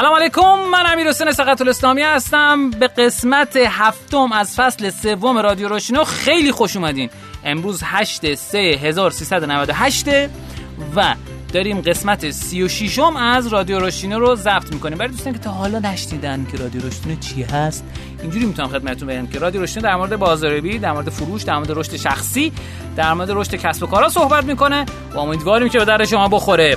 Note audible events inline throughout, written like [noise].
سلام علیکم من امیر حسین سقط الاسلامی هستم. به قسمت هفتم از فصل سوم رادیو روشنو خیلی خوش اومدین. امروز 8 3 1398 و داریم قسمت 36 م از رادیو روشینو رو ضبط می‌کنیم. برای دوستان که تا حالا نشنیدن که رادیو روشینو چی هست اینجوری می‌تونم خدمتتون بگم که رادیو روشینو در مورد بازاریابی در مورد فروش در مورد رشد شخصی در مورد رشد کسب و کارها صحبت می‌کنه. و امیدواریم که به در شما بخوره.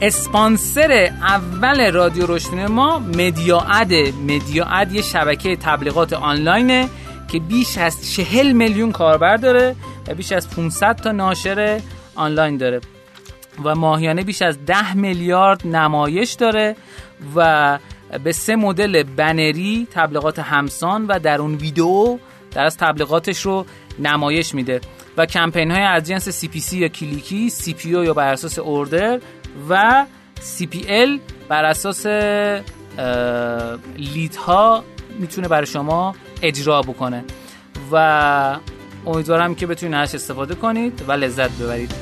اسپانسر اول رادیو روشنی ما مدیا اد مدیا اد یه شبکه تبلیغات آنلاینه که بیش از 40 میلیون کاربر داره و بیش از 500 تا ناشر آنلاین داره. و ماهیانه بیش از 10 میلیارد نمایش داره و به سه مدل بنری تبلیغات همسان و در اون ویدیو در از تبلیغاتش رو نمایش میده. و کمپین های از جنس CPC یا کلیکی CPO یا بر اساس order و CPL بر اساس lead ها می‌تونه برای شما اجرا بکنه. و امیدوارم که بتونید ازش استفاده کنید و لذت ببرید.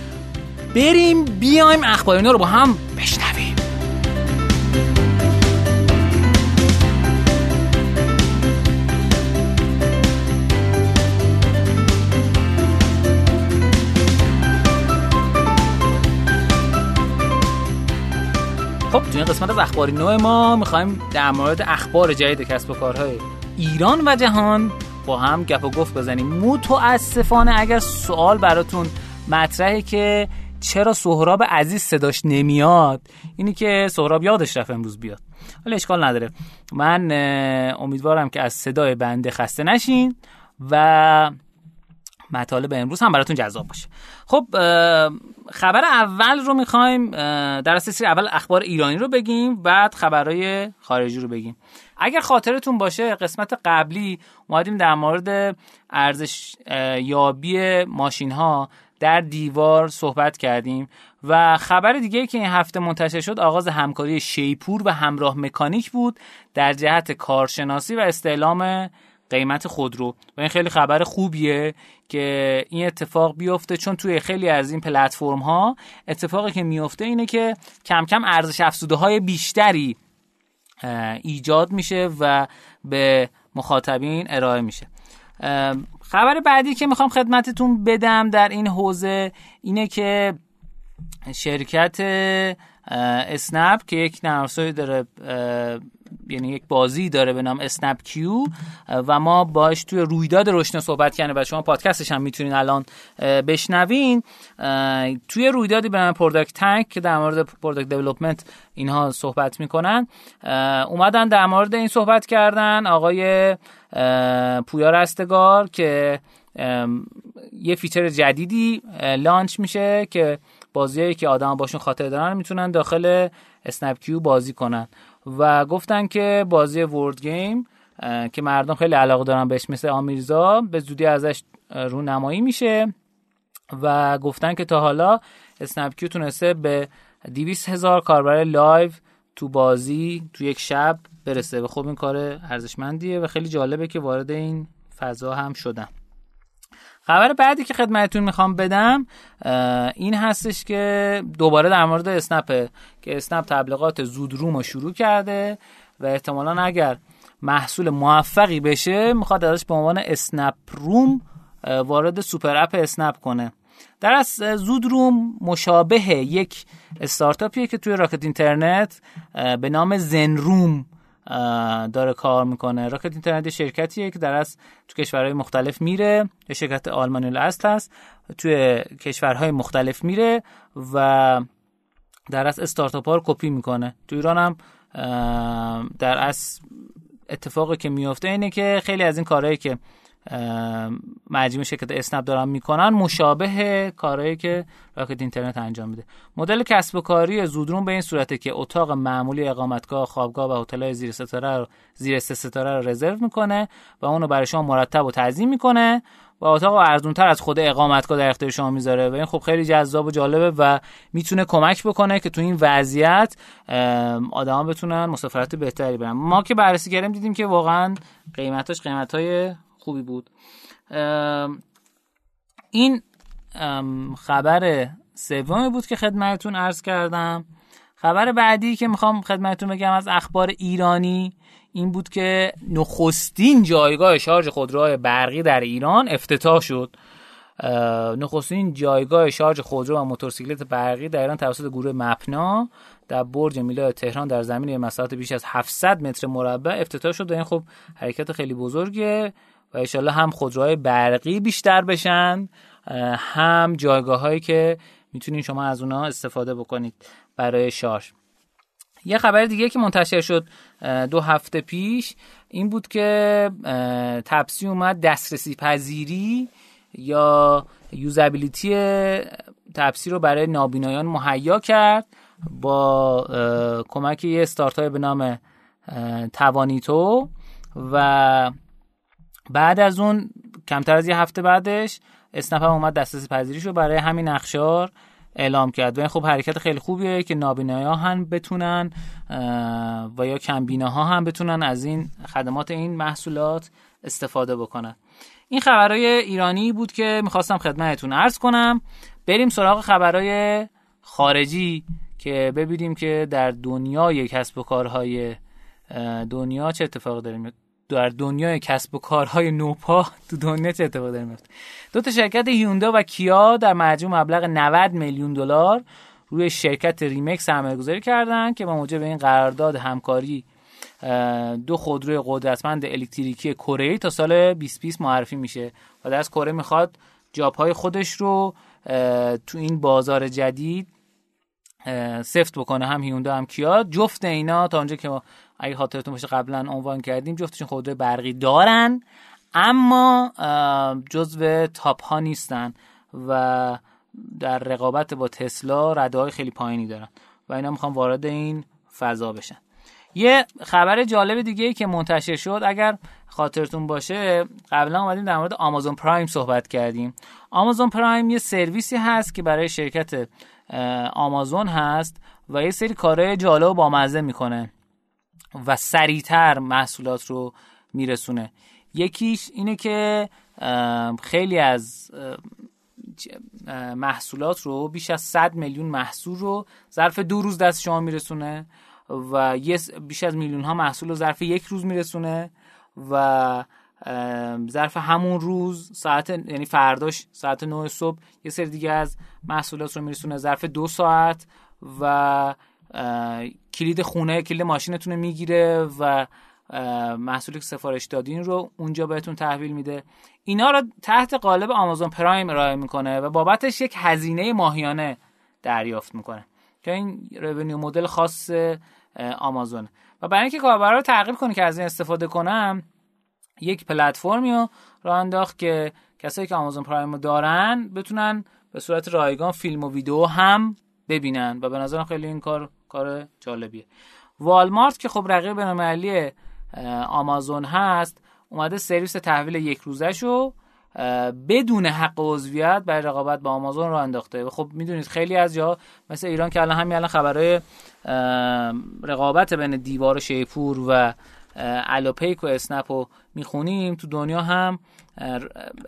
بریم بیایم اخبار اینا رو با هم بشنویم. خب تو این قسمت از اخباری نو ما می‌خوایم در مورد اخبار جدید کسب و کارهای ایران و جهان با هم گپ و گفت بزنیم. متاسفانه اگر سوال براتون مطرحه که چرا سهراب عزیز صداش نمیاد اینی که سهراب یادش رفت امروز بیاد. ولی اشکال نداره. من امیدوارم که از صدای بنده خسته نشین و مطالب امروز هم براتون جذاب باشه. خب خبر اول رو می‌خوایم در اساس اول اخبار ایرانی رو بگیم بعد خبرهای خارجی رو بگیم. اگر خاطرتون باشه قسمت قبلی اومدیم در مورد ارزش یابی ماشین ها در دیوار صحبت کردیم و خبر دیگه که این هفته منتشر شد آغاز همکاری شیپور و همراه مکانیک بود در جهت کارشناسی و استعلام قیمت خودرو و این خیلی خبر خوبیه که این اتفاق بیفته چون توی خیلی از این پلتفرم ها اتفاقی که میفته اینه که کم کم ارزش افزوده های بیشتری ایجاد میشه و به مخاطبین ارائه میشه. خبر بعدی که می‌خوام خدمتتون بدم در این حوزه اینه که شرکت اسنپ که یک نرم داره یعنی یک بازی داره به نام اسنپ کیو و ما باش توی رویداد روشن صحبت کردیم و شما پادکستش هم می‌تونین الان بشنوین. توی رویدادی به نام ProductTank که در مورد product development اینها صحبت می‌کنن اومدن در مورد این صحبت کردن آقای پویا رستگار که یه feature جدیدی launch میشه که بازیایی که آدم باشون خاطره دارن می‌تونن داخل اسنپ کیو بازی کنن. و گفتن که بازی word game که مردم خیلی علاقه دارن بهش مثل آمیرزا به زودی ازش رونمایی میشه و گفتن که تا حالا اسنپ کیو تونسته به 200 هزار کاربر live تو بازی تو یک شب برسه. و خب این کار ارزشمندیه و خیلی جالبه که وارد این فضا هم شدم خبر بعدی که خدمتتون می‌خوام بدم این هستش که دوباره در مورد اسنپه که اسنپ تبلیغات زود روم رو شروع کرده و احتمالا اگر محصول موفقی بشه می‌خواد ازش به عنوان اسنپ روم وارد super app اسنپ کنه. در اصل زود روم مشابه یک استارتاپیه که توی راکت اینترنت به نام Zen Room داره کار می‌کنه. راکت اینترنت شرکتیه که در از تو کشورهای مختلف میره. شرکت آلمانی الاصل هست. توی کشورهای مختلف میره و در از استارتاپ ها رو کپی می‌کنه. تو ایران هم در از اتفاقی که میفته اینه که خیلی از این کارهایی که مجموع شرکت اسنپ دارن می‌کنن. مشابه کارهایی که راکت اینترنت انجام میده. مدل کسب و کاری زودرون به این صورته که اتاق معمولی اقامتگاه خوابگاه و هتل‌های زیر ستاره رو زیر ستاره رو رزرو می‌کنه و اونو برای شما مرتب و تنظیم می‌کنه و اتاق ارزونتر از خود اقامتگاه در اختیار شما می‌ذاره و این خب خیلی جذاب و جالبه و می‌تونه کمک بکنه که تو این وضعیت آدما بتونن مسافرت بهتری برن. ما که بررسی کردیم دیدیم که واقعا قیمتاش قیمتای خوبی بود. این خبر سومی بود که خدمتتون عرض کردم. خبر بعدی که می‌خوام خدمتتون بگم از اخبار ایرانی این بود که نخستین جایگاه شارژ خودروهای برقی در ایران افتتاح شد. نخستین جایگاه شارژ خودرو و موتورسیکلت برقی در ایران توسط گروه مپنا در برج میلاد تهران در زمین مساحت بیش از 700 متر مربع افتتاح شد. این خب حرکت خیلی بزرگه. و انشالله هم خودروهای برقی بیشتر بشن هم جایگاه هایی که می‌تونین شما از اونا استفاده بکنید برای شارژ. یه خبر دیگه که منتشر شد دو هفته پیش این بود که تپسی اومد دسترسی پذیری یا یوزابیلیتی تپسی رو برای نابینایان مهیا کرد با کمک یه استارتای به نام توانیتو و بعد از اون کمتر از یه هفته بعدش اسنپ هم اومد دسترسی پذیریش رو برای همین نقشار اعلام کرد. و این خب حرکت خیلی خوبیه که نابیناها هم بتونن و یا کمبیناها هم بتونن از این خدمات این محصولات استفاده بکنن. این خبرهای ایرانی بود که می‌خواستم خدمتتون عرض کنم. بریم سراغ خبرهای خارجی که ببینیم که در دنیای کسب و کارهای دنیا چه اتفاقی داریم در دنیای کسب و کارهای نوپا تو دنیا چه اتفاقی داره میفته؟ دو تا شرکت هیوندا و کیا در مجموع مبلغ 90 میلیون دلار روی شرکت ریمکس سرمایه گذاری کردن که با موجب این قرارداد همکاری دو خودروی قدرتمند الکتریکی کره تا سال 2020 معرفی میشه و از کره می‌خواد جاب های خودش رو تو این بازار جدید سفت بکنه هم هیوندا هم کیا. جفت اینا تا اونجا که اگه خاطرتون باشه قبلا عنوان کردیم جفتشون خودروی برقی دارن اما جزو تاپ ها نیستن و در رقابت با تسلا رده های خیلی پایینی دارن و اینا می‌خوان وارد این فضا بشن. یه خبر جالب دیگه که منتشر شد اگر خاطرتون باشه قبلا اومدیم در مورد آمازون پرایم صحبت کردیم. آمازون پرایم یه سرویسی هست که برای شرکت آمازون هست و یه سری کارهای جالب و بامزه می‌کنه. و سریعتر محصولات رو میرسونه. یکیش اینه که خیلی از محصولات رو بیش از 100 میلیون محصول رو ظرف دو روز دست شما میرسونه و بیش از میلیون ها محصول رو ظرف یک روز میرسونه و ظرف همون روز ساعت یعنی فرداش ساعت 9 صبح یه سری دیگه از محصولات رو میرسونه ظرف دو ساعت و کلید خونه کلید ماشینتون رو می‌گیره و محصولی که سفارش دادین رو اونجا بهتون تحویل میده. اینا رو تحت قالب آمازون پرایم ارائه می‌کنه و بابتش یک هزینه ماهیانه دریافت می‌کنه که این رونیو مدل خاص آمازون. و برای اینکه کاربرا رو ترغیب کنه که از این استفاده کنم یک پلتفرمی رو انداخت که کسایی که آمازون پرایم رو دارن بتونن به صورت رایگان فیلم و ویدیو هم ببینن و به نظرم خیلی این کار کار جالبیه. والمارت که خب رقیب بین‌المللی آمازون هست اومده سرویس تحویل یک روزه شو بدون حق عضویت برای رقابت با آمازون رو انداخته. خب می‌دونید خیلی از جا مثل ایران که الان همین الان خبرهای رقابت بین دیوار شیپور و الوپیک و اسنپ رو می‌خونیم. تو دنیا هم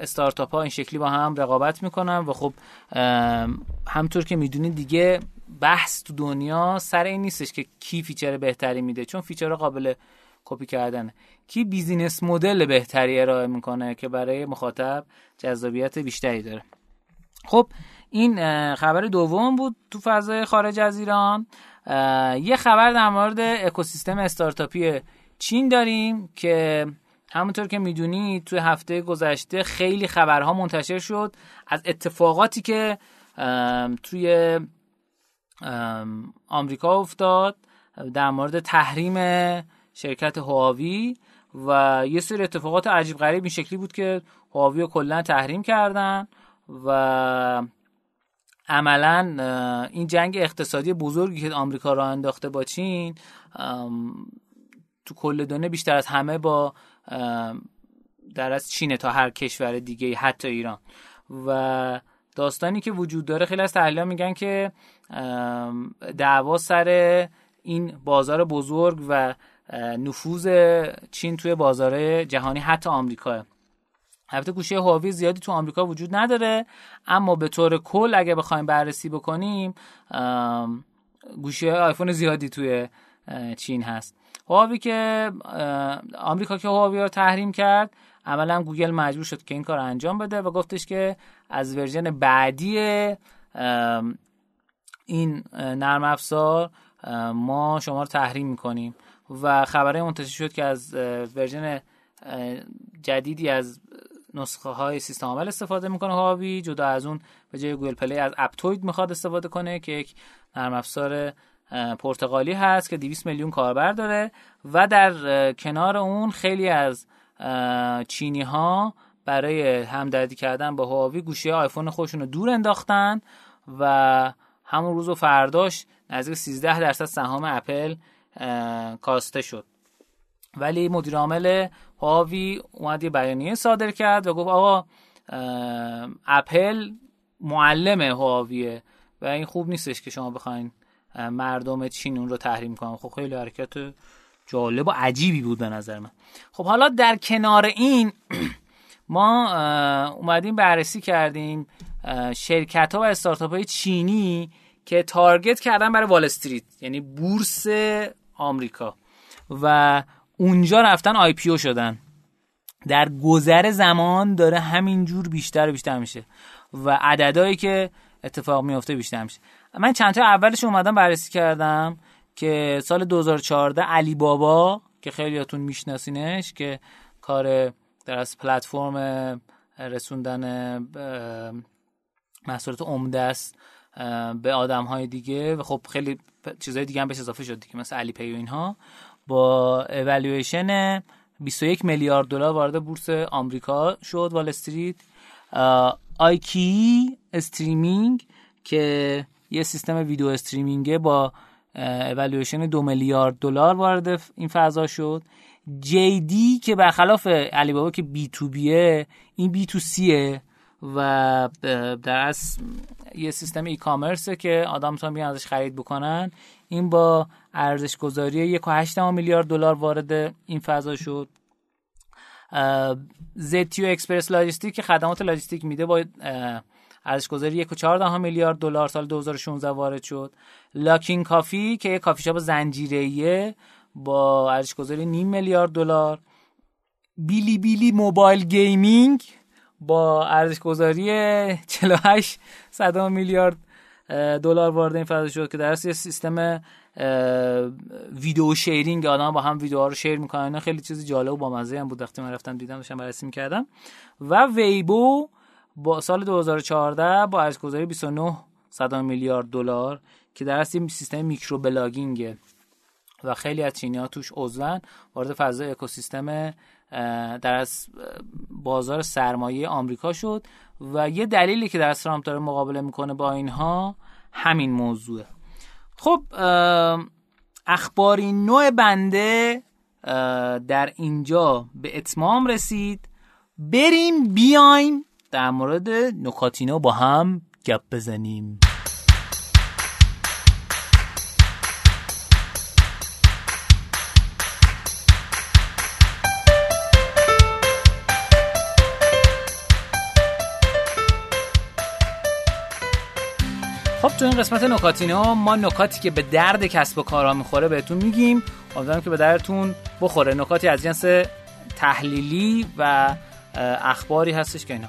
استارتاپ ها این شکلی با هم رقابت می‌کنن و خب همطور که می‌دونید دیگه بحث تو دنیا سر این نیستش که کی feature بهتری میده چون feature قابل کپی کردن کی business model بهتری ارائه می‌کنه که برای مخاطب جذابیت بیشتری داره. خب این خبر دوم بود تو فضای خارج از ایران. یه خبر در مورد اکوسیستم استارتاپی چین داریم که همونطور که می‌دونید توی هفته گذشته خیلی خبرها منتشر شد از اتفاقاتی که توی آمریکا افتاد در مورد تحریم شرکت هواوی و یه سری اتفاقات عجیب غریب این شکلی بود که هواوی رو کلا تحریم کردن و عملا این جنگ اقتصادی بزرگی که آمریکا را انداخته با چین تو کل دنیا بیشتر از همه با در از چینه تا هر کشور دیگه حتی ایران. و داستانی که وجود داره خیلی از تحلیل میگن که دعوا سر این بازار بزرگ و نفوذ چین توی بازار جهانی حتی آمریکا البته گوشی هواوی زیادی تو آمریکا وجود نداره اما به طور کل اگه بخوایم بررسی بکنیم گوشی آیفون زیادی توی چین هست. هواوی که آمریکا که هواوی رو تحریم کرد عملا گوگل مجبور شد که این کار انجام بده و گفتش که از version بعدی این نرم افزار ما شما رو تحریم می‌کنیم. و خبره منتشر شد که از version جدیدی از نسخه های سیستم عامل استفاده می‌کنه هواوی جدا از اون به جای گوگل پلی از اپتوید می‌خواد استفاده کنه که یک نرم افزار پرتغالی هست که 200 میلیون کاربر داره و در کنار اون خیلی از چینی ها برای همدردی کردن با هواوی گوشی آیفون خودشون رو دور انداختن و همون روز و فرداش نزدیک 13 درصد سهام اپل کاسته شد. ولی مدیر عامل هواوی اومد یه بیانیه صادر کرد و گفت آقا اپل معلم هواویه و این خوب نیستش که شما بخواین مردم چین اون رو تحریم کنن. خب خیلی حرکت جالب و عجیبی بود به نظر من. خب حالا در کنار این [clears throat] ما اومدیم بررسی کردیم شرکت ها و استارتاپ های چینی که target کردن برای وال استریت یعنی بورس آمریکا. و اونجا رفتن IPO شدن. در گذر زمان داره همینجور بیشتر و بیشتر میشه. و عددهایی که اتفاق میفته بیشتر میشه. من چند تا اولش اومدم بررسی کردم که سال 2014 علی بابا که خیلیاتون میشناسینش که کار در از پلتفرم رسوندن محصولات عمده است به آدم های دیگه و خب خیلی چیزهای دیگه هم بهش اضافه شد دیگه مثل علی‌پی و اینها. با اولویشن 21 میلیارد دلار وارد بورس آمریکا شد وال استریت. iQIYI streaming که یه سیستم video streaming ه با اولویشن دو میلیارد دلار وارد این فضا شد. جی دی که برخلاف علی بابا که B2B یه این B2C یه و در اصل یه سیستم e-commerce ه که آدم می‌تونن بیان ازش خرید بکنن این با ارزش گذاری 1.8 میلیارد دلار وارد این فضا شد. ZTO Express logistic که خدمات لاجستیک میده با ارزش گذاری 1.4 میلیارد دلار سال 2016 وارد شد. Luckin Coffee که یک کافی شاپ زنجیره‌ایه با ارزش گذاری نیم میلیارد دلار. Bilibili mobile gaming با ارزش گذاری 48 صدم میلیارد دلار وارد این فضا شد که در سیستم video sharing آدم با هم ویدیوها رو share می‌کنن. خیلی چیز جالب و با مزه هم بود. وقتی من رفتم دیدم داشتم بررسی می‌کردم. و Weibo با سال 2014 با ارزش گذاری 29 صدم میلیارد دلار که در اصل سیستم میکرو بلاگینگه و خیلی از چینی ها توش عضون وارد فضای اکوسیستم در از بازار سرمایه آمریکا شد. و یه دلیلی که در ترامپ داره مقابله می‌کنه با اینها همین موضوعه. خب اخباری نوع بنده در اینجا به اتمام رسید. بریم بیایم در مورد نکاتینو با هم گپ بزنیم. خب تو این قسمت نکاتینه ما نکاتی که به درد کسب و کارا می‌خوره بهتون میگیم. امیدوارم که به دردتون بخوره. نکاتی از جنس تحلیلی و اخباری هستش که اینا.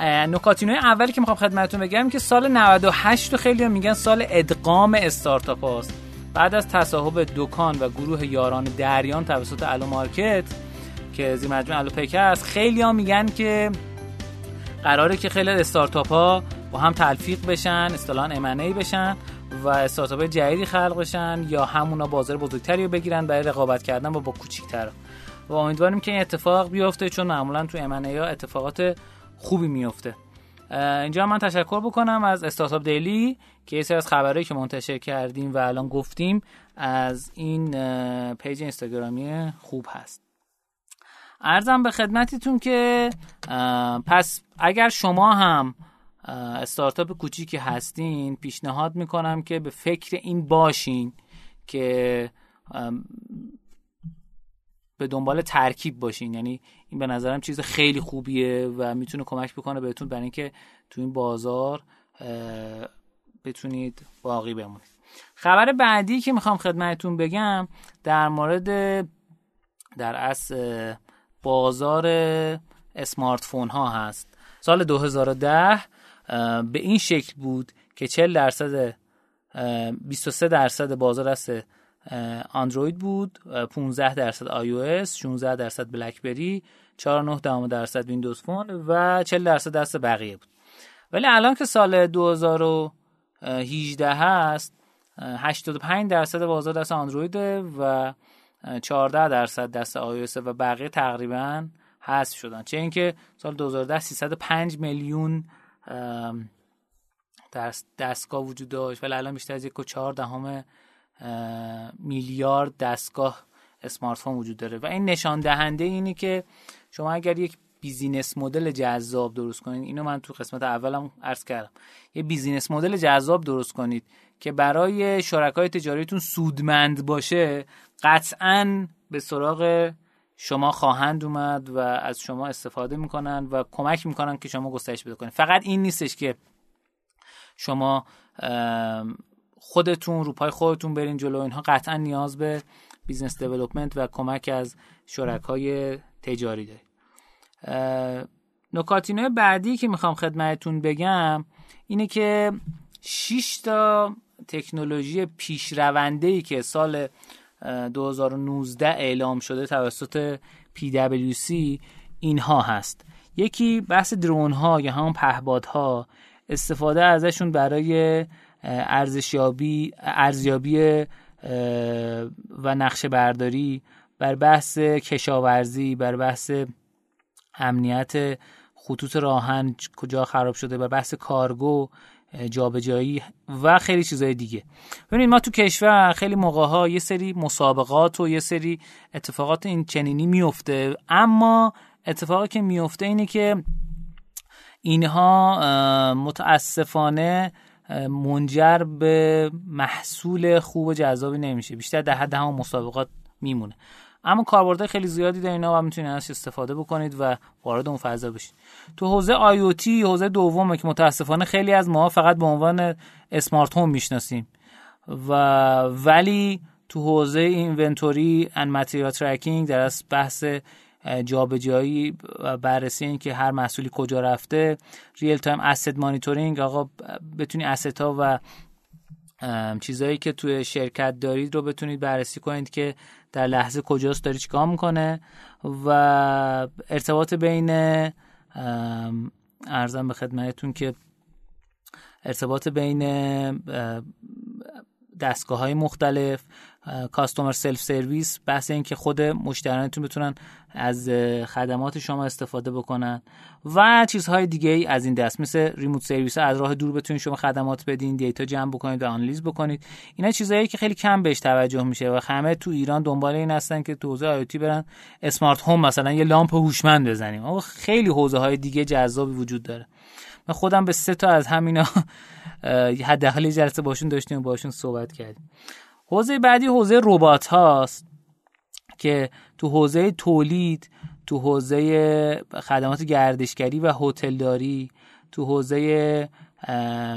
نکاتینوی اولی که می‌خوام خدمتتون بگم که سال 98 رو خیلی میگن سال ادغام استارتاپ هاست بعد از تصاحب دکان و گروه یاران دریان توسط الو مارکت که زیر مجموعه الو پیک است خیلی ها میگن که قراره که خیلی استارتاپ ها با هم تلفیق بشن اصطلاحا امنی بشن و استارتاپ جدیدی خلق بشن یا همونا بازار بزرگتری رو بگیرن برای رقابت کردن با با کوچیک‌تر. و امیدواریم که این اتفاق بیفته چون معمولا تو ها اتفاقات خوبی میفته اینجا من تشکر بکنم از Startup Daily که یه سری از خبرهایی که منتشر کردیم و الان گفتیم از این page اینستاگرامی خوب هست. ارزم به خدمتتون که پس اگر شما هم استارتاپ کوچیکی هستین پیشنهاد می‌کنم که به فکر این باشین که به دنبال ترکیب باشین. یعنی این به نظرم چیز خیلی خوبیه و می‌تونه کمک بکنه بهتون برای اینکه تو این بازار بتونید باقی بمونید. خبر بعدی که می‌خوام خدمتتون بگم در مورد در اصل بازار اسمارت فون ها هست سال 2010 به این شکل بود که 40 درصد 23 درصد بازار دست اندروید بود 15 درصد iOS 16 درصد BlackBerry 4.9 درصد Windows Phone و 40 درصد دست بقیه بود. ولی الان که سال 2018 هست 85 درصد بازار دست اندروید و 14 درصد دست آی و بقیه تقریبا حذف شدن. چه اینکه سال 2010 305 میلیون دستگاه وجود داشت ولی الان بیشتر از یک و چهار دهم میلیارد دستگاه smartphone وجود داره. و این نشان دهنده اینه که شما اگر یک business model جذاب درست کنید اینو من تو قسمت اولم عرض کردم. یه business model جذاب درست کنید که برای شرکای تجاریتون سودمند باشه قطعا به سراغ شما خواهند اومد و از شما استفاده می‌کنن و کمک می‌کنن که شما گسترش بده کنید. فقط این نیستش که شما خودتون رو پای خودتون برین جلو. اینها قطعا نیاز به business development و کمک از شرکای تجاری دارید. نکته بعدی که می‌خوام خدمتتون بگم اینه که 6 تا تکنولوژی پیشرونده ای که سال 2019 اعلام شده توسط PwC اینها هست. یکی بحث درون ها یا همون پهبادها استفاده ازشون برای ارزشیابی ارزیابی و نقشه برداری بر بحث کشاورزی بر بحث امنیت خطوط راهن کجا خراب شده بر بحث کارگو جابجایی و خیلی چیزای دیگه. ببینید ما تو کشور خیلی موقع ها یه سری مسابقات و یه سری اتفاقات این چنینی میفته اما اتفاقی که میفته اینه که اینها متاسفانه منجر به محصول خوب و جذابی نمیشه. بیشتر در حد همون مسابقات میمونه. اما کاربردهای خیلی زیادی در اینا و می‌تونید ازش استفاده بکنید و وارد اون فضا بشید تو حوزه آی او تی حوزه دومه که متاسفانه خیلی از ما فقط به عنوان اسمارت هوم می‌شناسیم. و ولی تو حوزه inventory and material tracking در بحث جابجایی و بررسی این که هر محصولی کجا رفته real-time asset monitoring آقا بتونی asset ها و چیزهایی که توی شرکت دارید رو بتونید بررسی کنید که در لحظه کجاست داری چیکار می‌کنه و ارتباط بین عرضم به خدمتتون که ارتباط بین دستگاه های مختلف customer self-service بحث این که خود مشتریانتون بتونن از خدمات شما استفاده بکنن و چیزهای دیگه ای از این دست مثل remote service از راه دور بتونید شما خدمات بدین data جمع بکنید و آنالیز بکنید. اینا چیزهایی که خیلی کم بهش توجه میشه و همه تو ایران دنبال این هستن که تو حوزه IoT برن. smart home مثلا یه لامپ هوشمند بزنیم. اما خیلی حوزه های دیگه جذابی وجود داره. من خودم به سه تا از همینا حداقل جلسه باشون داشتیم و باشون صحبت کردیم. حوزه بعدی حوزه ربات هاست که تو حوزه تولید تو حوزه خدمات گردشگری و هتلداری تو حوزه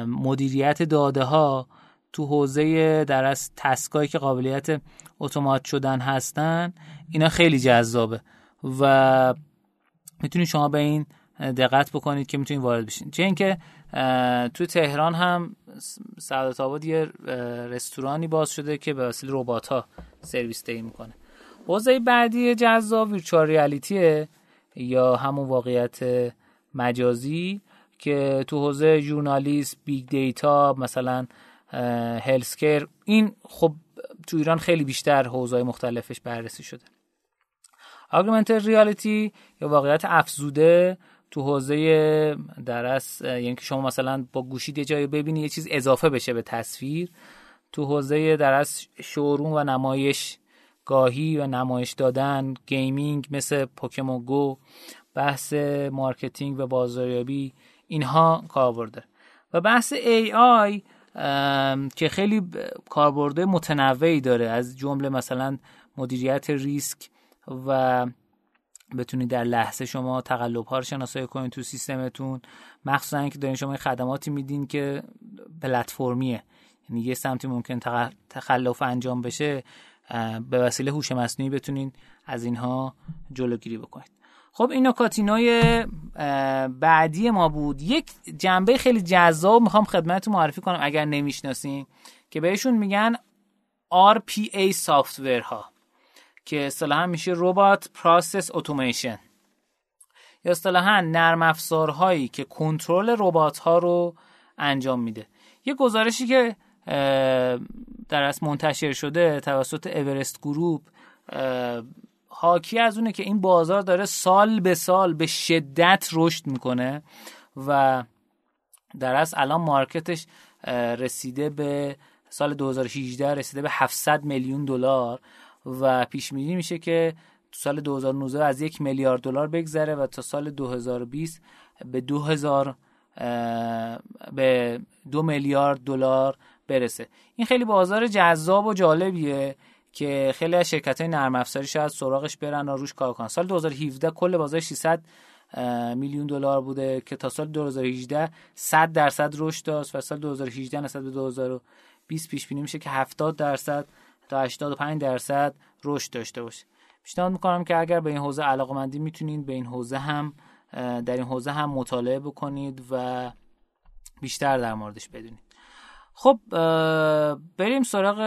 مدیریت داده ها تو حوزه در از تسکایی که قابلیت اتومات شدن هستن اینا خیلی جذابه و می‌تونید شما به این دقت بکنید که می‌تونید وارد بشین. چه اینکه تو تهران هم سعادت آباد یه رستورانی باز شده که به وسیله ربات ها سرویس دهی می‌کنه. حوزه بعدی جذاب virtual reality ه یا همون واقعیت مجازی که تو حوزه journalist big data مثلا healthcare این خب تو ایران خیلی بیشتر حوزه مختلفش بررسی شده. augmented reality یا واقعیت افزوده تو حوزه درس یعنی که شما مثلا با گوشی یه جایی ببینی یه چیز اضافه بشه به تصویر تو حوزه درس showroom و نمایشگاهی و نمایش دادن gaming مثل Pokémon Go بحث marketing و بازاریابی اینها کاربرده و بحث ای آی که خیلی کاربرده متنوعی داره. از جمله مثلا مدیریت ریسک و بتونید در لحظه شما تقلب ها رو شناسایی کنید تو سیستمتون. مخصوصا که دارین شما خدماتی میدین که پلتفرمیه. یعنی یه سمتی ممکن تخلف انجام بشه به وسیله هوش مصنوعی بتونین از اینها جلوگیری بکنید. خب این نکاتینای بعدی ما بود. یک جنبه خیلی جذاب می‌خوام خدمتتون معرفی کنم اگر نمی‌شناسین که بهشون میگن RPA software ها که اصطلاحا میشه robotic process automation یا اصطلاحا نرم افزارهایی که کنترل ربات ها رو انجام میده. یه گزارشی که در از منتشر شده توسط Everest Group حاکی از اونه که این بازار داره سال به سال به شدت رشد می‌کنه و در از الان مارکتش رسیده به سال 2018 رسیده به 700 میلیون دلار. و پیش بینی میشه که تو سال 2019 از یک میلیارد دلار بگذره و تا سال 2020 به 2000 به دو میلیارد دلار برسه. این خیلی بازار جذاب و جالبیه که خیلی از شرکت های نرم افزاری شاید سراغش برن و روش کار کنن. سال 2017 کل بازار 600 میلیون دلار بوده که تا سال 2018 100 درصد رشد داشت و سال 2018 نسبت به 2020 پیش بینی میشه که 70 درصد تا 85 درصد رشد داشته باشه. پیشنهاد می‌کنم که اگر به این حوزه علاقمندی می‌تونید به این حوزه هم در این حوزه هم مطالعه بکنید و بیشتر در موردش بدونید. خب بریم سراغ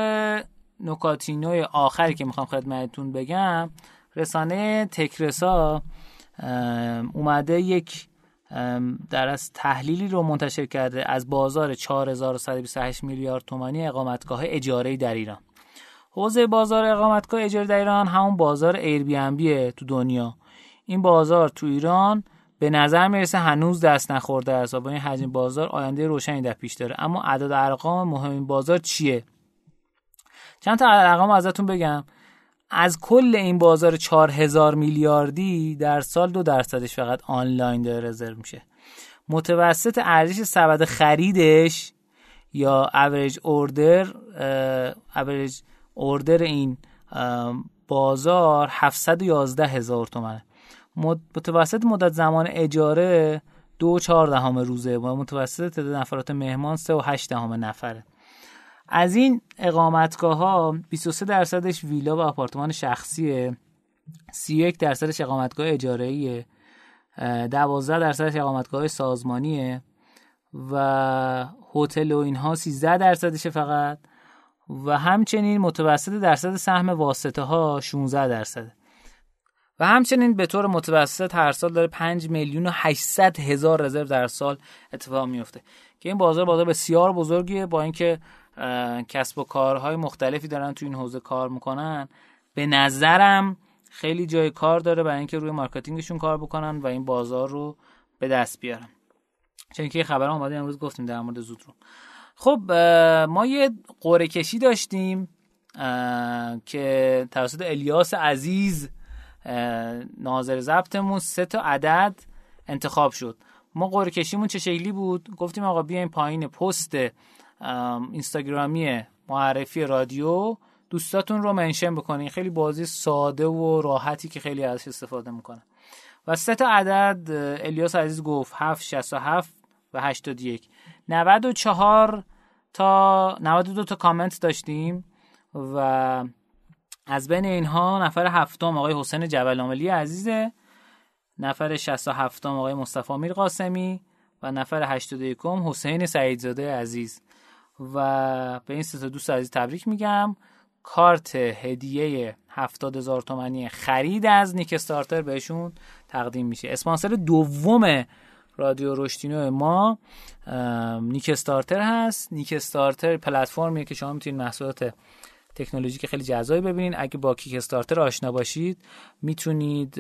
نکاتینوی آخری که می‌خوام خدمتتون بگم. رسانه تکرسا اومده یک در از تحلیلی رو منتشر کرده از بازار 4128 میلیارد تومانی اقامتگاه اجاره در ایران. حوزه بازار اقامتگاه اجاره در ایران همون بازار ایر بی تو دنیا. این بازار تو ایران به نظر می‌رسه هنوز دست نخورده است و با این حجم بازار آینده روشنی در پیش داره. اما عدد ارقام مهم این بازار چیه؟ چند تا ارقام ازتون بگم. از کل این بازار 4000 میلیاردی در سال دو درصدش فقط آنلاین داره رزرو میشه. متوسط ارزش سبد خریدش یا average order average order این بازار 711 هزار تومنه. متوسط مدت زمان اجاره دو چهار دهم روزه. و متوسط تعداد نفرات مهمان سه و هشت دهم نفره. از این اقامتگاه ها 23 درصدش ویلا و آپارتمان شخصیه. 31 درصدش اقامتگاه اجاره ایه 12 درصدش اقامتگاه سازمانیه. و هتل و اینها 13 درصدشه فقط. و همچنین متوسط درصد سهم واسطه ها 16 درصده و همچنین به طور متوسط هر سال داره 5 میلیون و 800 هزار رزرو در سال اتفاق میفته. که این بازار بازار بسیار بزرگیه. با اینکه کسب و کارهای مختلفی دارن تو این حوزه کار می‌کنن. به نظرم خیلی جای کار داره برای اینکه روی مارکتینگشون کار بکنن و این بازار رو به دست بیارن. چون که خبر اومده امروز گفتیم در مورد زود رو خب ما یه قره کشی داشتیم که توسط الیاس عزیز ناظر ضبطمون سه تا عدد انتخاب شد. ما قرعه کشیمون چه شکلی بود؟ گفتیم آقا بیایم پایین پست اینستاگرامی معرفی رادیو دوستاتون رو منشن بکنین. خیلی بازی ساده و راحتی که خیلی ازش استفاده می‌کنن. و سه تا عدد الیاس عزیز گفت 7 67 و 81 94 تا 92 تا کامنت داشتیم و از بین اینها نفر هفتم آقای حسین جبل عزیزه نفر 67 آقای مصطفی میر قاسمی و نفر 81 حسین سعیدزاده عزیز. و به این سه دوست عزیز تبریک میگم. کارت هدیه 70 هزار تومنی خرید از نیک استارتر بهشون تقدیم میشه. اسپانسر دوم رادیو رشتینو ما نیک استارتر هست. نیک استارتر پلتفرمیه که شما می‌تونید محصولات تکنولوژی که خیلی جذابی ببینید. اگه با کیک استارتر آشنا باشید می‌تونید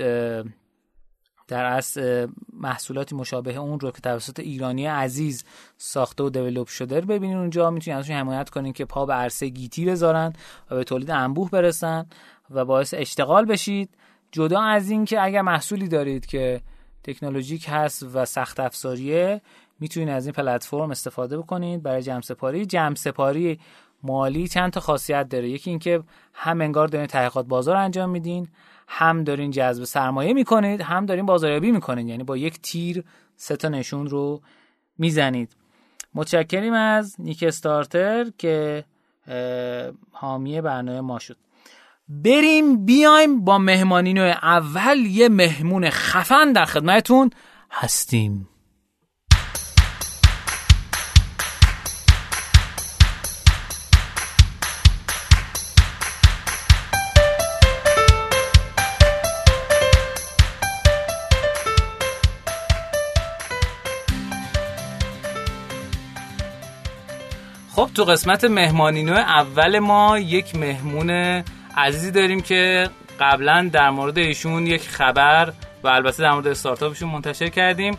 در اصل محصولاتی مشابه اون رو که توسط ایرانی عزیز ساخته و دیولپ شده رو ببینید اونجا. می‌تونید ازشون حمایت کنید که پا به عرصه گیتی بذارن و به تولید انبوه برسن و باعث اشتغال بشید. جدا از این که اگر محصولی دارید که تکنولوژیک هست و سخت افزاریه می‌تونید از این پلتفرم استفاده بکنید برای جمع سپاری. جمع سپاری مالی چند تا خاصیت داره؟ یکی اینکه هم انگار دارین تحقیقات بازار انجام میدین هم دارین جذب سرمایه می‌کنید هم دارین بازاریابی می‌کنید. یعنی با یک تیر سه تا نشون رو می‌زنید. متشکریم از نیک استارتر که حامی برنامه ما شد. بریم بیایم با مهمانین اول یه مهمون خفن در خدمتون هستیم. خب تو قسمت مهمانینو اول ما یک مهمون عزیزی داریم که قبلا در مورد ایشون یک خبر و البته در مورد استارتاپشون منتشر کردیم.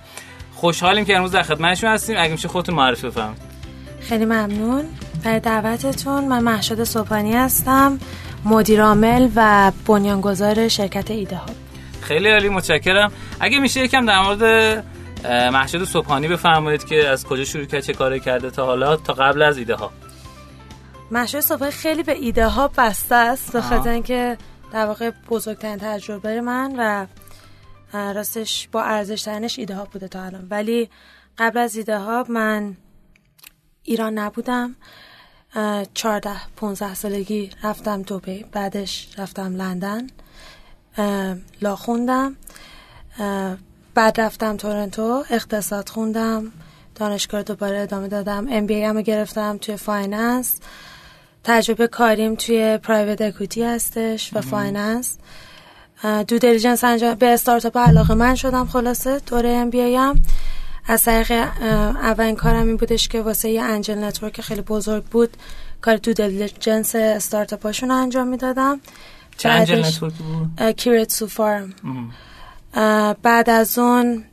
خوشحالیم که امروز در خدمتشون هستیم. اگه میشه خودتون معرفی بفرمایید. خیلی ممنون. برای دعوتتون من محشد صبحانی هستم مدیر عامل و بنیانگذار شرکت ایده ها خیلی عالی متشکرم. اگه میشه یکم در مورد محشد صبحانی بفرمایید که از کجا شروع کرد چه کاری کرده تا حالا تا قبل از ایده ها محشد صبحانی خیلی به ایده ها بسته است به خاطر اینکه در واقع بزرگترین تجربه من و راستش با ارزش ترینش ایده ها بوده تا الان. ولی قبل از ایده ها من ایران نبودم. چارده 15 سالگی رفتم دوبی بعدش رفتم لندن law خوندم بعد رفتم تورنتو اقتصاد خوندم دانشگاه دوباره ادامه دادم MBA هم گرفتم توی finance. تجربه کاریم توی private equity هستش و finance due diligence انجام به استارتاپ علاقه من شدم خلاصه دوره MBA هم از طریق اولین کارم این بودش که واسه یه angel network خیلی بزرگ بود کار due diligence استارتاپ هاشون انجام می‌دادم. چه angel network بود؟ Keiretsu Forum بعد از اون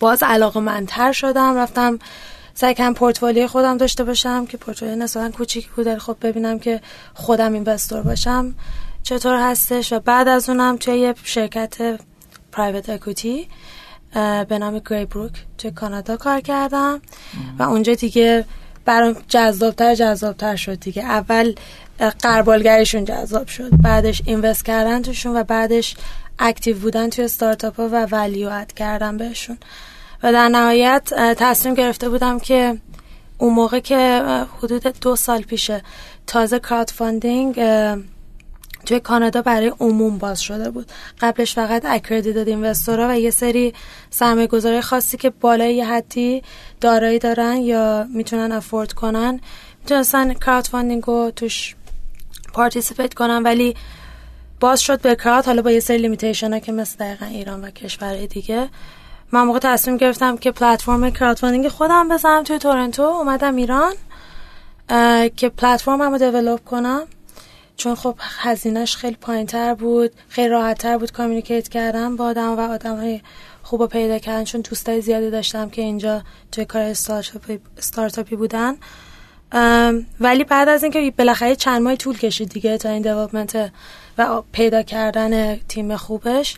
باز علاقه منتر شدم رفتم سعی کنم پورتفولیوی خودم داشته باشم که پورتفولیو نسبتا کوچیکی بود خب ببینم که خودم investor باشم. چطور هستش؟ و بعد از اونم توی یه شرکت private equity به نام Greybrook توی کانادا کار کردم. و اونجا دیگه برام جذابتر جذابتر شد دیگه. اول غربالگریشون جذاب شد. بعدش invest کردن توشون و بعدش active بودن توی استارتاپ ها و value add کردن بهشون. و در نهایت تصمیم گرفته بودم که اون موقع که حدود دو سال پیشه تازه crowdfunding توی کانادا برای عموم باز شده بود. قبلش فقط accredited investor ا و یه سری سرمایه گذاری خاصی که بالای یه حدی دارایی دارن یا می‌تونن afford کنن می‌تونستن crowdfunding رو توش participate کنن ولی باز شد به crowd حالا با یه سری limitation ها که مثل دقیقا ایران و کشورهای دیگه. من موقع تصمیم گرفتم که پلتفرم crowdfunding خودم بزنم توی تورنتو. اومدم ایران که پلتفرم رو develop کنم. چون خب هزینهش خیلی پایین تر بود خیلی راحت تر بود communicate کردم با آدم و آدم های خوب پیدا کردن. چون دوستای زیادی داشتم که اینجا توی کار استارتاپی, استارتاپی بودن. ولی بعد از اینکه بالاخره چند ماه طول کشید دیگه تا این دیولپمنت و پیدا کردن تیم خوبش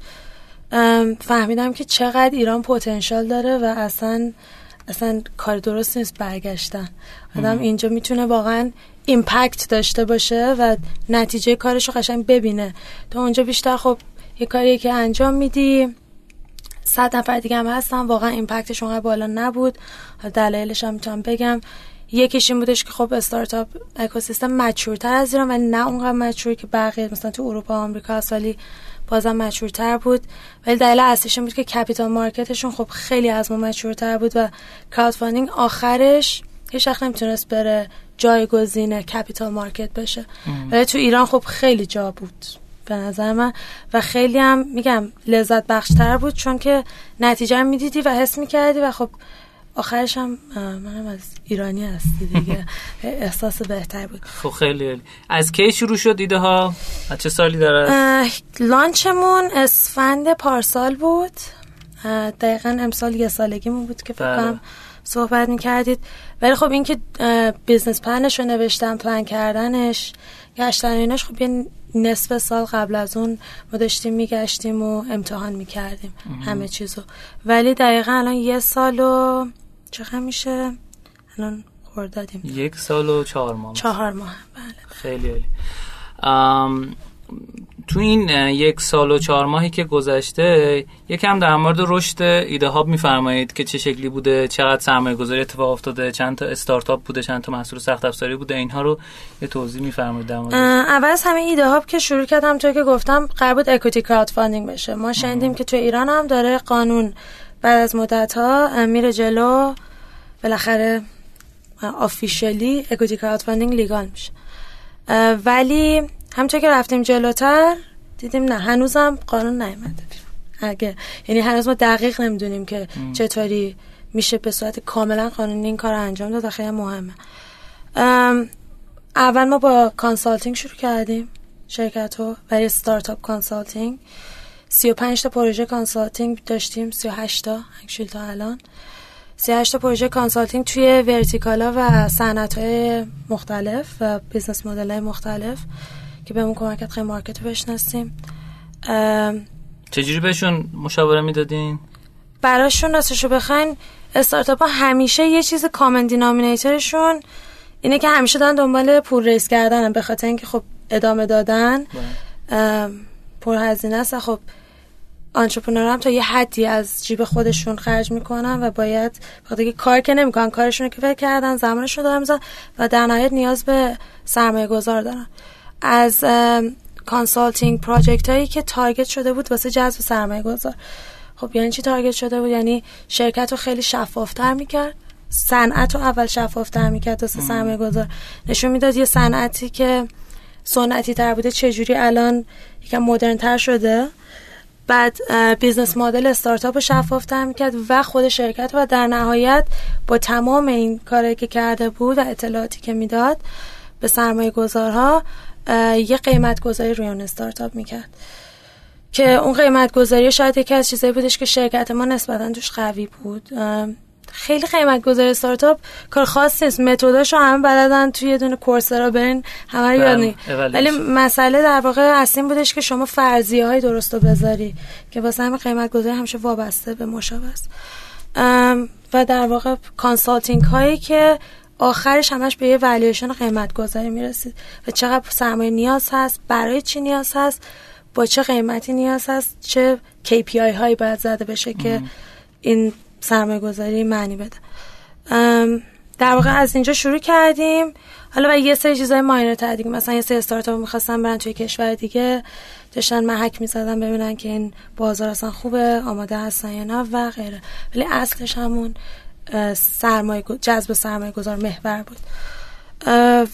فهمیدم که چقدر ایران پتانسیل داره و اصلا اصلا کار درست نیست برگشتن. آدم اینجا می‌تونه واقعا ایمپکت داشته باشه و نتیجه کارش رو قشنگ ببینه. تو اونجا بیشتر خب یه کاری که انجام میدی. صد نفر دیگه هم هستن. واقعا impact ش اونقدر بالا نبود. دلایلش هم می‌تونم بگم. یکیش این بودش که خب startup ecosystem mature تر از ایران ولی نه اونقدر mature که بقیه مثلا تو اروپا و آمریکا سالی بازم mature تر بود. ولی دلیل اصلیش بود که capital market شون خب خیلی از ما mature تر بود و crowdfunding آخرش هیچ وقت نمی‌تونست بره جایگزین capital market بشه. ولی تو ایران خب خیلی جا بود به نظر من و خیلی هم میگم لذت بخشتر بود چون که نتیجه می‌دیدی و حس می‌کردی و خب آخرش هم منم از ایرانی هستی دیگه. [laughs] احساس بهتر بود. خب خیلی از کی شروع شد ایده ها؟ چه سالی داره؟ launch مون اسفند پارسال بود. دقیقا امسال یه سالگیمون بود که فکرم بله. صحبت می‌کردید. ولی خب اینکه business plan ش رو نوشتم پلن کردنش گشتن ایناش خب یه نصف سال قبل از اون ما داشتیم میگشتیم و امتحان می‌کردیم همه چیزو. ولی دقیقا الان یه سال و چقدر میشه الان خوردادیم یک سال و چهار ماه. چهار ماه. بله. خیلی عالی. تو این یک سال و چهار ماهی که گذشته یکم در مورد رشد ایده هاب میفرمایید که چه شکلی بوده چقدر سرمایه گذاری اتفاق افتاده چند تا استارتاپ بوده چند تا محصول سخت افزاری بوده اینها رو یه توضیح میفرمایید در مورد. اول از همه ایده هاب که شروع کردم توی که گفتم قرار بود equity crowdfunding بشه. ما شنیدیم که تو ایران هم داره قانون بعد از مدت ها میره جلو بالاخره officially equity crowdfunding legal میشه. ولی همونطور که رفتیم جلوتر دیدیم نه هنوزم قانون نیامده اگه یعنی هنوز ما دقیق نمی‌دونیم که چطوری میشه به صورت کاملا قانونی این کار انجام داد خیلی مهمه. اول ما با consulting شروع کردیم شرکت رو برای startup consulting 35 تا پروژه consulting داشتیم 38 تا actual تا الان. 38 تا پروژه consulting توی vertical ا و صنعت های مختلف و business model های مختلف که بهمون کمک کرد خیلی market رو بشناسیم. چجوری بهشون مشاوره می‌دادین؟ براشون راستشو بخواین استارتاپ ها همیشه یه چیز common denominator شون اینه که همیشه دارن دنبال پول raise کردن به خاطر اینکه خب ادامه دادن. بله. پر هزینه است. خب entrepreneur هم تا یه حدی از جیب خودشون خرج می‌کنن و باید بخاطر کار که نمی‌کنن کارشون که فکر کردن زمانشون دارن میزن و در نهایت نیاز به سرمایه گذار دارن. از consulting project هایی که target شده بود واسه جذب سرمایه گذار خب یعنی چی target شده بود؟ یعنی شرکت رو خیلی شفافتر می‌کرد. صنعت رو اول شفافتر می‌کرد واسه سرمایه گذار نشون می‌داد یه صنعتی که سنتی تر بوده چجوری الان یکم مدرن تر شده. بعد business model استارتاپ رو شفافتر می‌کرد و خود شرکت و در نهایت با تمام این کاری که کرده بود و اطلاعاتی که می‌داد به سرمایه گذارها یه قیمت گذاری روی اون استارتاپ می‌کرد. که اون قیمت گذاری شاید یکی از چیزایی بودش که شرکت ما نسبتا توش قوی بود. خیلی قیمت گذاری استارتاپ. کار خاص نیست. متداشو همه بلدن توی یه دونه Coursera برین. همه یاد میدن ولی مسئله در واقع اصلی بودش که شما فرضیه های درست رو بذاری که واسه همه قیمت گذاری همیشه وابسته به مشابه است و در واقع consulting هایی که آخرش همش به یه والیوشن قیمت گذاری می‌رسید و چقدر سرمایه نیاز هست برای چی نیاز هست با چه قیمتی نیاز هست چه KPI هایی باید زده بشه که این سرمایه گذاری معنی بده. در واقع از اینجا شروع کردیم. حالا و یه سری چیزای ماینر تر دیگه. مثلا یه سری استارتاپ می‌خواستن برن توی کشور دیگه. داشتن محک می‌زدن ببینن که این بازار اصلا خوبه آماده هستن یا نه و غیره. ولی اصلش همون سرمایه جذب سرمایه گذار محور بود.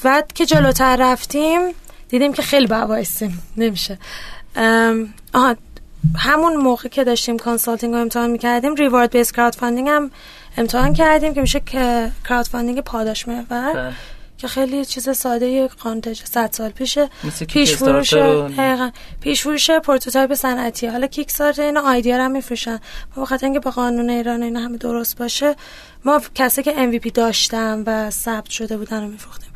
بعد که جلوتر رفتیم دیدیم که خیلی باوایستیم نمیشه. آها همون موقع که داشتیم consulting رو امتحان می‌کردیم reward-based crowdfunding هم امتحان کردیم که میشه که crowdfunding پاداش محور بله. که خیلی چیز ساده قانتج 100 سال پیشه. پیش فروش پیش فروش prototype صنعتی. حالا Kickstarter اینا idea هم میفروشن. ما بخاطر اینکه با قانون ایران اینا همه درست باشه ما کسی که MVP داشتن و ثبت شده بودن رو میفروختیم.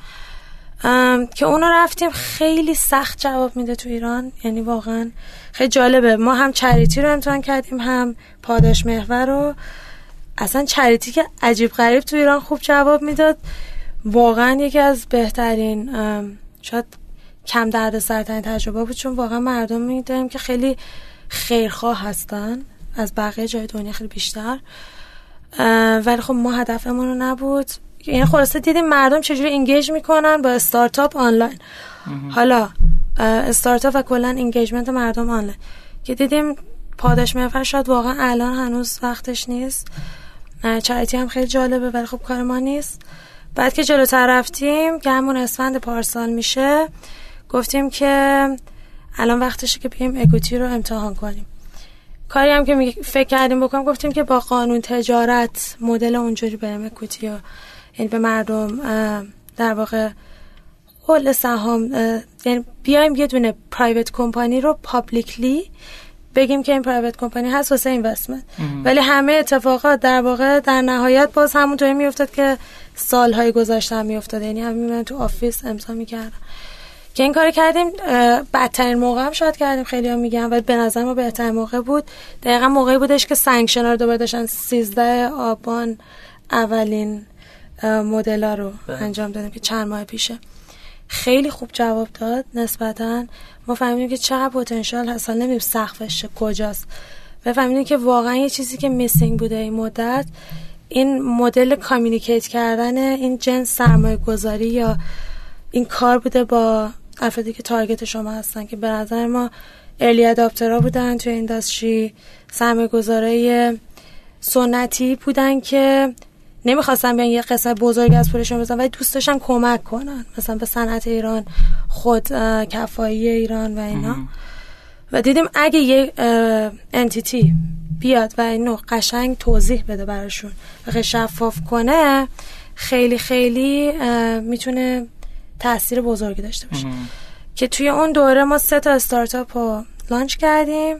که اونو رفتیم خیلی سخت جواب میده تو ایران. یعنی واقعا خیلی جالبه. ما هم چریتی رو امتحان کردیم هم پاداش محور رو. اصلا چریتی که عجیب غریب تو ایران خوب جواب می‌داد. واقعا یکی از بهترین شاید کم درد سرترین تجربه بود چون واقعا مردم می‌دونیم که خیلی خیرخواه هستن. از بقیه جای دنیا خیلی بیشتر. ولی خب ما هدفمون رو نبود. یعنی خلاصه دیدیم مردم چجوری engage می‌کنن با استارتاپ آنلاین حالا استارتاپ و کلا engagement مردم آنلاین که دیدیم پاداش محور شاید واقعا الان هنوز وقتش نیست. charity هم خیلی جالبه ولی خب کار ما نیست. بعد که جلوتر رفتیم که همون اسفند پارسال میشه گفتیم که الان وقتشه که بیم equity رو امتحان کنیم. کاری هم که فکر کردیم بکنم گفتیم که با قانون تجارت مدل اونجوری بریم equity یعنی به مردم در واقع قول سهام یعنی بیایم یه دونه private company رو publicly بگیم که این private company هست واسه investment ولی همه اتفاقات در واقع در نهایت باز همونطوری میافتاد که سالهای گذشته هم میافتاد. یعنی همین تو office امضا می‌کردم. که این کار کردیم بدترین موقع هم شاید کردیم خیلی هم میگم ولی به نظر ما بهترین موقع بود. دقیقا موقعی بودش که sanction رو دوباره داشتن. 13 آبان اولین مدل رو بله. انجام دادیم که چند ماه پیشه. خیلی خوب جواب داد نسبتا. ما فهمیدیم که چقدر پتانسیل هست حالا نمی‌دونیم سقفش کجاست. و فهمیدیم که واقعا یه چیزی که missing بوده این مدت این مدل communicate کردن این جنس سرمایه گذاری یا این کار بوده با افرادی که target شما هستن که به نظر ما early adopter ها بودن توی industry سرمایه گذاره سنتی بودن که نمی‌خواستن بیان یه قسمت بزرگ از پولشون بزن ولی دوست داشتن کمک کنن. مثلا به صنعت ایران خود کفایی ایران و اینا. و دیدیم اگه یه انتیتی بیاد و اینو قشنگ توضیح بده براشون و شفاف کنه خیلی خیلی می‌تونه تاثیر بزرگی داشته باشه. که توی اون دوره ما سه تا استارتاپ رو launch کردیم.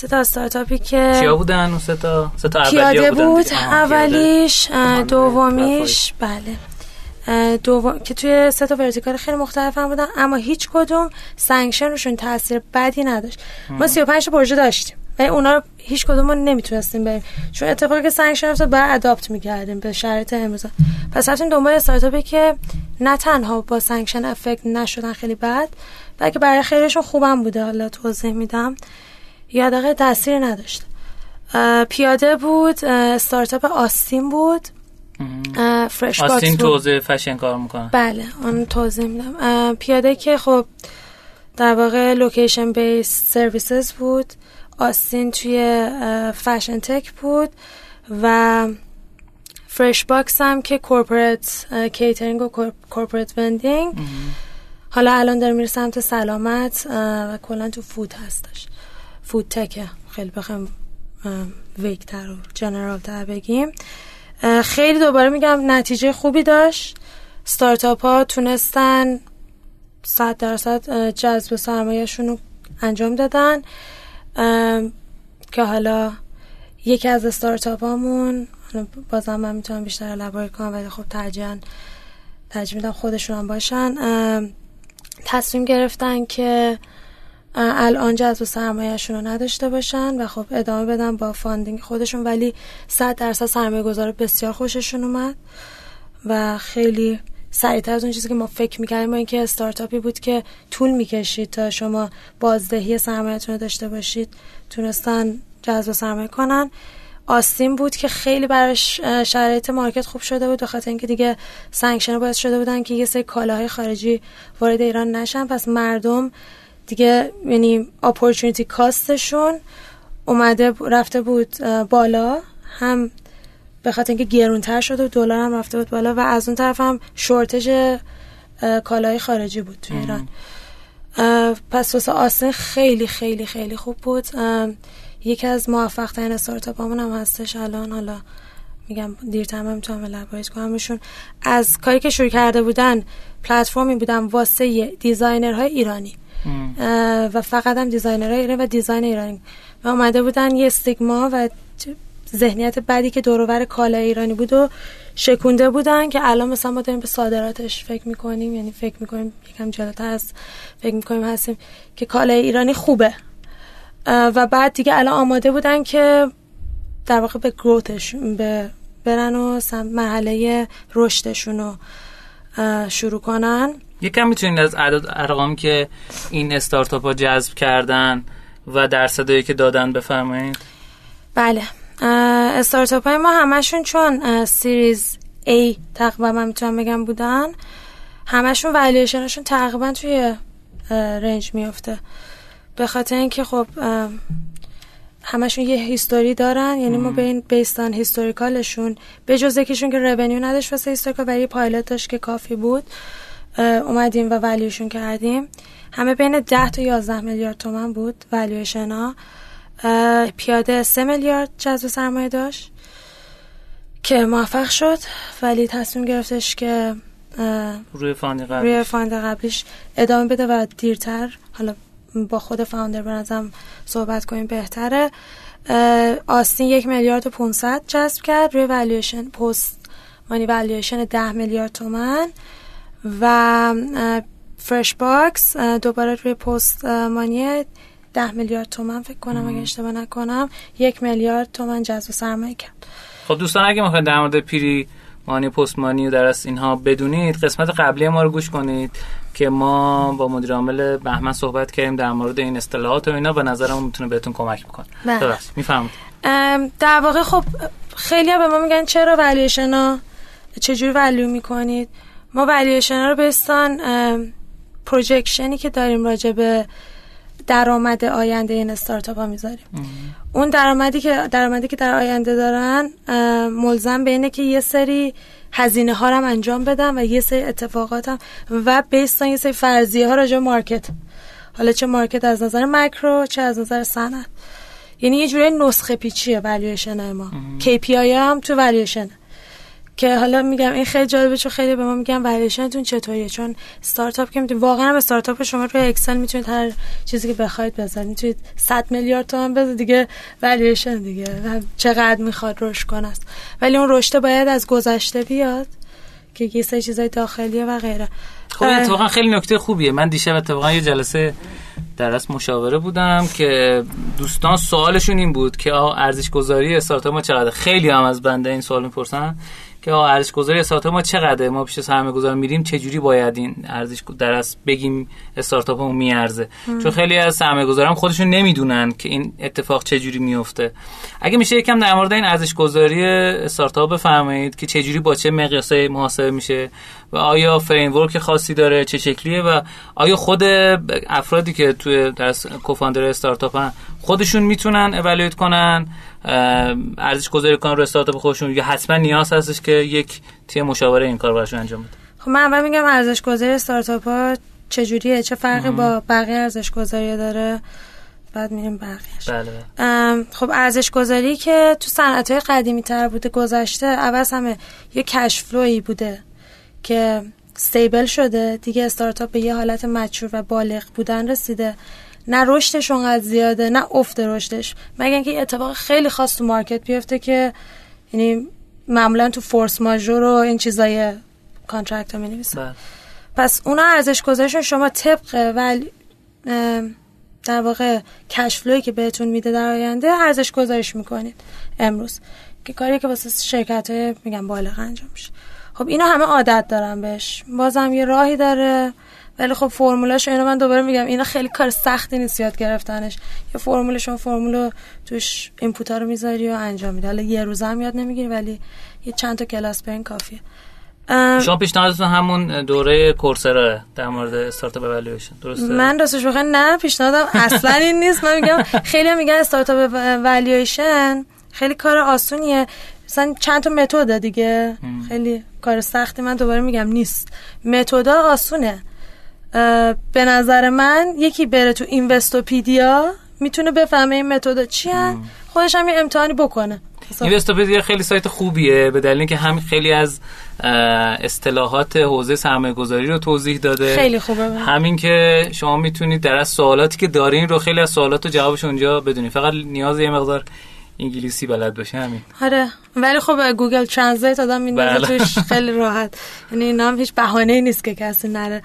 سه تا استارتاپی که کیا بودن؟ اون سه تا؟ سه تا پیاده بود. اولیش دومیش بله. دوم که توی سه تا vertical خیلی مختلف هم بودن اما هیچ کدوم sanction شون تاثیر بدی نداشت. ما 35 تا پروژه داشتیم. ولی اونا رو هیچ کدوم ما نمی‌تونستیم بریم. چون اتفاقی که sanction افتاد بعد adapt می‌کردیم به شرایط امروز. پس رفتیم دنبال استارتاپی که نه تنها با sanction affect نشدن خیلی بد بلکه برای خیلیشون خوبم بوده. حالا توضیح میدم. یا دقیقا تاثیر نداشت. پیاده بود استارتاپ آستین بود. فرش آستین توضیح فشن کار می‌کنه. بله اون توضیح میدم. پیاده که خب در واقع location-based services بود. آستین توی fashion tech بود و فرش باکس هم که corporate catering و corporate vending حالا الان داره میره سمت سلامت و کلا تو food هستش. food tech ه خیلی بخوام vague تر و general تر بگیم خیلی دوباره میگم نتیجه خوبی داشت. ستارتاپ ها تونستن صد درصد جذب سرمایهشون رو انجام دادن. که حالا یکی از استارتاپ هامون بازم من می‌تونم بیشتر elaborate کنم ولی خب ترجیحاً ترجیح میدم خودشون هم باشن. تصمیم گرفتن که الان جذب سرمایهشون رو نداشته باشن و خب ادامه بدن با funding خودشون ولی صد درصد سرمایه گذار بسیار خوششون اومد و خیلی سریعتر از اون چیزی که ما فکر می‌کردیم با اینکه استارتاپی بود که طول می‌کشید تا شما بازدهی سرمایهتون رو داشته باشید تونستن جذب سرمایه کنن. آستین بود که خیلی براش شرایط market خوب شده بود بخاطر اینکه دیگه sanction باعث شده بودن که یه سری کالاهای خارجی وارد ایران نشن. پس مردم دیگه یعنی opportunity cost شون اومده رفته بود بالا. هم به خاطر اینکه گرونتر شده و دلار هم رفته بود بالا و از اون طرف هم shortage کالای خارجی بود تو ایران. پس واسه آستین خیلی خیلی خیلی خوب بود. یکی از موفق ترین استارتاپ همون هم هستش الان. حالا میگم دیرتر هم می‌تونم elaborate کنم بشون از کاری که شروع کرده بودن پلتفرمی بودن واسه designer های ایرانی. و فقط هم designer های ایرانی و design ایرانی. و اومده بودن یه stigma و ذهنیت بدی که دور و ور کالا ایرانی بود و شکونده بودن که الان مثلا ما داریم به صادراتش فکر می‌کنیم یعنی فکر می‌کنیم یکم جلوتر از فکر می‌کنیم هستیم که کالا ایرانی خوبه. و بعد دیگه الان آماده بودن که در واقع به گروتش به برن و مرحله رشدشون رو شروع کنن. یکم می‌تونید از عدد ارقام که این استارتاپ ها جذب کردن و درصدی که دادن بفرمایید. بله. استارتاپ های ما همشون چون series A تقریبا من می‌تونم بگم بودن همشون ولیشنشون تقریبا توی range میفته به خاطر اینکه خب همشون یه history دارن یعنی ما بیایم based on historical شون به جز یکیشون که revenue نداشت واسه historical ولی پایلوت داشت که کافی بود اومدیم و value شون کردیم. همه بین 10 تا 11 میلیارد تومن بود ولیوشن ها پیاده 3 میلیارد جذب سرمایه داشت که موفق شد ولی تصمیم گرفتش که روی fund قبلیش. روی fund قبلیش ادامه بده و دیرتر حالا با خود founder برنزم صحبت کنیم بهتره. آستین یک میلیارد و 500 جذب کرد روی valuation post-money valuation 10 میلیارد تومن. و فرش باکس دوباره روی post-money ده میلیارد تومن فکر کنم اگه اشتباه نکنم یک میلیارد تومن جذب سرمایه کرد. خب دوستان اگه می‌خواین در مورد پیری مانی پست مانی و درست اینها بدونید قسمت قبلی ما رو گوش کنید. که ما با مدیر عامل بهمن صحبت کردیم در مورد این اصطلاحات و اینا به نظرم می‌تونه بهتون کمک بکنه. بله. درست می‌فهمید در واقع خب خیلی به ما میگن چرا ولیوشن ها؟ چجوری ولیو می‌کنید؟ ما ولیوشن ها رو بستان projection ی که داریم راجع به درآمد آینده این استارتاپ ها می‌ذاریم. اون درآمدی که درآمدی که در آینده دارن ملزم به اینه که یه سری هزینه ها هم انجام بدم و یه سری اتفاقات هم و based on یه سری فرضیه ها راجع market. حالا چه market از نظر مکرو چه از نظر صنعت. یعنی یه جوری نسخه پیچیه والویشن ما. KPI هم تو والویشن که حالا میگم این خیلی جالبه چون خیلی به ما میگن والویشنتون چطوریه؟ چون استارتاپ که می‌تونید واقعا به استارتاپ شما روی اکسل می‌تونید هر چیزی که بخواید بذارید می‌تونید 100 میلیارد تومن بذارید دیگه والویشن دیگه. چقدر می‌خواد رشد کنه است. ولی اون رشد باید از گذشته بیاد که یه سری چیزای داخلیه و غیره. خب اتفاقا خیلی نکته خوبیه. من دیشب اتفاقا یه جلسه در مشاوره بودم که دوستان سوالشون این بود که ارزش گذاری استارتاپ ما چقدر خیلی هم از بنده این سوال می‌پرسن. که ارزش گذاری استارتاپ ما چقدره؟ ما پیش سرمایه گذار میریم چه جوری باید این ارزش در از بگیم استارتاپمون میارزه؟ چون خیلی از سرمایه گذاران خودشون نمی‌دونن که این اتفاق چه جوری میفته اگه میشه یکم در مورد این ارزش گذاری استارتاپ بفرمایید که چه جوری با چه مقیاسه محاسبه میشه و آیا فریم خاصی داره چه شکلیه و آیا خود افرادی که توی درس کوفاندر استارتاپ خودشون می‌تونن اولویت کنن ارزش گذاری کنن رو استارتاپ خودشون. یا حتما نیاز هستش که یک تیم مشاوره این کار براشون انجام بده. خب من اول میگم ارزش گذاری استارتاپ ها چجوریه؟ چه فرقی با بقیه ارزش گذاری داره؟ بعد میریم بقیهش. بله. خب ارزش گذاری که تو صنعت های قدیمی تر بوده گذشته عوض همه یه کشفلوی بوده که ستیبل شده. دیگه استارتاپ به یه حالت مچور و بالغ بودن رسیده. نه رشدش اونقدر زیاده نه افت رشدش. مگه اینکه اتفاق خیلی خاص تو market بیفته که یعنی معمولا تو force majeure و این چیزای contract ها می بله. پس اونا ارزش گذاریشون شما طبق ولی در واقع cash flow ی که بهتون میده در آینده ارزش گذاریش می‌کنید امروز. که کاری که واسه شرکت های میگم بالغ انجام میشه. خب اینا همه عادت دارن بهش. بازم یه راهی داره. ولی خب فرمولاش اینو من دوباره میگم اینا خیلی کار سختی نیست یاد گرفتنش. یه فرمول شما فرمول توش input ا رو می‌ذاری و انجام میده. حالا یه روز هم یاد نمی‌گیری ولی یه چند تا کلاس برین کافیه. شما پیشنهادتون همون دوره کورسرا در مورد startup valuation درسته؟ من راستش بخوام نه پیشنهادم اصلا این نیست. من میگم خیلی میگن startup valuation خیلی کار آسونیه. مثلا چند تا method دیگه. خیلی کار سختی من دوباره میگم نیست. متدا آسونه. به نظر من یکی بره تو اینوستوپیدیا می‌تونه بفهمه این متد چی خودش هم یه امتحانی بکنه. اینوستوپیدیا خیلی سایت خوبیه به دلیل که هم خیلی از اصطلاحات حوزه سرمایه گذاری رو توضیح داده. خیلی خوبه. همین که شما می‌تونید در از سوالاتی که دارین رو خیلی از سوالات و جوابش اونجا بدونید فقط نیاز یه مقدار انگلیسی بلد باشه همین. آره ولی خب Google Translate آدم میندازه بله. توش خیلی راحت. یعنی نام هیچ بهانه نیست که کسی نره.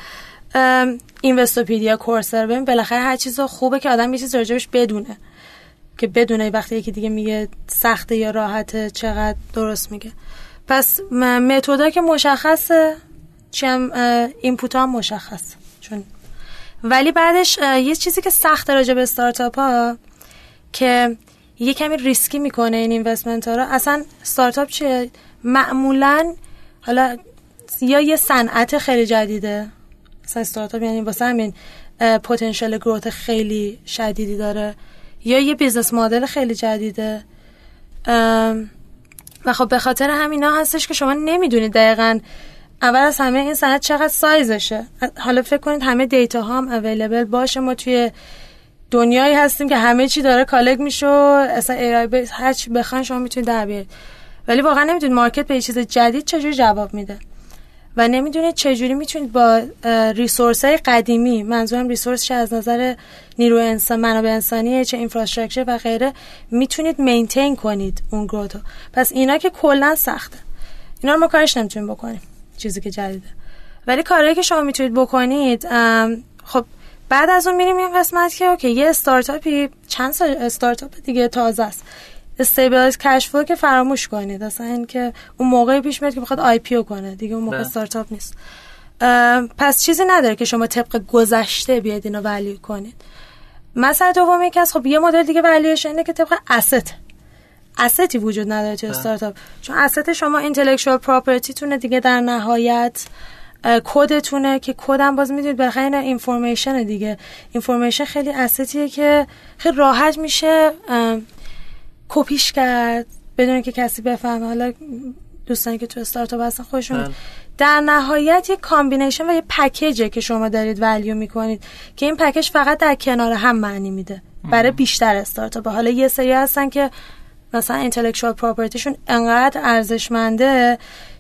Investopedia Coursera ببین بالاخره هر چیز خوبه که آدم یه چیز راجبش بدونه. که بدونه وقتی یکی دیگه میگه سخته یا راحته چقدر درست میگه. پس method ا که مشخصه چم input هم مشخص چون ولی بعدش یه چیزی که سخت راجع به استارتاپ ها که یه کمی ریسکی می‌کنه این investment ها رو اصلا استارتاپ چیه؟ معمولا حالا یا یه صنعت خیلی جدیده مثلا استارتاپ یعنی واسه همین پتانسیل growth خیلی شدیدی داره. یا یه business model خیلی جدیده. و خب به خاطر همینا هستش که شما نمی‌دونید دقیقا اول از همه این صنعت چقدر سایزشه حالا فکر کنید همه data هم available باشه. ما توی دنیایی هستیم که همه چی داره catalog میشه اصلا ای هر چی بخواین شما می‌تونید در بیارید. ولی واقعا نمی‌دونید market به چیز جدید چجوری جواب میده. و نمی‌دونید چجوری می‌تونید با resource های قدیمی منظورم resource چه از نظر نیرو انسان منابع انسانی چه infrastructure و غیره می‌تونید maintain کنید اون growth و پس اینا که کلا سخته. اینا رو ما کارش نمی‌تونیم بکنیم چیزی که جدیده. ولی کاری که شما می‌تونید بکنید خب بعد از اون میریم این قسمت که okay یه استارتاپی چند سال استارتاپ دیگه تازه است. stabilized cash flow که فراموش کنید. اصلا این که اون موقعی پیش میاد که بخواد IPO کنه. دیگه اون موقع بله. استارتاپ نیست. پس چیزی نداره که شما طبق گذشته بیاید اینو value کنید. مثلا دومی که از خب یه مدل دیگه value ش اینه که طبق asset. asset ی وجود نداره تو بله. استارتاپ چون asset شما intellectual property تونه دیگه در نهایت کدتونه که کدم باز می‌دونید بالاخره این information دیگه. information خیلی asset یه که خیلی راحت میشه کپیش کرد بدون که کسی بفهمه. حالا دوستانی که تو استارتاپ هستن خودشون بله. در نهایت یه combination و یه package ه که شما دارید value می‌کنید که این package فقط در کنار هم معنی میده. برای بیشتر استارتاپ. حالا یه سری هستن که مثلا intellectual property شون انقدر ارزشمنده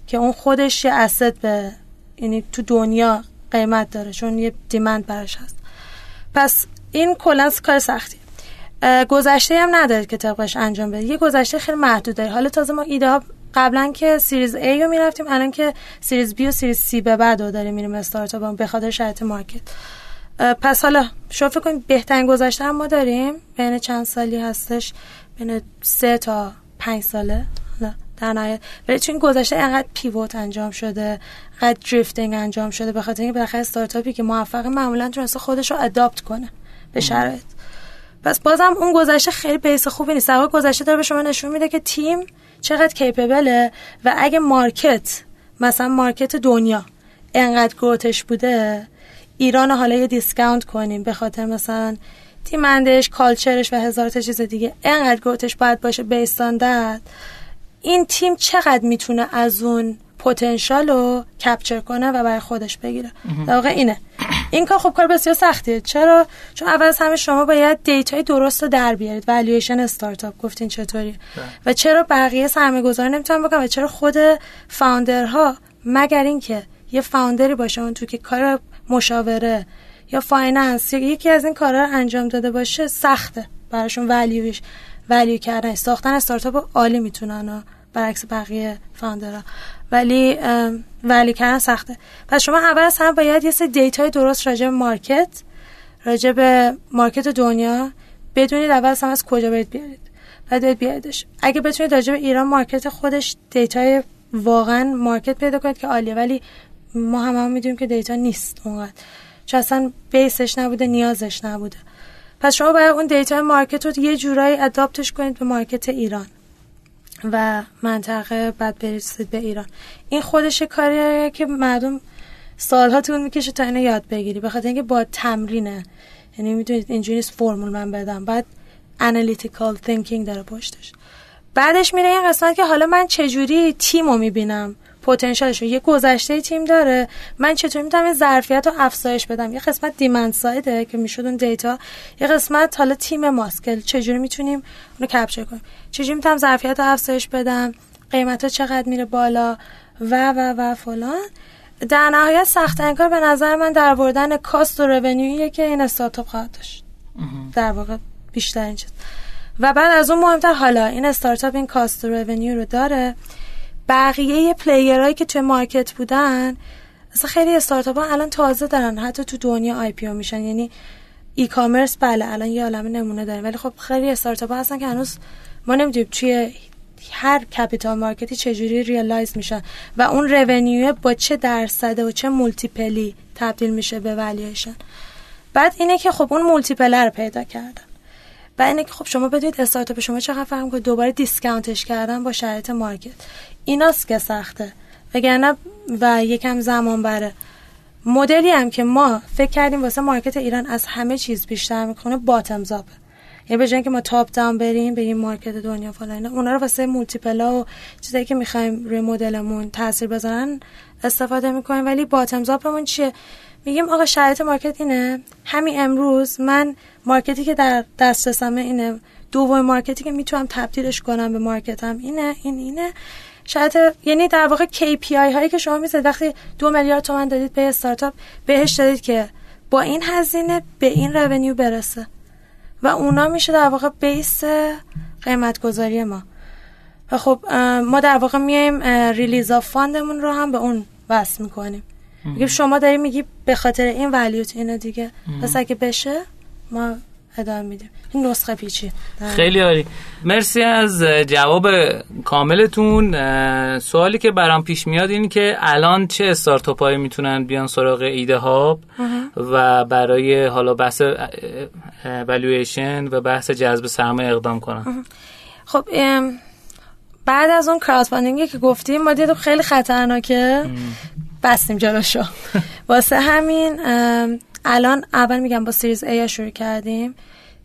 که اون خودش یه اسید به یعنی تو دنیا قیمت داره چون یه دیمند براش هست. پس این کلا کار سختی. گذشته هم ندارید که طبقش انجام بدید یه گذشته خیلی محدود دارید حالا تازه ما ایده ها قبلا که سریز A رو می‌رفتیم الان که سریز B و سریز C به بعد رو داریم میریم استارتاپ به خاطر شرایط مارکت. پس حالا شما فکر کنید بهترین گذشته هم ما داریم. بین چند سالی هستش؟ بین سه تا پنج ساله. حالا در نهایت. ولی چون گذشته انقدر pivot انجام شده انقدر drifting انجام شده به خاطر اینکه بالاخره استارتاپی که موفق معمولا تونسته خودش رو adapt کنه به شرایط. پس بازم اون گذشته خیلی base خوبی نیست. در گذشته داره به شما نشون میده که تیم چقدر capable ه و اگه market مثلا market دنیا انقدر growth ش بوده ایران حالا یه discount کنیم به خاطر مثلا demand ش culture ش و هزار تا چیز دیگه انقدر growth ش باید باشه based on that این تیم چقدر می‌تونه از اون پتانسیال رو capture کنه و برای خودش بگیره. در واقع اینه. این کار خب کار بسیار سختیه. چرا؟ چون اول از همه شما باید data ی درست رو در بیارید. والویشن استارتاپ گفتین چطوری؟ و چرا بقیه سرمایه گذار نمی‌تونن بکنن؟ و چرا خود founder ها مگر اینکه یه founder ی باشه اون تو که کار مشاوره یا finance یا یکی از این کارا رو انجام داده باشه سخته. براشون ولیوش ولیو کردن ساختن استارتاپ عالی می‌تونن برعکس بقیه founder ها ولی value کردن سخته. پس شما اول از همه باید یه سری data ی درست راجع به market راجع به market دنیا بدونید اول از از کجا باید بیارید بعد باید بیاریدش. اگه بتونید راجع به ایران market خودش data ی واقعا market پیدا کنید که عالیه ولی ما هم هم می‌دونیم که data نیست اونقدر. چون اصلا base ش نبوده نیازش نبوده. پس شما باید اون data market رو یه جورایی adapt ش کنید به market ایران. و منطقه بعد برسید به ایران. این خودش یه کاریه که مردم سالها طول می‌کشه تا اینو یاد بگیری. به خاطر اینکه با تمرینه یعنی می‌دونید اینجوری نیست فرمول من بدم بعد analytical thinking داره پشتش. بعدش میره این قسمت که حالا من چجوری تیم رو می‌بینم؟ پتانسیلش یه گذشته تیم داره. من چطور می‌تونم این ظرفیت رو افزایش بدم؟ یه قسمت دیمند سایده که می‌شد اون دیتا یه قسمت حالا تیم ماست که چجوری می‌تونیم اونو کپچر کنیم؟ چجوری می‌تونم ظرفیت رو افزایش بدم؟ قیمت ها چقدر میره بالا؟ و و و فلان. در نهایت سخت کار به نظر من در بردن کاست و رونیویه که این استارتاپ خواهد داشت. در واقع بیشتر این چیز. و بعد از اون مهمتر حالا این استارتاپ این cost و revenue رو داره. بقیه player هایی که توی market بودن اصلا خیلی استارتاپ ها الان تازه دارن. حتی تو دنیا IPO میشن. یعنی e-commerce بله الان یه عالمه نمونه داریم. ولی خب خیلی استارتاپ ها هستن که هنوز ما نمی‌دونیم توی هر capital market ی چجوری realize میشن و اون revenue با چه درصده و چه multiple ی تبدیل میشه به والیویشن بعد اینه که خب اون multiplier رو پیدا کردن. و اینه که خب شما بدونید استارتاپ شما چقدر فهم کنید. دوباره discount ش کردن با شرایط market. ایناست که سخته. وگرنه و یکم زمان بره. مدلی هم که ما فکر کردیم واسه market ایران از همه چیز بیشتر می‌کنه bottom up ه یعنی به که ما top down بریم به این market دنیا فلان اونا رو واسه multiple ا و چیزایی که می‌خوایم روی مدلمون تاثیر بذارن استفاده می‌کنیم. ولی bottom up مون چیه؟ میگیم آقا شرایط market اینه. همین امروز من market ی که در دسترسمه اینه. دوم market ی که می‌تونم تبدیلش کنم به market م اینه این اینه. شرایط یعنی در واقع KPI هایی که شما می‌زنید وقتی دو میلیارد تومن دادید به استارتاپ بهش دادید که با این هزینه به این revenue برسه. و اونا میشه در واقع base قیمت گذاری ما. و خب ما در واقع میایم release of fund مون رو هم به اون وصل می‌کنیم. میگیم شما داری میگی به خاطر این value ت اینه دیگه پس اگه بشه ما ادامه میدیم. این نسخه پیچی. خیلی عالی. مرسی از جواب کاملتون. سوالی که برام پیش میاد این که الان چه استارتاپ هایی می‌تونن بیان سراغ ایده هاب و برای حالا بحث والویشن و بحث جذب سرمایه اقدام کنن؟ خب بعد از اون کراودفاندینگی که گفتیم ما دیدیم خیلی خطرناکه. بستیم جلوشو [laughs] واسه همین الان اول میگم با سیریز ای شروع کردیم.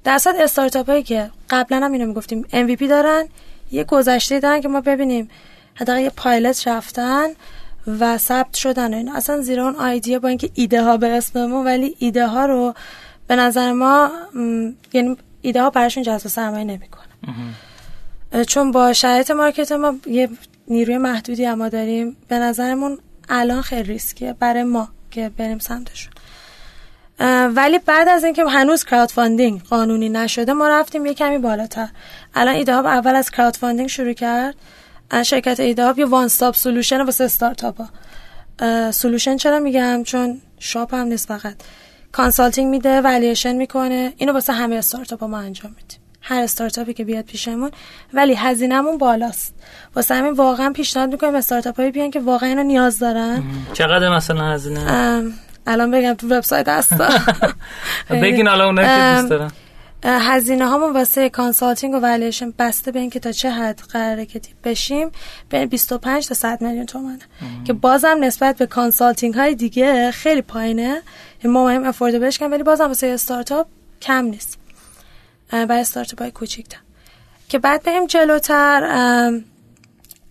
درصد استارتاپ هایی که قبلا هم اینو می‌گفتیم MVP دارن یه گذشته دارن که ما ببینیم حداقل یه پایلت رفتن و ثبت شدن و این اصلا زیرا اون آیدیا با اینکه ایده ها به اسممون ولی ایده ها رو به نظر ما یعنی ایده ها براشون جذب سرمایه نمی‌کنه. چون با شرایط market ما یه نیروی محدودی اما داریم. به نظرمون الان خیلی ریسکیه برای ما که بریم سمتشون. ولی بعد از اینکه هنوز crowdfunding قانونی نشده ما رفتیم یه کمی بالاتر. الان ایدهاب اول از crowdfunding شروع کرد. شرکت ایدهاب یه one stop solution واسه استارتاپ ها solution چرا میگم؟ چون shop هم نیست فقط. consulting میده والیشن می‌کنه. اینو واسه همه استارتاپ ها ما انجام میدیم. هر استارتاپی که بیاد پیشمون ولی هزینهمون بالاست. واسه همین واقعا پیشنهاد می‌کنیم استارتاپ هایی بیان که واقعا اینو نیاز دارن. چقدر مثلا هزینه؟ الان بگم تو وبسایت هست [laughs] بگین حالا اونایی که دوست دارن. هزینه هامون واسه consulting و valuation بسته به اینکه تا چه حد قراره که بشیم بین 25 تا 100 میلیون تومانه. که بازم نسبت به consulting های دیگه خیلی پایینه. ما مهم affordable ش کنیم ولی بازم واسه استارتاپ کم نیست. برای استارتاپ های کوچیکتر. که بعد بریم جلوتر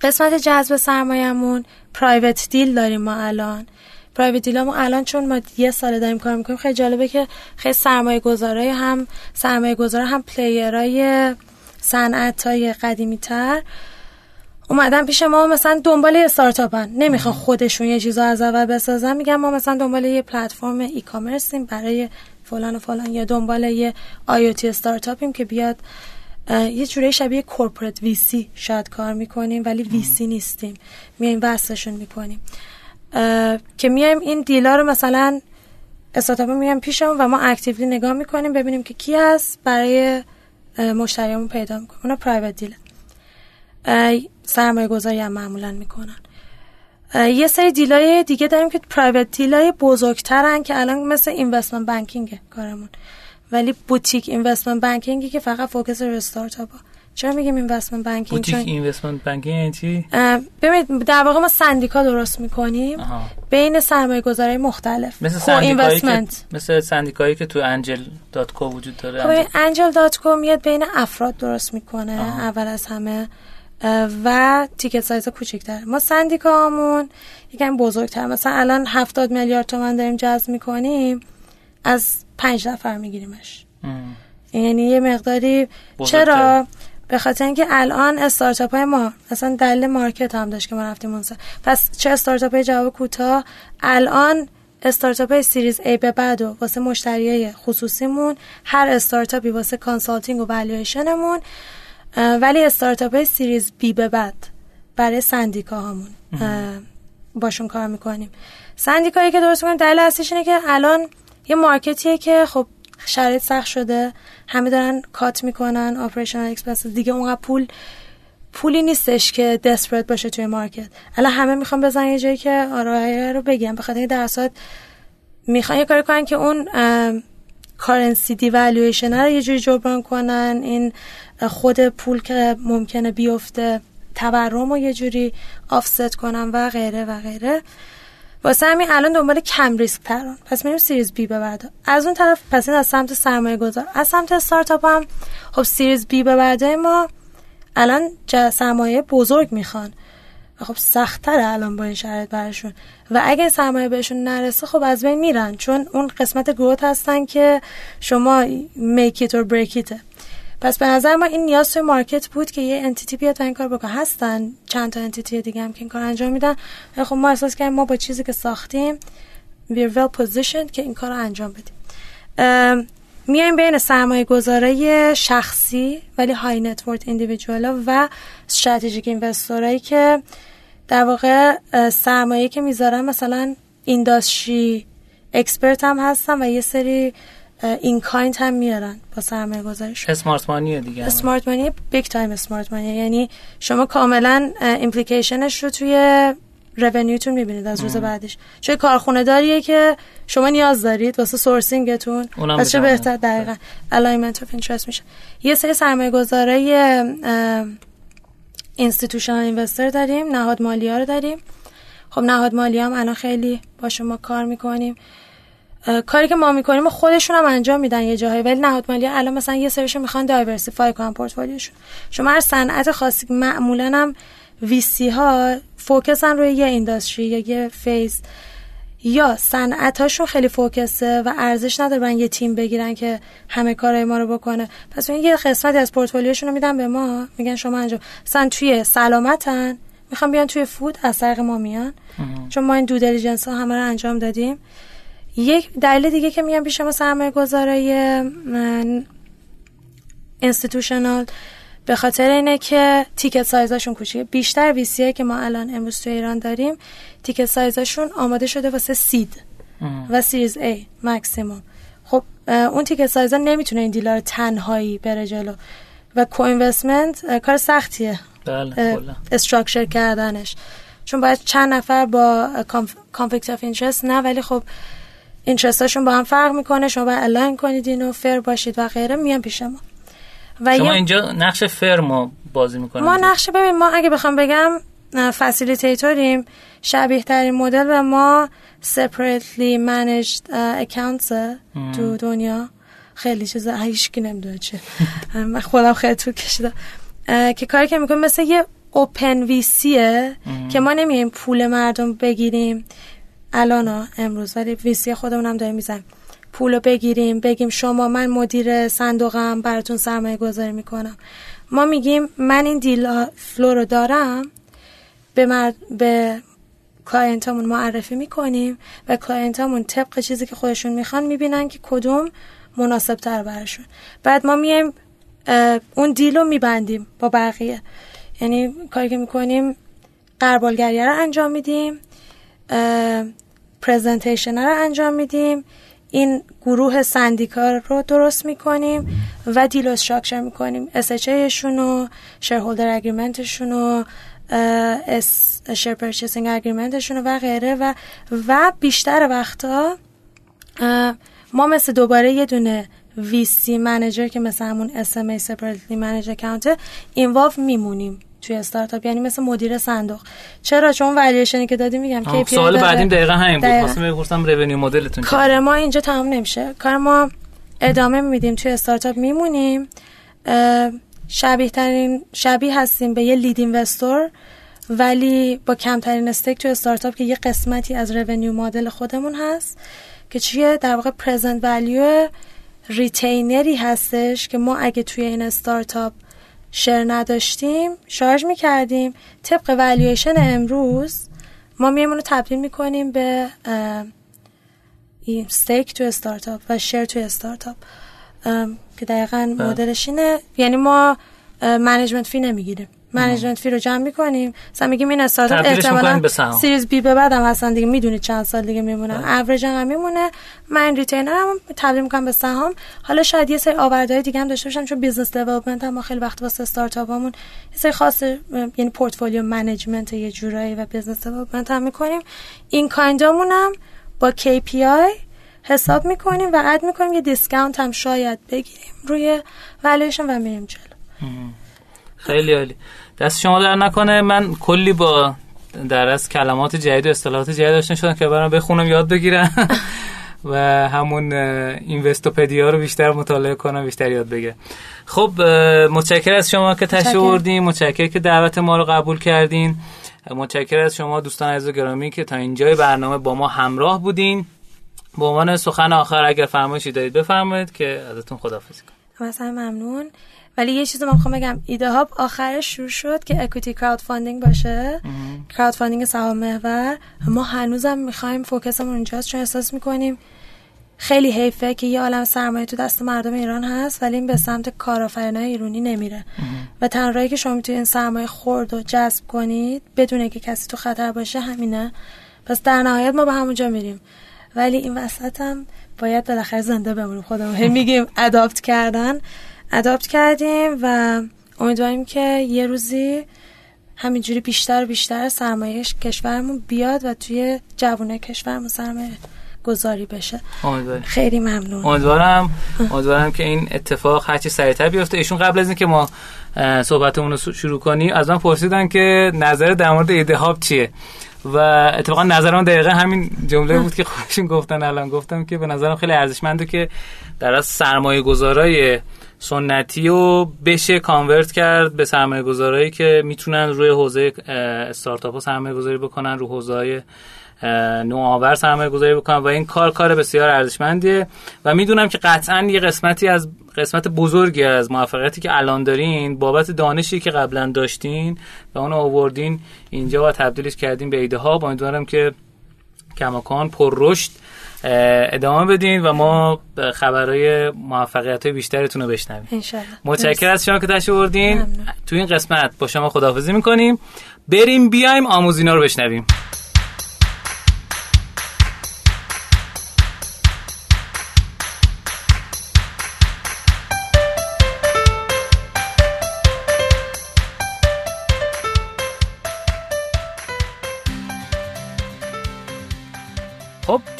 قسمت جذب سرمایهمون private deal داریم ما الان. private deal امون الان چون ما یه سال داریم کار می‌کنیم خیلی جالبه که خیلی سرمایه گذارای هم سرمایه گذار هم player ای صنعت های قدیمی تر اومدن پیش ما مثلا دنبال یه استارتاپن. نمی‌خوان خودشون یه چیزا از اول بسازن. میگن ما مثلا دنبال یه پلتفرم ای کامرسیم برای فلان و فلان یا دنبال یه آیوتی استارتاپیم که بیاد یه جوری شبیه کورپورت ویسی شاید کار می‌کنیم ولی ویسی نیستیم. میایم وصلشون می‌کنیم. که میایم این دیلا رو مثلا استارتاپ میایم پیشمون و ما اکتیولی نگاه می‌کنیم ببینیم که کی هست برای مشتریمون پیدا می‌کنیم اونا private deal ه سرمایه گذاری هم معمولا می‌کنن. یه سری deal ای دیگه داریم که private deal ای بزرگترن که الان مثل investment banking کارمون. ولی boutique investment banking ی که فقط focus رو استارتاپ ها چرا میگیم investment banking boutique investment banking چی؟ ببینید در واقع ما سندیکا درست می‌کنیم. بین سرمایه گذاری مختلف. مثل سندیکایی که مثل سندیکایی که تو angel dot co وجود داره خب angel dot co میاد بین افراد درست می‌کنه. اول از همه. و ticket size کوچیک‌تر ما سندیکامون یکم بزرگتر. مثلا الان 70 میلیارد تومن داریم جذب می‌کنیم از پنج نفر میگیریمش. یعنی یه مقداری چرا؟ به خاطر اینکه الان استارتاپ های ما مثلا دلیل market هم داشت که ما رفتیم اونجا پس چه استارتاپ های جواب کوتاه؟ الان استارتاپ های series A به بعد و واسه مشتری های خصوصیمون هر استارتاپی واسه consulting و valuation مون ولی استارتاپ های series B به بعد برای سندیکا همون باشون کار می‌کنیم. سندیکایی که درست می‌کنیم دلیل اصلیش اینه که الان یه market یه که خب شرایط سخت شده. همه دارن cut می‌کنن operational expense دیگه اونقدر پول پولی نیستش که desperate باشه توی market. الان همه می‌خوان بزنن یه جایی که ROI رو بگم به خاطر در اصل می‌خوان یه کاری کنن که اون currency devaluation رو یه جوری جبران کنن. این خود پول که ممکنه بیفته تورم رو یه جوری offset کنن و غیره و غیره. واسه همین الان دنبال کم ریسک‌ترن پس میریم series B به بعد از اون طرف پس این از سمت سرمایه گذار. از سمت استارتاپ هم خب series B به بعد ما الان سرمایه بزرگ می‌خوان. خب سختتر الان با این شرایط براشون و اگه سرمایه بهشون نرسه خب از بین میرن. چون اون قسمت growth هستن که شما make it or break it ئه پس به نظر ما این نیاز توی market بود که یه entity بیاد و این کار بکنه. هستن چند تا entity دیگه هم که این کار انجام میدن. خب ما احساس کردیم ما با چیزی که ساختیم we're well positioned که این کار رو انجام بدیم. میایم بین سرمایه گذاره شخصی ولی high net worth individual و strategic investor ایی که در واقع سرمایه که می‌ذارن مثلا industry expert هم هستن و یه سری in-kind هم میارن با سرمایه گذارش smart money دیگه. smart money big time smart money یعنی شما کاملا implication ش رو توی revenue تون می‌بینید از روز بعدش. چه کارخونه داریه که شما نیاز دارید واسه sourcing تون پس چه بهتر دقیقا. alignment of interest میشه. یه سری سرمایه گذاره institutional investor داریم. نهاد مالی ها رو داریم. خب نهاد مالی هم الان خیلی با شما کار می‌کنیم. کاری که ما می‌کنیم خودشون هم انجام میدن یه جاهایی. ولی نهاد مالی الان مثلا یه سریشون می‌خوان diversify کنن پورتفولیوشون. شما هر صنعت خاصی معمولا هم VC ها focus ن روی یه industry یا یه phase یا صنعتاشون خیلی focus ه و ارزش نداره برن یه تیم بگیرن که همه کارهای ما رو بکنه. پس این یه قسمتی از پورتفولیوشون رو میدن به ما. میگن شما انجام مثلا توی سلامتن. می‌خوام بیان توی food از طریق ما میان. چون ما این due diligence ها همه رو انجام دادیم. یک دلیل دیگه که میگم پیش ما سرمایه گذارای institutional به خاطر اینه که ticket size اشون کوچیکه. بیشتر VC که ما الان امروز تو ایران داریم ticket size اشون آماده شده واسه seed و series A maximum خب اون ticket size ا نمی‌تونه این deal ا رو تنهایی بره جلو. و کو کار سختیه. بله structure کردنش. چون باید چند نفر با conflict of interest نه ولی خب interest اشون با هم فرق می‌کنه شما باید align کنید اینو fair باشید و غیره میان پیش ما و شما اینجا نقش firm و بازی می‌کنیم ما نقش ببین ما اگه بخوام بگم فسیلیتیتوریم شبیه ترین مدل و ما separately managed accounts تو دنیا. خیلی چیزا هیچکی نمی‌دونه چه من خودم خیلی تو کشیدم. که کاری که می‌کنیم مثل یه اوپن ویسیه که ما نمیایم پول مردم بگیریم. الان امروز ولی ویسی خودمونم داریم می‌زنیم. پول بگیریم بگیم شما من مدیر صندوقم براتون سرمایه گذاری می‌کنم. ما میگیم من این deal flow رو دارم به, مرد به client امون معرفی می‌کنیم و client امون طبق چیزی که خودشون می‌خوان می‌بینن که کدوم مناسب تر براشون بعد ما میایم اون deal رو میبندیم با بقیه. یعنی کاری که می‌کنیم غربالگریه رو انجام میدیم. presentation رو انجام میدیم. این گروه سندیکا رو درست می‌کنیم و deal structure می‌کنیم. SHA و shareholder agreement شون و share purchasing agreement شون و غیره. و و بیشتر وقتا ما مثل دوباره یه دونه VC manager که مثل همون SMA separately managed account involve میمونیم. توی استارتاپ یعنی مثل مدیر صندوق. چرا؟ چون والیوشنی که دادی میگم KPI سوال بعدیم دقیقا همین بود. خواستم بپرسم revenue model تون کار ما اینجا تمام نمیشه. کار ما ادامه میدیم توی استارتاپ. میمونیم. شبیه ترین شبیه هستیم به یه lead investor ولی با کمترین stake توی استارتاپ که یه قسمتی از revenue model خودمون هست که چیه؟ در واقع present value retainer ی هستش که ما اگه توی این استارتاپ share نداشتیم charge می‌کردیم. طبق والیویشن امروز ما میایم رو تبدیل می‌کنیم به این stake تو استارتاپ و share تو استارتاپ که دقیقا بله. مدلش اینه. یعنی ما management fee نمی‌گیریم. management fee رو جمع می‌کنیم. مثلا میگیم این استارتاپ احتمالاً series B به بعدم اصلا دیگه. می‌دونید چند سال دیگه میمونن اوریج هم میمونه. من retainer م تبدیل می‌کنم به سهام. حالا شاید یه سری آوردهای دیگه هم داشته باشم چون business development هم ما خیلی وقت واسه استارتاپامون یه سری خاص یعنی portfolio management یه جورایی و business development هم می‌کنیم. in-kind امون هم با KPI حساب می‌کنیم و add می‌کنیم. یه discount هم شاید بگیریم روی والویشن و میریم جلو. خیلی عالی. دست شما درد نکنه. من کلی با در از کلمات جدید و اصطلاحات جدید داشته شدم که برام بخونم یاد بگیرم. [laughs] و همون Investopedia رو بیشتر مطالعه کنم بیشتر یاد بگیرم. خب متشکر از شما که تشریف آوردین. متشکر که دعوت ما رو قبول کردین. متشکر از شما دوستان عزیز و گرامی که تا اینجای برنامه با ما همراه بودین. به عنوان سخن آخر اگر فرمایشی دارید بفرمایید که ازتون خداحافظی کنم. مثلا ممنون. ولی یه چیزی من می‌خوام بگم. ایده ها آخرش شروع شد که equity crowdfunding باشه. crowdfunding سهام محور. ما هنوزم می‌خوایم focus مون اونجاست چون احساس می‌کنیم خیلی حیفه که یه عالم سرمایه تو دست مردم ایران هست ولی این به سمت کارآفرینای ایرانی نمیره. و تنها که شما می‌تونید این سرمایه خورد و جذب کنید بدون که کسی تو خطر باشه همینه. پس در نهایت ما به همونجا میریم. ولی این وسط هم باید بالاخره زنده بمونیم. خودمون هم میگیم اداپت کردن. اداپت کردیم و امیدواریم که یه روزی همینجوری بیشتر و بیشتر سرمایه کشورمون بیاد و توی جوانه کشورمون سرمایه گذاری بشه. امیدوارم خیلی ممنون. امیدوارم. امیدوارم که این اتفاق هرچی سریعتر بیفته. ایشون قبل از اینکه ما صحبتمون رو شروع کنیم از من پرسیدن که نظر در مورد ایده هاب چیه؟ و اتفاقا نظرم دقیقا همین جمله بود که خودشون گفتن الان. گفتم که به نظرم خیلی ارزشمنده که در از سرمایه گذارای سنتی رو بشه کانورت کرد به سرمایه گذارایی که می‌تونن روی حوزه استارتاپ ها سرمایه گذاری بکنن رو حوزه نوآور سرمایه گذاری بکنن و این کار کار بسیار ارزشمندیه و می‌دونم که قطعا یه قسمتی از قسمت بزرگی از موفقیتی که الان دارین بابت دانشی که قبلا داشتین و اون آوردین اینجا و تبدیلش کردین به ایده ها امیدوارم که کماکان پر رشد ادامه بدین و ما خبرهای موفقیت های بیشترتون رو بشنویم. متشکر از شما که تشریف آوردین. تو این قسمت با شما خداحافظی می‌کنیم. بریم بیایم آموزینا رو بشنویم.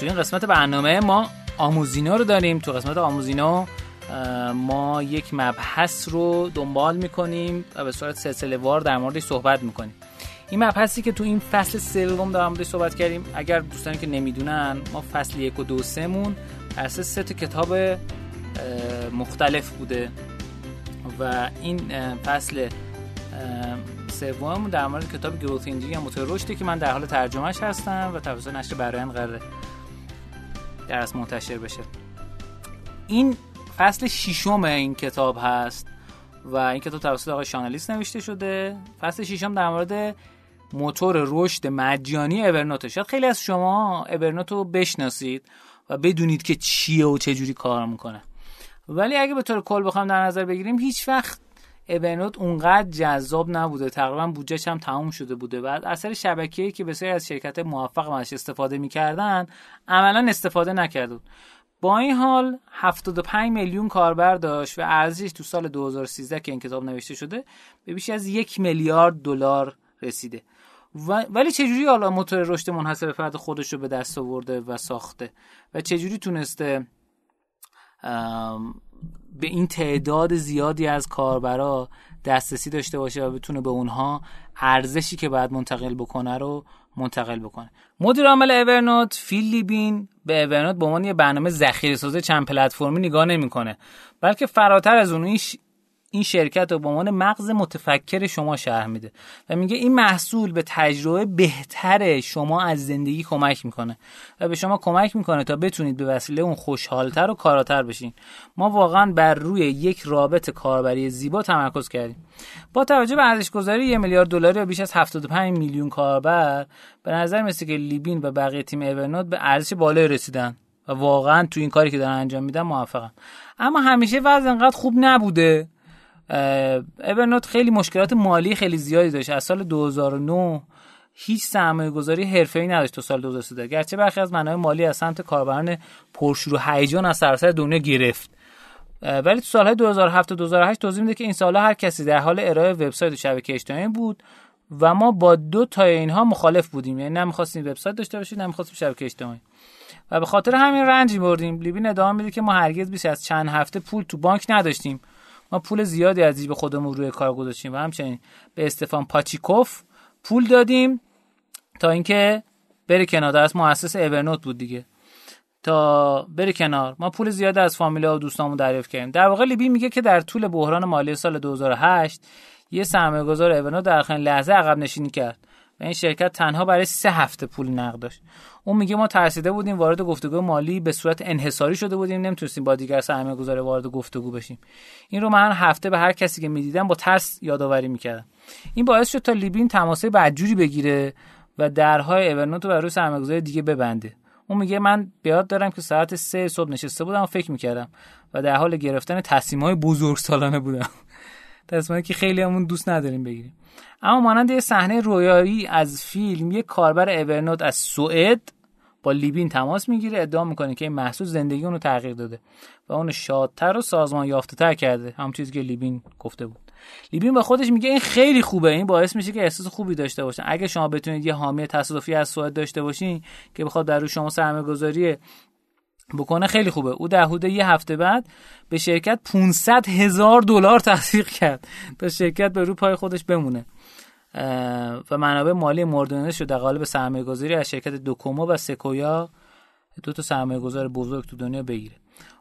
این قسمت برنامه ما آموزینا رو داریم. تو قسمت آموزینا ما یک مبحث رو دنبال می‌کنیم و به صورت سلسله وار در موردش صحبت می‌کنیم. این مبحثی که تو این فصل سوم در موردش صحبت کردیم اگر دوستانی که نمی‌دونن ما فصل یک و دو سمون اساس سه تا کتاب مختلف بوده و این فصل سوم در مورد کتاب گروث انجینگ یا موتور رشدی که من در حال ترجمهش هستم و توسط نشر برایند قراره. درس منتشر بشه. این فصل ششم این کتاب هست و این کتاب توسط آقای شانالیست نوشته شده. فصل ششم در مورد موتور رشد مجانی ابرنوت شاید خیلی از شما ابرنوت رو بشناسید و بدونید که چیه و چه جوری کار می‌کنه. ولی اگه به طور کل بخوام در نظر بگیریم هیچ وقت اونوت اونقدر جذاب نبوده. تقریبا بودجهش هم تموم شده بوده. و اثر شبکه‌ای که بسیاری از شرکت موفق ازش استفاده می‌کردن عملا استفاده نکرد با این حال 75 میلیون کاربر داشت و ارزشش تو سال 2013 که این کتاب نوشته شده به بیش از یک میلیارد دلار رسیده. و ولی چجوری حالا موتور رشد منحصر فرد خودش رو به دست آورده و ساخته؟ و چجوری تونسته به این تعداد زیادی از کاربرا دسترسی داشته باشه و بتونه به اونها ارزشی که باید منتقل بکنه رو منتقل بکنه. مدیر عامل اورنوت فیل لیبین به اورنوت به عنوان یه برنامه ذخیره سازی چند پلتفرمی نگاه نمی‌کنه بلکه فراتر از اون این شرکت رو به عنوان مغز متفکر شما شهر میده و میگه این محصول به تجربه بهتر شما از زندگی کمک می‌کنه و به شما کمک می‌کنه تا بتونید به وسیله اون خوشحالتر و کاراتر بشین. ما واقعا بر روی یک رابط کاربری زیبا تمرکز کردیم. با توجه به ارزش گذاری یک میلیارد دلاری و بیش از 75 میلیون کاربر به نظر مثل که لیبین و بقیه تیم اورنوت به ارزش بالایی رسیدن و واقعا تو این کاری که دارن انجام میدن موفقن. اما همیشه وضع انقدر خوب نبوده. اورنوت خیلی مشکلات مالی خیلی زیادی داشت. از سال 2009 هیچ سرمایه گذاری حرفه‌ای نداشت تا سال 2013 گرچه برخی از منابع مالی از سمت کاربران پرشور و هیجان از سراسر دنیا گرفت. ولی تو سالهای 2007 و 2008 توضیح میده که این سالها هر کسی در حال ارائه وبسایت و شبکه اجتماعی بود و ما با دو تا اینها مخالف بودیم. یعنی نمی‌خواستیم وبسایت داشته باشیم نمی‌خواستیم شبکه اجتماعی. و به خاطر همین رنج بردیم. لیبین ادامه میده که ما هرگز بیش از چند هفته پول تو بانک نداشتیم. ما پول زیادی از جیب خودمون روی کار گذاشتیم و همچنین به استفان پاچیکوف پول دادیم تا اینکه بره کنار. از مؤسس اورنوت بود دیگه. تا بره کنار. ما پول زیادی از فامیلا و دوستامون دریافت کردیم. در واقع لیبی میگه که در طول بحران مالی سال 2008 یه سرمایه گذار اورنوت در آخرین لحظه عقب نشینی کرد. و این شرکت تنها برای سه هفته پول نقد داشت. اون میگه ما ترسیده بودیم وارد گفتگو مالی به صورت انحصاری شده بودیم نمی‌تونستیم با دیگر سرمایه گذار وارد گفتگو بشیم. این رو من هفته به هر کسی که می‌دیدم با ترس یادآوری می‌کردم. این باعث شد تا لیبین تماسه بدجوری بگیره و درهای اورنوت رو برای سرمایه‌گذار دیگه ببنده. اون میگه من بیاد دارم که ساعت سه صبح نشسته بودم و فکر می‌کردم و در حال گرفتن بزرگ سالانه بودم. [laughs] تصمیمی که خیلی همون دوست نداریم بگیریم. اما مانند یه صحنه رویایی از فیلم یک کاربر اورنوت از سوئد با لیبین تماس می‌گیره ادعا می‌کنه که این محصول زندگی اونو تغییر داده و اونو شادتر و سازمان یافته تر کرده. هم چیزی که لیبین گفته بود. لیبین با خودش میگه این خیلی خوبه. این باعث میشه که احساس خوبی داشته باشن اگه شما بتونید یه حامی تصادفی از سوئد داشته باشین که بخواد در رو شما سرمایه‌گذاری بکنه خیلی خوبه. او در حدود یه هفته بعد به شرکت 500 هزار دلار تحقیق کرد. تا شرکت به رو پای خودش بمونه. و منابع مالی مورد شد در قالب سرمایه گذاری از شرکت دوکومو و سکویا دو تا سرمایه گذار بزرگ تو دنیا بگیره.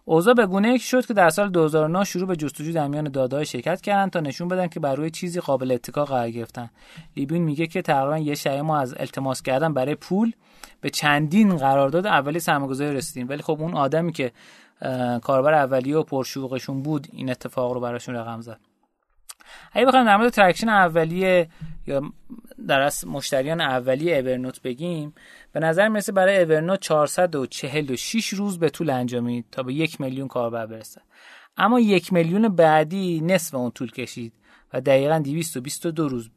اوضاع به گونه‌ای شد که در سال 2009 شروع به جستجو در میان داده‌های شرکت کردن تا نشون بدن که بر روی چیزی قابل اتکا قرار گرفتن. لیبین میگه که تقریبا یه شایعه ما از التماس کردن برای پول به چندین قرارداد اولی سرمایه‌گذاری رسیدیم. ولی خب اون آدمی که کاربر اولیه و پرشوقشون بود این اتفاق رو براشون رقم زد. اگه بخوایم در مورد traction اولیه یا در از مشتریان اولیه Evernote بگیم به نظر می‌رسه برای اورنوت 446 روز به طول انجامید تا به یک میلیون کاربر برسه. اما یک میلیون بعدی نصف اون طول کشید و دقیقا 222 روز.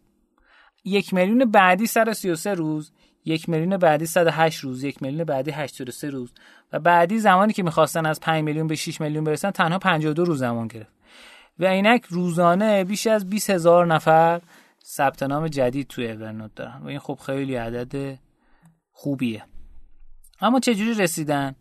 یک میلیون بعدی 133 روز یک میلیون بعدی 108 روز یک میلیون بعدی 83 روز. و بعدی زمانی که می‌خواستن از 5 میلیون به 6 میلیون برسن تنها 52 روز زمان گرفت. و اینک روزانه بیش از 20 هزار نفر ثبت نام جدید توی Evernote دارن. و این خب خیلی عدد خوبیه. اما چجوری رسیدن؟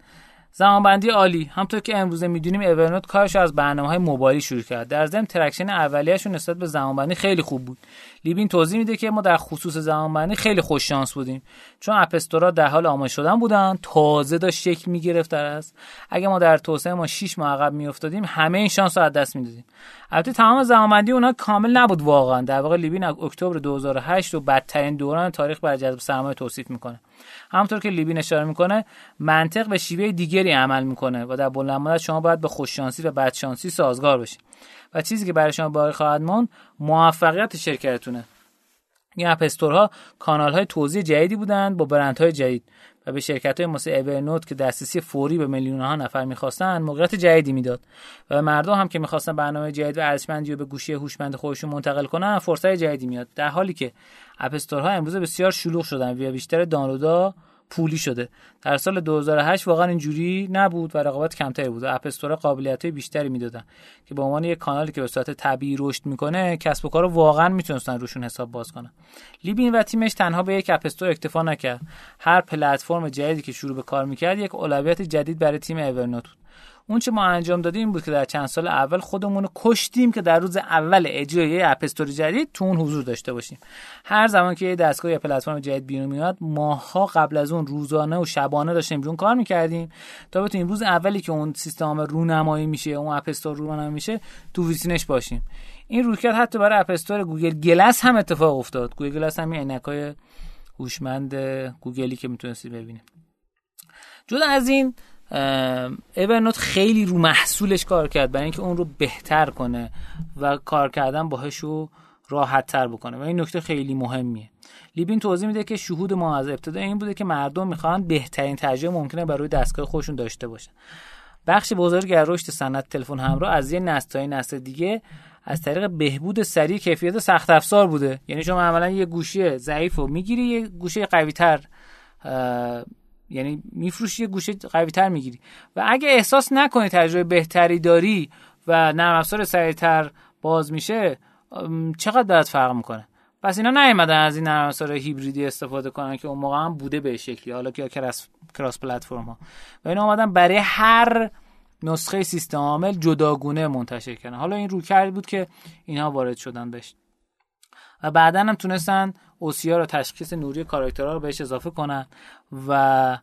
زمانبندی عالی. همونطور که امروزه می‌دونیم Evernote کارش از برنامه های موبایلی شروع کرد. در ضمن traction اولیه‌شون نسبت به زمانبندی خیلی خوب بود. لیبین توضیح میده که ما در خصوص زمانبندی خیلی خوش شانس بودیم. چون App Store ا در حال آماده شدن بودن تازه داشت شکل می‌گرفت در است اگه ما در توسعه ما 6 ماه عقب میافتادیم همه این شانس رو از دست می‌دادیم. البته تمام زمانبندی اونا کامل نبود واقعا. در واقع لیبین اکتبر 2008 رو بدترین دوران تاریخ برای جذب سرمایه توصیف می‌کنه. همونطور که لیبین اشاره می‌کنه منطق به شیوه دیگری عمل می‌کنه و در بلند مدت شما باید به خوششانسی و بدشانسی سازگار بشید و چیزی که برای شما باقی خواهد ماند موفقیت شرکتتونه این اپستورها کانال های توزیع جدیدی بودند با برند های جدید. به شرکت های مثل اورنوت که دسترسی فوری به میلیون ها نفر می‌خواستن موقعیت جدیدی می‌داد. و مردم هم که می‌خواستن برنامه جدید و ارزشمندی رو به گوشی هوشمند خودشون منتقل کنن فرصت جدیدی میاد در حالی که اپستورها امروز بسیار شلوغ شدن و بیشتر دانلودها پولی شده. در سال 2008 واقعا اینجوری نبود و رقابت کمتری بود. اپ استور قابلیت بیشتری می‌دادن که به عنوان یک کانالی که به صورت طبیعی رشد می‌کنه کسب و کار واقعا می‌تونستن روشون حساب باز کنن. لیبین و تیمش تنها به یک اپ استور اکتفا نکرد. هر پلتفرم جدیدی که شروع به کار می‌کرد یک اولویت جدید برای تیم اورنوت بود. اون چه ما انجام دادیم این بود که در چند سال اول خودمون رو کشتیم که در روز اول اجرای یه اپ جدید تو اون حضور داشته باشیم. هر زمان که یه دستگاه یا پلتفرم جدید بیرون میاد ماه‌ها قبل از اون روزانه و شبانه داشتیم رون کار می‌کردیم. تا بتونیم روز اولی که اون سیستم رونمایی میشه اون App Store رونمایی میشه تو ویترینش باشیم. این رویکرد حتی برای App Store Google Glass هم اتفاق افتاد. Google Glass هم عینکای هوشمند گوگلی که می‌تونستی ببینیم. جدا از این اورنوت خیلی رو محصولش کار کرد برای اینکه اون رو بهتر کنه و کار کردن باهاش رو راحت تر بکنه. و این نکته خیلی مهمیه. لیبین توضیح میده که شهود ما از ابتدا این بوده که مردم می‌خوان بهترین تجربه ممکنه برای دستگاه خودشون داشته باشن. بخش بزرگی از رشد صنعت تلفن همراه از یه نسل تا نسل دیگه از طریق بهبود سریع کیفیت سخت افزار بوده. یعنی شما عملا یه گوشی ضعیف رو می‌گیری یه گوشی قوی تر یعنی میفروشی یه گوشه قوی تر می‌گیری. و اگه احساس نکنی تجربه بهتری داری و نرم افزار سریعتر باز میشه چقدر باید فرق می‌کنه؟ پس اینا نیومدن از این نرم افزار هیبریدی استفاده کنن که اون موقع هم بوده به شکلی. حالا که کراس کراس پلتفرم ها و اینا اومدن برای هر نسخه سیستم عامل جداگونه منتشر کردن. حالا این رو کرد بود که اینها وارد شدن بهش. و بعدا هم تونستن اوسیا رو تشخیص نوری کاراکترها رو بهش اضافه کنن و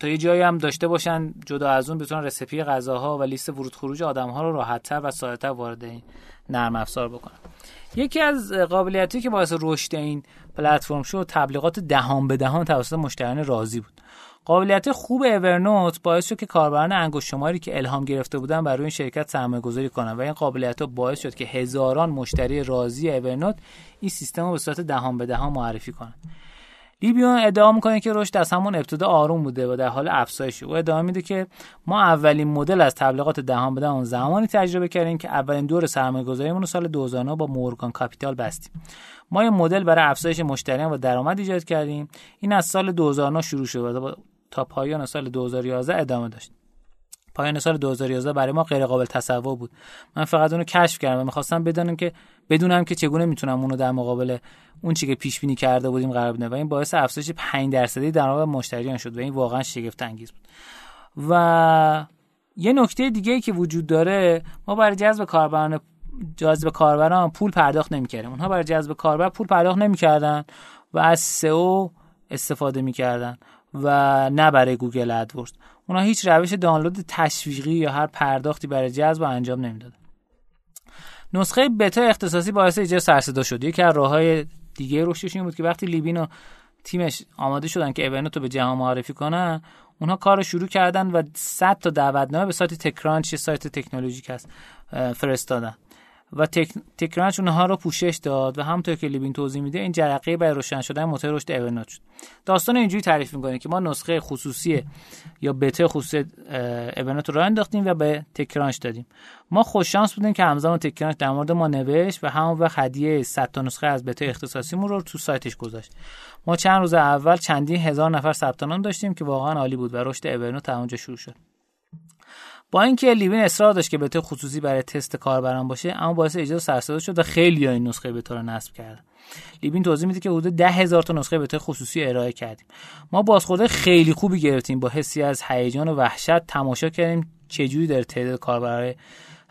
تا یه جایی هم داشته باشن جدا از اون بتونن رسپی غذاها و لیست ورود خروج آدمها رو راحتتر و سادهتر وارد این نرم افزار بکنن. یکی از قابلیتی که باعث رشد این پلتفرم شد تبلیغات دهان به دهان توسط مشتریان راضی بود. قابلیت خوب اورنوت باعث شد که کاربران انگشت شماری که الهام گرفته بودن برای این شرکت سرمایه گذاری کنن و این قابلیت ها باعث شد که هزاران مشتری راضی اورنوت این سیستم رو به صورت دهان به دهان معرفی کنن. لیبیون ادعا می‌کنه که رشد از همون ابتدا آروم بوده و در حال افزایشه. او ادعا میده که ما اولین مدل از تبلیغات دهان به دهان زمانی تجربه کردیم که اولین دور سرمایه‌گذاریمون رو سال 2009 با مورگان کاپیتال بستیم. ما یه مدل برای افزایش مشتریان و درآمد ایجاد کردیم. این از سال 2009 شروع شد تا پایان سال 2011 ادامه داشت. پایان سال 2011 برای ما غیر قابل تصور بود. من فقط اونو کشف کردم و می‌خواستم بدونم که بدونم که چگونه می‌تونم اونو در مقابل اون چی که پیش بینی کرده بودیم قرار بدم. و این باعث افزایش 5 درصدی درآمد مشتریان شد و این واقعا شگفت انگیز بود. و یه نکته دیگه ای که وجود داره ما برای جذب کاربران جذب کاربران پول پرداخت نمی‌کردیم. اونها برای جذب کاربر پول پرداخت نمی‌کردن و از سئو استفاده می‌کردن. و نه برای گوگل ادورز اونا هیچ روش دانلود تشویقی یا هر پرداختی برای جذب انجام نمی‌دادن. نسخه بتا اختصاصی باعث ایجاد سرصدا شد. یکی از راههای دیگه رشدش این بود که وقتی لیبین و تیمش آماده شدن که Evernote رو به جهان معرفی کنن اونها کار شروع کردن و 100 تا دعوتنامه به سایت TechCrunch سایت تکنولوژیک هست فرستادن. و تک... TechCrunch اونها رو پوشش داد و همونطور که لیبین توضیح میده این جرقه برای روشن شدن موتور رشد Evernote شد. داستان اینجوری تعریف می‌کنه که ما نسخه خصوصی یا بتا خصوصی اورنوت رو انداختیم و به تکرانچ دادیم. ما خوش شانس بودیم که همزمان تکرانچ در مورد ما نوشت و همون وقت هدیه 100 تا نسخه از بتا اختصاصیمون رو تو سایتش گذاشت. ما چند روز اول چندین هزار نفر ثبت نام داشتیم که واقعا عالی بود و رشد اورنوت اونجا شروع شد. با اینکه لیوین اصرار داشت که بتا خصوصی برای تست کاربران باشه اما باعث ایجاد سرصدا شد و خیلی این نسخه بتا رو نصب کردن لیوین توضیح میده که حدود ده هزار تا نسخه بتا خصوصی ارائه کردیم. ما بازخورده خیلی خوبی گرفتیم با حسی از هیجان و وحشت. تماشا کردیم چجوری در تعداد کاربرای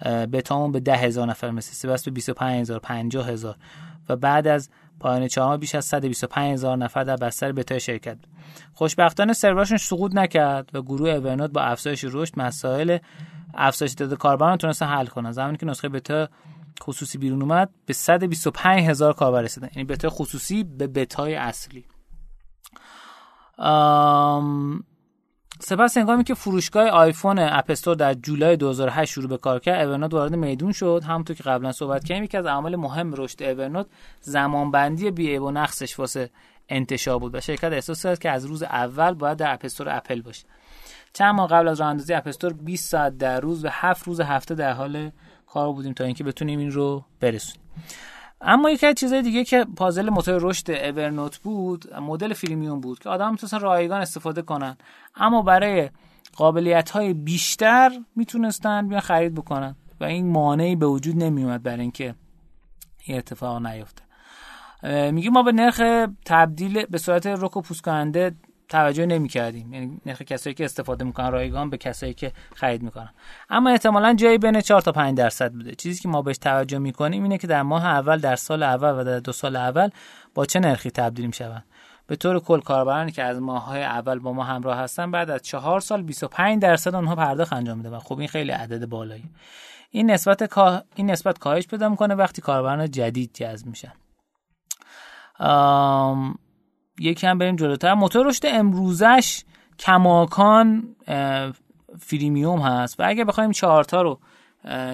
بتامون به ده هزار نفر مثل بس به 25 هزار 50 هزار. و بعد از پایان چهارم بیش از 125 هزار نفر در بستر بتا شرکت خوشبختانه سرورشون سقوط نکرد و گروه اورنوت با افزایش رشد مسائل افزایش تعداد کاربران تونستن حل کنن. زمانی که نسخه بتا خصوصی بیرون اومد به 125 هزار کاربر رسیدن. یعنی بتا خصوصی به بتای اصلی. سپس هنگامی که فروشگاه آیفون App Store در جولای 2008 شروع به کار کرد Evernote وارد میدون شد. همونطور که قبلا صحبت کردیم یکی از عوامل مهم رشد Evernote زمانبندی بی نقصش واسه انتشار بود و شرکت احساس کرد که از روز اول باید در App Store اپل باشه. چند ماه قبل از راه اندازی App Store 20 ساعت در روز و 7 روز هفته در حال کار بودیم تا اینکه بتونیم این رو برسونیم. اما یکی از چیزهای دیگه که پازل موتور رشد اورنوت بود مدل فریمیوم بود که آدم می‌تونستن رایگان استفاده کنن. اما برای قابلیت های بیشتر می‌تونستن بیان خرید بکنن و این مانعی به وجود نمیومد برای اینکه این اتفاق نیفته. میگه ما به نرخ تبدیل به صورت رک و پوست کننده توجه نمی کردیم یعنی نرخ کسایی که استفاده می‌کنن رایگان به کسایی که خرید می‌کنن. اما احتمالا جایی بین 4 تا 5 درصد بوده. چیزی که ما بهش توجه می‌کنیم اینه که در ماه اول در سال اول و در دو سال اول با چه نرخی تبدیل می‌شوند؟ به طور کل کاربرانی که از ماههای اول با ما همراه هستن بعد از چهار سال 25 درصد اونها پرداخت انجام میده و خب این خیلی عدد بالایی این نسبت کا... این نسبت کاهش پیدا می‌کنه وقتی کاربران جدید جذب میشن. هم بریم جلوتر. موتور رشد امروزش کماکان فریمیوم هست و اگه بخوایم چهارتا رو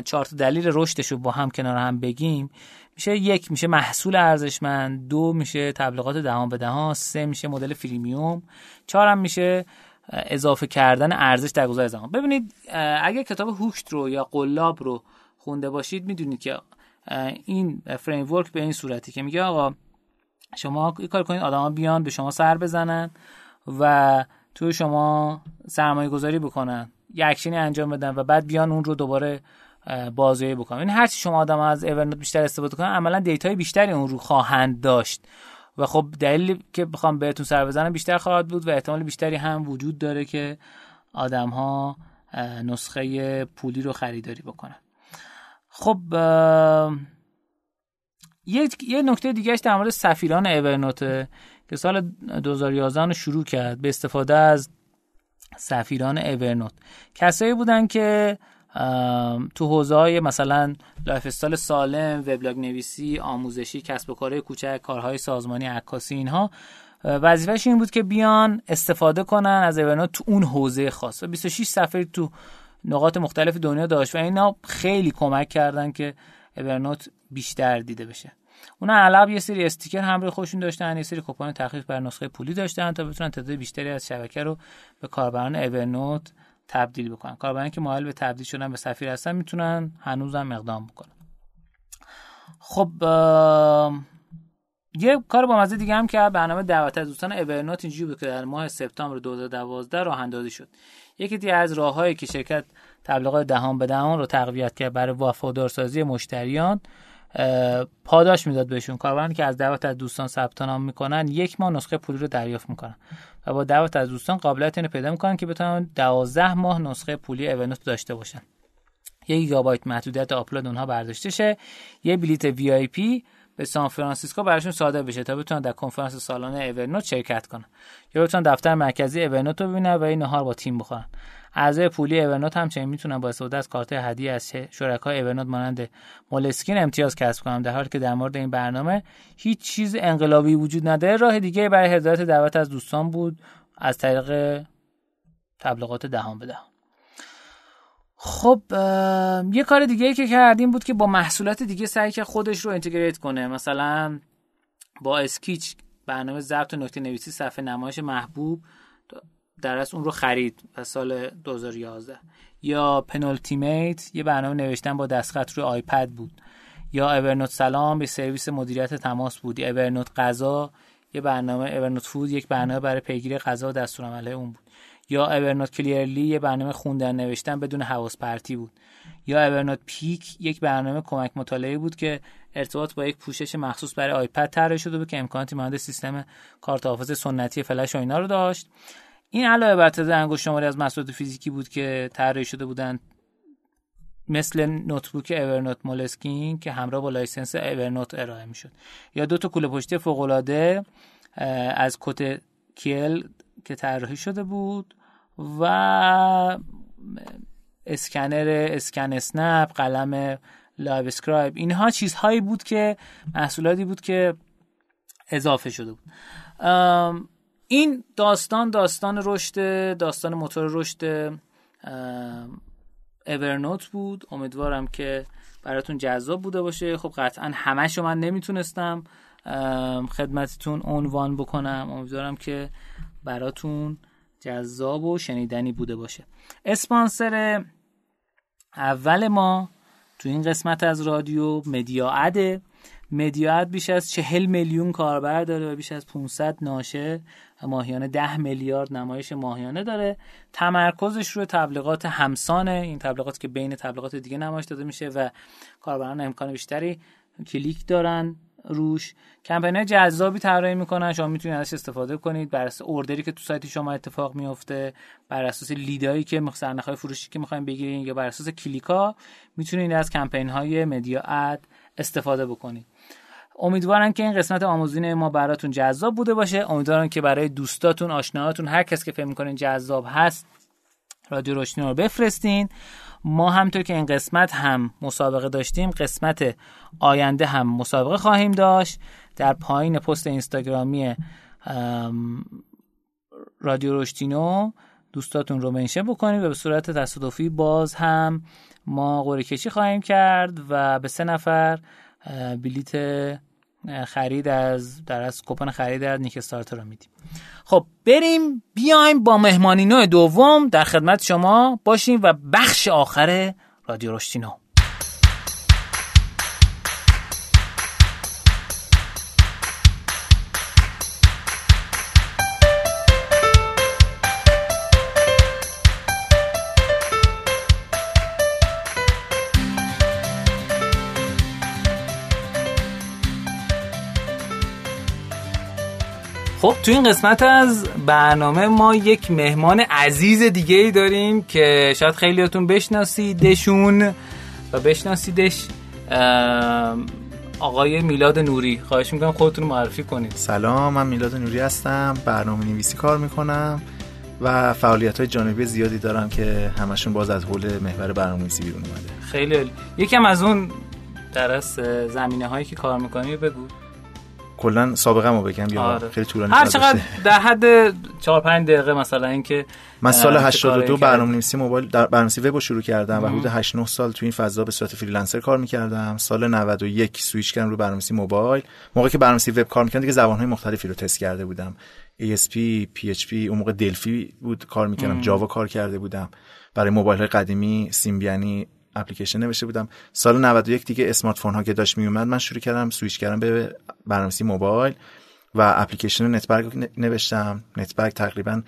چهار دلیل رشدش رو با هم کنار هم بگیم میشه یک میشه محصول ارزشمند دو میشه تبلیغات دهان به دهان سه میشه مدل فریمیوم چهار هم میشه اضافه کردن ارزش در گذر زمان. ببینید اگه کتاب هوکت رو یا قلاب رو خونده باشید می‌دونید که این فریم به این صورتی که میگه آقا شما یه کار کنید آدما بیان به شما سر بزنن و تو شما سرمایه گذاری بکنن یه اکشنی انجام بدن و بعد بیان اون رو دوباره بازیابی بکنن. این هر چی شما آدم از Evernote بیشتر استفاده کنن عملا دیتای بیشتری اون رو خواهند داشت. و خب دلیلی که بخوام بهتون سر بزنم بیشتر خواهد بود و احتمال بیشتری هم وجود داره که آدم ها نسخه پولی رو خریداری بکنن. خب یه یه نکته دیگهش در مورد سفیران Evernote که سال 2011 رو شروع کرد به استفاده از سفیران Evernote کسایی بودن که تو حوزه های مثلا lifestyle سالم وبلاگ نویسی آموزشی کسب و کارهای کوچک کارهای سازمانی عکاسی اینها وظیفهش این بود که بیان استفاده کنن از Evernote تو اون حوزه خاص. 26 سفیر تو نقاط مختلف دنیا داشت و اینا خیلی کمک کردن که اورنوت بیشتر دیده بشه. اونا علاوه یه سری استیکر همراه خودشون داشتن یه سری کوپن تخفیف بر نسخه پولی داشتن تا بتونن تعداد بیشتری از شبکه رو به کاربران اورنوت تبدیل بکنن. کاربرانی که مایل به تبدیل شدن به سفیر هستن می‌تونن هنوزم اقدام بکنن. خب یه کار با مزه دیگه هم که برنامه دعوت از دوستان اورنوت اینجوری بود که در ماه سپتامبر 2012 راه اندازی شد. یکی دیگه از راههایی که شرکت تبلیغات دهان به دهان رو تقویت کرد برای وفادارسازی مشتریان پاداش می‌داد بهشون. کاربرانی که از دعوت از دوستان ثبت نام می‌کنن یک ماه نسخه پولی رو دریافت می‌کنن. و با دعوت از دوستان قابلیت اینو پیدا می‌کنن که بتونن 12 ماه نسخه پولی Evernote داشته باشن. یک گیگابایت محدودیت آپلود اونها برداشته شه. یه بلیت VIP به سان فرانسیسکو براشون صادر بشه تا بتونن در کنفرانس سالانه Evernote شرکت کنن. یا بتونن دفتر مرکزی اورنوت رو ببینن و این نهار با تیم بخورن. اعضای پولی اورنوت همچنین می‌تونن با استفاده از کارت هدیه از شرکای اورنوت مانند مولسکین امتیاز کسب کنن در حالی که در مورد این برنامه هیچ چیز انقلابی وجود نداره. راه دیگه برای هدایت دعوت از دوستان بود از طریق تبلیغات دهان به خب یه کار دیگه ای که کردیم بود که با محصولات دیگه سعی که خودش رو اینتگریت کنه. مثلا با Skitch برنامه ضبط نکته نویسی صفحه نمایش محبوب در اون رو خرید و سال 2011 یا Penultimate یه برنامه نوشتن با دستخط روی آیپد بود. یا Evernote سلام به سرویس مدیریت تماس بود. یا Evernote غذا یه برنامه Evernote Food یک برنامه برای پیگیری غذا و دستورالعمل اون بود. یا Evernote Clearly یه برنامه خوندن نوشتن بدون حواس پرتی بود. یا Evernote Peek یک برنامه کمک مطالعه بود که ارتباط با یک پوشش مخصوص برای آیپد طراحی شده بود که امکاناتی مانند سیستم کارت حافظه سنتی فلش و اینا رو داشت. این علاوه بر تعداد انگشت شماری از محصولات فیزیکی بود که طراحی شده بودند. مثل نوتبوک Evernote Moleskine که همراه با license Evernote ارائه می‌شد. یا دو تا کوله پشتی فوق از Côte&Ciel که طراحی شده بود و اسکنر ScanSnap قلم Livescribe اینها چیزهایی بود که محصولاتی بود که اضافه شده بود. این داستان داستان رشد داستان موتور رشد Evernote بود. امیدوارم که براتون جذاب بوده باشه. خب قطعا همشو من نمی‌تونستم خدمتتون عنوان بکنم. امیدوارم که براتون جذاب و شنیدنی بوده باشه. اسپانسر اول ما تو این قسمت از رادیو مدیا اده مدیات بیش از چهل میلیون کاربر داره و بیش از 500 ناشر ماهیانه ده میلیارد نمایش ماهیانه داره. تمرکزش روی تبلیغات همسانه این تبلیغات که بین تبلیغات دیگه نمایش داده میشه و کاربران امکان بیشتری کلیک دارن. روش. کمپین جذابی طراحی می‌کنن. شما می‌تونید ازش استفاده کنید. بر اساس اوردری که تو سایت شما اتفاق میفته بر اساس لیدایی که های فروشی که می‌خواین بگیرین یا بر اساس کلیکا می‌تونید از کمپین های مدیا اد استفاده بکنید. امیدوارم که این قسمت آموزین ما براتون جذاب بوده باشه. امیدوارم که برای دوستاتون آشناهاتون هر کس که فکر می‌کنین جذاب هست رادیو روشنی رو بفرستین. ما همطور که این قسمت هم مسابقه داشتیم قسمت آینده هم مسابقه خواهیم داشت. در پایین پست اینستاگرامی رادیو روشتینو دوستاتون رو منشن بکنید و به صورت تصادفی باز هم ما قرعه کشی خواهیم کرد و به سه نفر بلیت خرید از در از کوپن خرید از نیک رو میدیم. خب بریم بیایم با مهمانی نوع دوم در خدمت شما باشیم و بخش آخر رادیو رشتینو خب تو این قسمت از برنامه ما یک مهمان عزیز دیگه ای داریم که شاید خیلیاتون بشناسیدشون و بشناسیدش آقای میلاد نوری. خواهش می‌کنم خودتون معرفی کنید. سلام من میلاد نوری هستم برنامه نویسی کار می‌کنم و فعالیت های جانبی زیادی دارم که همشون باز از حول محور برنامه نویسی بیرون اومده. خیلی یکم از اون در زمینه هایی که کار می‌کنی بگو. کلا سابقه بگم. یا آره. خیلی طولانی هر چقدر. در حد 4 5 دقیقه مثلا اینکه من سال اه، چه 82 کاری برنامه‌نویسی موبایل در برنامه‌نویسی وب رو شروع کردم و حدود 8 9 سال تو این فضا به صورت freelancer کار می‌کردم. سال 91 سویچ کردم رو برنامه‌نویسی موبایل. موقعی که برنامه‌نویسی وب کار می‌کردم دیگه زبان‌های مختلفی رو تست کرده بودم. ASP PHP اون موقع Delphi بود کار می‌کردم. Java کار کرده بودم. برای موبایل‌های قدیمی Symbian ی اپلیکیشن نوشته بودم. سال 91 دیگه smartphone ها که داشت میومد من شروع کردم سویچ کردم به برنامه‌نویسی موبایل و اپلیکیشن نتبرگ نوشتم. نتبرگ تقریبا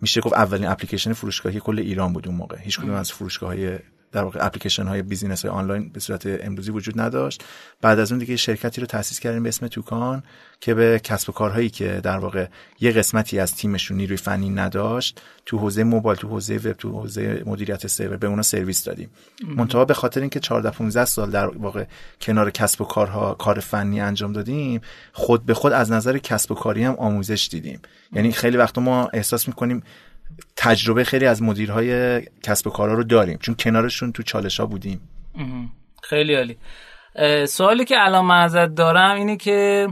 میشه گفت اولین اپلیکیشن فروشگاهی کل ایران بود اون موقع. هیچ کدوم از فروشگاه های در واقع اپلیکیشن های بیزینس های آنلاین به صورت امروزی وجود نداشت. بعد از اون دیگه شرکتی رو تأسیس کردیم به اسم توکان که به کسب و کارهایی که در واقع یه قسمتی از تیمشون نیروی فنی نداشت تو حوزه موبایل تو حوزه وب تو حوزه مدیریت سرور به اونا سرویس دادیم. منتها به خاطر اینکه 14 15 سال در واقع کنار کسب و کارها کار فنی انجام دادیم خود به خود از نظر کسب و کاری هم آموزش دیدیم. یعنی خیلی وقتا ما احساس می‌کنیم تجربه خیلی از مدیرهای کسب و کارها رو داریم چون کنارشون تو چالش ها بودیم. خیلی عالی. سوالی که الان من ازت دارم اینه که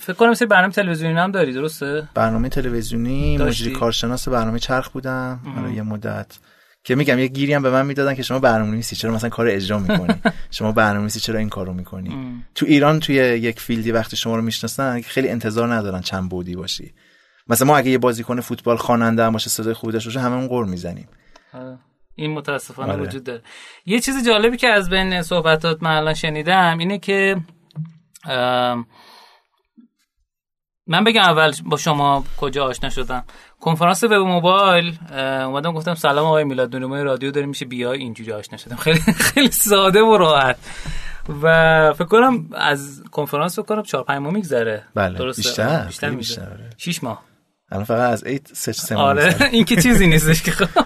فکر کنم مثل برنامه تلویزیونی هم داری درسته؟ برنامه تلویزیونی؟ مجری کارشناس برنامه چرخ بودم. برای یه مدت. که میگم یه گیری هم به من می‌دادن که شما برنامه‌نویسی چرا مثلا کار اجرا می‌کنی؟ [laughs] شما برنامه‌نویسی چرا این کارو می‌کنی؟ تو ایران توی یک فیلدی وقتی شما رو می‌شناسن خیلی انتظار ندارن چند بودی باشی. مثلا ما اگه یه بازیکن فوتبال خواننده هم باشه صدای خوبی داشته باشه هممون قور می‌زنیم. آره. این متاسفانه آره. وجود داره. یه چیز جالبی که از بین صحبتات من الان شنیدم اینه که من بگم اول با شما کجا آشنا شدم. کنفرانس وب موبایل اومدم گفتم سلام آقای میلاد نورمای رادیو داره میشه بیای اینجوری آشنا شدم. خیلی خیلی ساده و راحت. و فکر کنم از کنفرانس فکر کنم 4 5 ماه میگذره. بله، درسته؟ بیشتر، آره، بیشتر بیشتر، آره. 6 ماه. الان فقط از 8 سه سه ماه آره. این که چیزی نیستش که خب.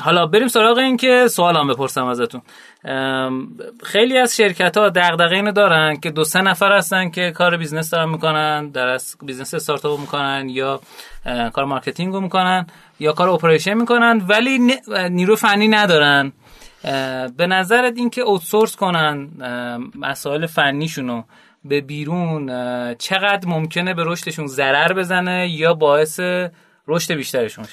حالا بریم سراغ این که سوال هم بپرسم ازتون. خیلی از شرکت ها دغدغه اینو دارن که دو سه نفر هستن که کار business دارن می‌کنن در از business استارتاپ می‌کنن یا کار marketing رو می‌کنن یا کار operation می‌کنن ولی نیرو فنی ندارن. به نظرت این که outsource کنن مسائل فنیشونو به بیرون چقدر ممکنه به رشدشون ضرر بزنه یا باعث رشد بیشترشون شه؟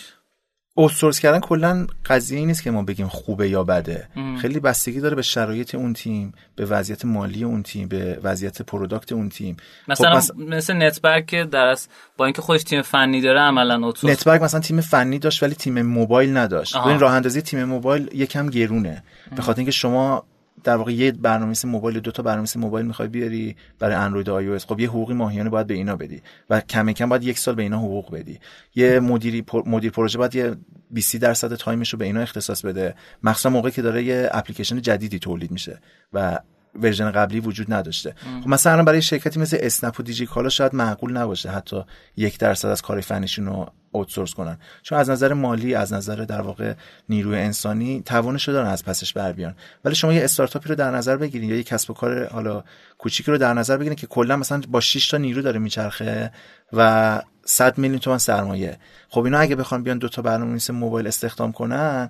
outsource کردن کلا قضیه ای نیست که ما بگیم خوبه یا بده. خیلی بستگی داره به شرایط اون تیم به وضعیت مالی اون تیم به وضعیت product اون تیم. مثلا خب مس- مثل نتبرگ که در از با اینکه خودش تیم فنی داره عملا outsource نتبرگ مثلا تیم فنی داشت ولی تیم موبایل نداشت. آها. این راه اندازی تیم موبایل یکم گرونه. به خاطر اینکه شما در واقع یه برنامه‌نویس موبایل دو تا برنامه‌نویس موبایل می‌خوای بیاری برای اندروید و آی خب یه حقوقی ماهیانه باید به اینا بدی و کم کم باید یک سال به اینا حقوق بدی. یه مدیری پر- مدیر پروژه باید یه 20 درصد تایمش رو به اینا اختصاص بده. مخصوصا موقعی که داره یه اپلیکیشن جدیدی تولید میشه و version قبلی وجود نداشته. خب مثلا برای شرکتی مثل اسنپ و دیجی کالا شاید معقول نباشه حتی یک درصد از کار فنیشون رو outsource کنن. چون از نظر مالی از نظر در واقع نیروی انسانی توانش رو دارن از پسش بر بیان ولی شما یه استارتاپی رو در نظر بگیرید یا یه کسب و کار حالا کوچیکی رو در نظر بگیرید که کلا مثلا با 6 تا نیرو داره میچرخه و 100 میلیون تومان سرمایه. خب اینا اگه بخوان بیان دو تا برنامه‌نویس موبایل استخدام کنن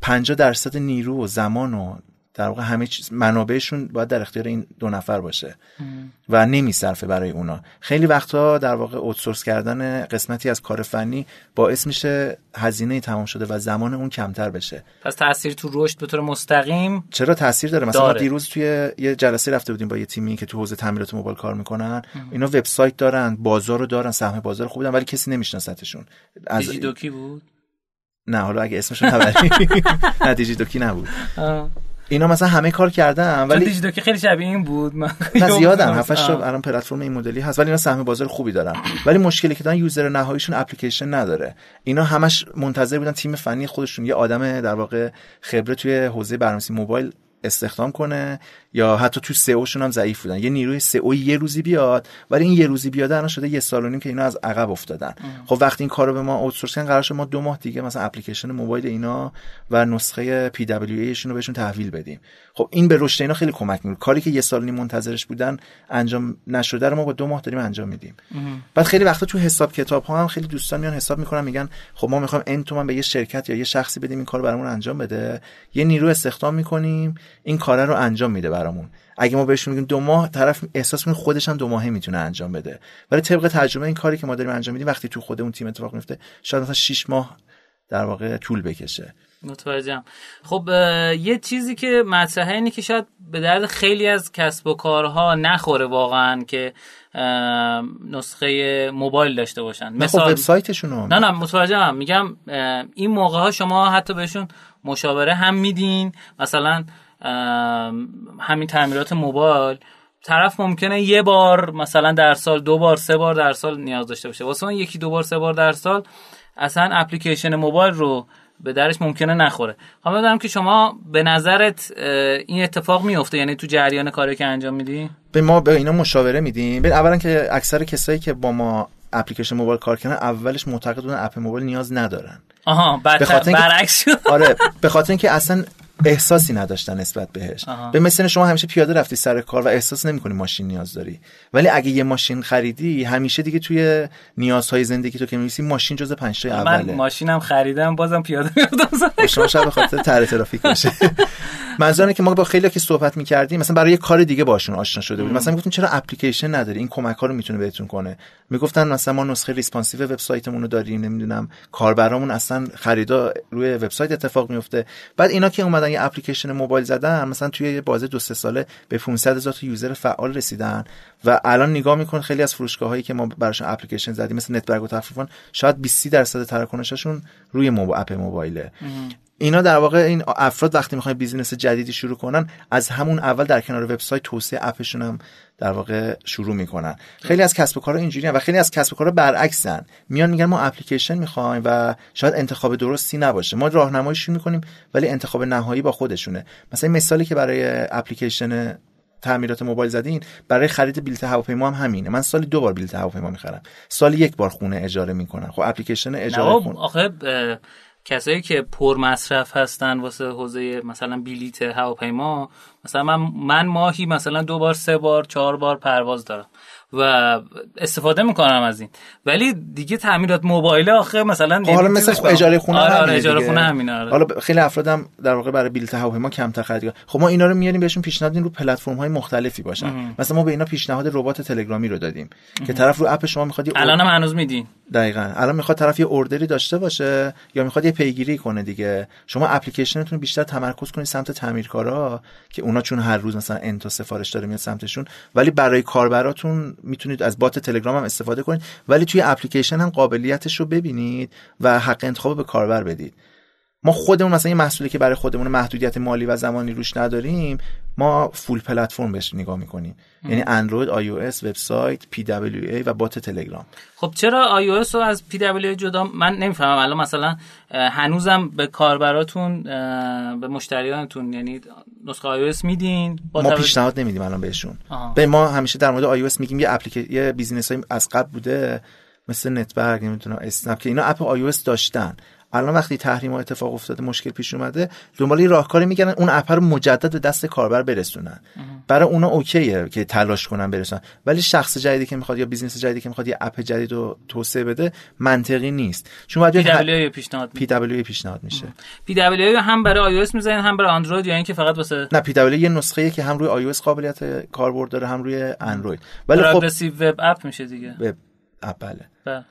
50 درصد نیرو و زمان و در واقع همه چیز منابعشون باید در اختیار این دو نفر باشه. و نمیصرفه برای اونا. خیلی وقتا در واقع اوتسورس کردن قسمتی از کار فنی باعث میشه هزینه تمام شده و زمان اون کمتر بشه. پس تاثیر تو رشد به طور مستقیم چرا تاثیر داره؟ مثلا داره. دیروز توی یه جلسه رفته بودیم با یه تیمی که تو حوزه تعمیرات موبایل کار می‌کنن. اینا وبسایت دارن بازار رو دارن سهم بازار خوبی دارن ولی کسی نمیشناستشون. از دیجی دوکی بود؟ نه حالا اگه اسمشون نبری. [laughs] نه دیجی دوکی نبود. اینا مثلا همه کار کردن ولی ولی دیجی دوکی خیلی شبیه این بود من نه زیادن. 7 تا الان پلتفرم این مدلی هست ولی اینا سهم بازار خوبی دارن. ولی مشکلی که دارن یوزر نهاییشون اپلیکیشن نداره. اینا همش منتظر بودن تیم فنی خودشون یه آدم در واقع خبره توی حوزه برنامه‌نویسی موبایل استخدام کنه. یا حتی تو سئوشون هم ضعیف بودن. یه نیروی سئو یه روزی بیاد ولی این یه روزی بیاد الان شده یه سال و نیم که اینا از عقب افتادن. خب وقتی این کارو به ما اوتسورس کردن قرار شد ما دو ماه دیگه مثلا اپلیکیشن موبایل اینا و نسخه پی دبلیو ایشون رو بهشون تحویل بدیم. خب این به رشد اینا خیلی کمک می‌کنه. کاری که یه سال نیم منتظرش بودن انجام نشده رو ما با دو ماه داریم انجام میدیم. بعد خیلی وقتا تو حساب کتاب ها هم خیلی دوستان میان حساب می‌کنن میگن خب ما می‌خوایم ان تومن به یه شرکت یا یه شخصی بدیم این کار برامون انجام بده. یه نیرو استخدام می‌کنیم این کار رو انجام میده. برامون. اگه ما بهش میگیم دو ماه طرف احساس می‌کنه خودش هم دو ماهه می‌تونه انجام بده. ولی طبق تجربه این کاری که ما داریم انجام میدیم وقتی تو خود اون تیم اتفاق میفته شاید مثلا 6 ماه در واقع طول بکشه. متوجهم. خب یه چیزی که مطرحه اینه که شاید به درد خیلی از کسب و کارها نخوره واقعا که نسخه موبایل داشته باشن. خب، مثلا وبسایتشون نه نه متوجهم. میگم این موقع ها شما حتی بهشون مشاوره هم میدین. مثلا همین تعمیرات موبایل. طرف ممکنه یه بار مثلا در سال دو بار سه بار در سال نیاز داشته باشه. واسه من یکی دو بار سه بار در سال اصلا اپلیکیشن موبایل رو به درش ممکنه نخوره. خواهم بدونم که شما به نظرت این اتفاق میفته؟ یعنی تو جریان کاری که انجام میدی؟ به ما به اینا مشاوره میدیم. اولا که اکثر کسایی که با ما اپلیکیشن موبایل کار کردن اولش معتقد بودن اپ موبایل نیاز ندارن. آها برعکس آره [laughs] به خاطر اینکه اصلا احساسی نداشتن نسبت بهش. به مثل شما همیشه پیاده رفتی سر کار و احساس نمی‌کنی ماشین نیاز داری. ولی اگه یه ماشین خریدی همیشه دیگه توی نیازهای زندگی تو که می‌نویسی ماشین جز پنج اوله. من ماشینم خریدم بازم پیاده می‌رفتم خب شما شب خاطر تر ترافیک باشه [laughs] منظورم که ما با خیلی که صحبت می‌کردیم مثلا برای یه کار دیگه باشون آشنا شده بود مثلا گفتیم چرا اپلیکیشن نداری؟ این کمک ها رو می‌تونه بهتون کنه. می‌گفتن مثلا ما نسخه responsive وبسایتمون رو داریم نمی‌دونم کاربرامون اصلا خریدا روی وبسایت اتفاق میفته بعد اینا که اومدن یه اپلیکیشن موبایل زدن مثلا توی یه بازه دو سه ساله به 500 هزار تا user فعال رسیدن و الان نگاه می‌کنی خیلی از فروشگاه هایی که ما براشون اپلیکیشن زدیم مثل نتبرگ و تخفیفان شاید 20 درصد تراکنششون روی موب... app موبایله. اینا در واقع این افراد وقتی می‌خوان business جدیدی شروع کنن از همون اول در کنار وبسایت توسعه app شون هم در واقع شروع می‌کنن. خیلی از کسب و کارها اینجوری و خیلی از کسب و کارها برعکسن. میان میگن ما اپلیکیشن می‌خوایم و شاید انتخاب درستی نباشه. ما راهنماییشون می‌کنیم ولی انتخاب نهایی با خودشونه. مثلا مثالی که برای اپلیکیشن تعمیرات موبایل زدین برای خرید بلیط هواپیما هم همینه. من سالی دو بار بلیط هواپیما می‌خرم. سالی یک بار خونه اجاره می‌کنم خب اپلیکیشن اجاره خونه. آخه کسایی که پر مصرف هستن واسه حوزه مثلا بلیت هواپیما مثلا من من ماهی مثلا دو بار سه بار چهار بار پرواز دارم. و استفاده می‌کنم از این. ولی دیگه تعمیرات موبایل آخه مثلا خب حالا مثل اجاره خونه آره آره اجاره خونه همینه آره. حالا خیلی افرادم در واقع برای بلیط هواپیما کمتر خرید خب ما اینا رو میاریم بهشون پیشنهاد رو پلتفرم های مختلفی باشن. مثلا ما به اینا پیشنهاد ربات تلگرامی رو دادیم که طرف رو اپ شما می‌خواد الان هم هنوز میدین. دقیقا. الان می‌خواد طرف یه اوردری داشته باشه یا می‌خواد یه پیگیری کنه دیگه. شما اپلیکیشنتون بیشتر تمرکز کنید سمت تعمیرکارا که اونا چون هر روز مثلا انتا سفارش داره میاد سمتشون ولی برای کاربراتون می‌تونید از بات تلگرام هم استفاده کنید ولی توی اپلیکیشن هم قابلیتش رو ببینید و حق انتخاب به کاربر بدید. ما خودمون مثلا یه محصولی که برای خودمون محدودیت مالی و زمانی روش نداریم ما full platform بهش نگاه می‌کنیم. یعنی اندروید آی او اس وبسایت پی دبلیو ای و بات تلگرام. خب چرا آی او اس رو از پی دبلیو ای جدا؟ من نمی‌فهمم. الان مثلا هنوزم به کاربراتون به مشتریانتون یعنی نسخه iOS میدین؟ ما پیشنهاد نمیدیم الان بهشون. به ما همیشه در مورد iOS میگیم یه اپلیکیشن یه business از قبل بوده مثل نتبرگ نمی‌دونم اسنپ که اینا app iOS داشتن. الان وقتی تحریم ها اتفاق افتاده مشکل پیش اومده دنبال راهکاری میگن اون app رو مجدد به دست کاربر برسونن. برای اونا OK ـه که تلاش کنن برسونن. ولی شخص جدیدی که می‌خواد یا business جدیدی که می‌خواد یه app جدید رو توسعه بده منطقی نیست. چون باید پی دبلیو پیشنهاد پی دبلیو پیشنهاد میشه. PWA هم برای iOS می‌زنن هم برای اندروید یا اینکه فقط واسه نه PWA یه نسخه که هم روی iOS قابلیت کاربرد داره هم روی اندروید. ولی خب web app میشه دیگه. وب اپ بله.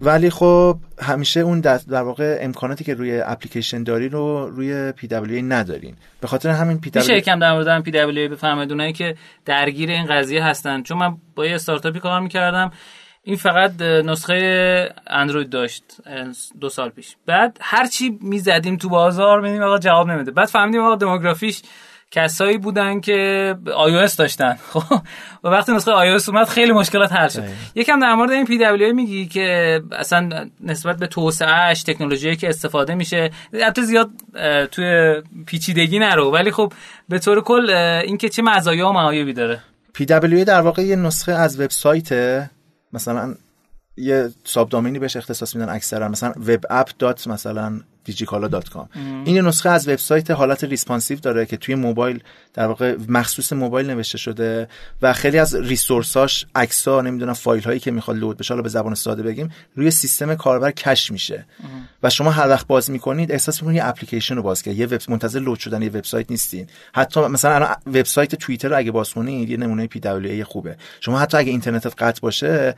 ولی خب همیشه اون در, واقع امکاناتی که روی اپلیکیشن داری رو روی PWA ندارین. به خاطر همین PWA یکم در مورد PWA بفهمید اونایی که درگیر این قضیه هستن. چون من با یه استارتاپی کار می‌کردم. این فقط نسخه اندروید داشت دو سال پیش. بعد هرچی می‌زدیم تو بازار ببینیم آقا جواب نمیده. بعد فهمیدیم آقا demography ش کسایی بودن که iOS داشتن. [laughs] خب و وقتی نسخه iOS اومد خیلی مشکلات حل شد. یکم در مورد این PWA میگی که اصلا نسبت به توسعهش تکنولوژی که استفاده میشه البته زیاد توی پیچیدگی نرو. ولی خب به طور کل اینکه چه مزایا و معایبی داره. PWA در واقع یه نسخه از وبسایت مثلا یه subdomain ی بهش اختصاص میدن اکثرا. مثلا web app dot مثلا digikala.com این نسخه از وبسایت حالت responsive داره که توی موبایل در واقع مخصوص موبایل نوشته شده و خیلی از resource اش عکس‌ها نمی‌دونم فایل هایی که می‌خواد load بشه حالا به زبان ساده بگیم روی سیستم کاربر cache میشه. و شما هر وقت باز می‌کنید احساس می‌کنید یه اپلیکیشن رو باز کرد یه وب منتظر load شدن یه وبسایت نیستین. حتی مثلا الان وبسایت توییتر رو اگه باز کنید یه نمونه PWA خوبه. شما حتی اگه اینترنتت قطع باشه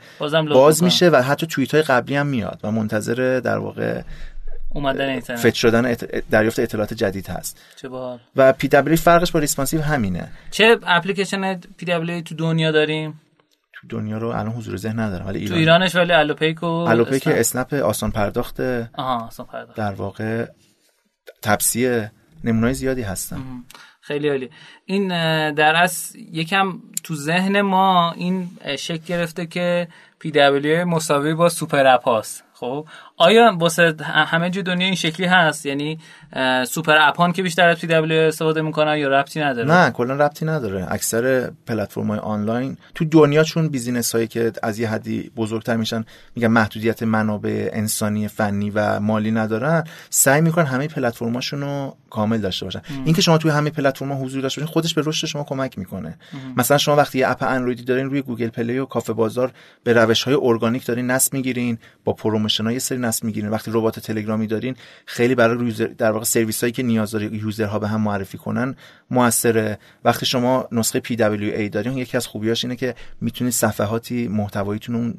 باز میشه و حتی توییت های قبلی هم میاد و منتظر در واقع اومدن اینترنت فت شدن دریافت اطلاعات جدید هست. چه بار و PWA فرقش با responsive همینه. چه اپلیکیشن PWA تو دنیا داریم؟ تو دنیا رو الان حضور ذهن ندارم ولی ایران. تو ایرانش ولی الوپیک و الوپیک اسنپ آسان پرداخت. آها آسان پرداخت. در واقع تپسی نمونای زیادی هستن. خیلی عالی این در اصل یکم تو ذهن ما این شکل گرفته که PWA مساوی با super app هاست. خب؟ آیا واسه همه جو دنیا این شکلی هست؟ یعنی super app ان که بیشتر از PWA استفاده می‌کنن یا ربطی نداره؟ نه کلا ربطی نداره. اکثر پلتفرم های آنلاین تو دنیا چون business هایی که از یه حدی بزرگتر میشن میگن محدودیت منابع انسانی فنی و مالی ندارن سعی می‌کنن همه پلتفرماشون رو کامل داشته باشن. اینکه شما توی همه پلتفرم حضور داشته باشین خودش به رشد شما کمک می‌کنه. مثلا شما وقتی یه app اندرویدی دارین روی گوگل پلی و کافه بازار به روش های ارگانیک دارین نصب می‌گیرین با promotion های سری نصب می‌گیرین. وقتی ربات تلگرامی دارین خیلی برای user در واقع سرویس هایی که نیاز داره user ها به هم معرفی کنن موثره. وقتی شما نسخه PWA دارین یکی از خوبیاش اینه که می‌تونید صفحاتی محتواییتون اون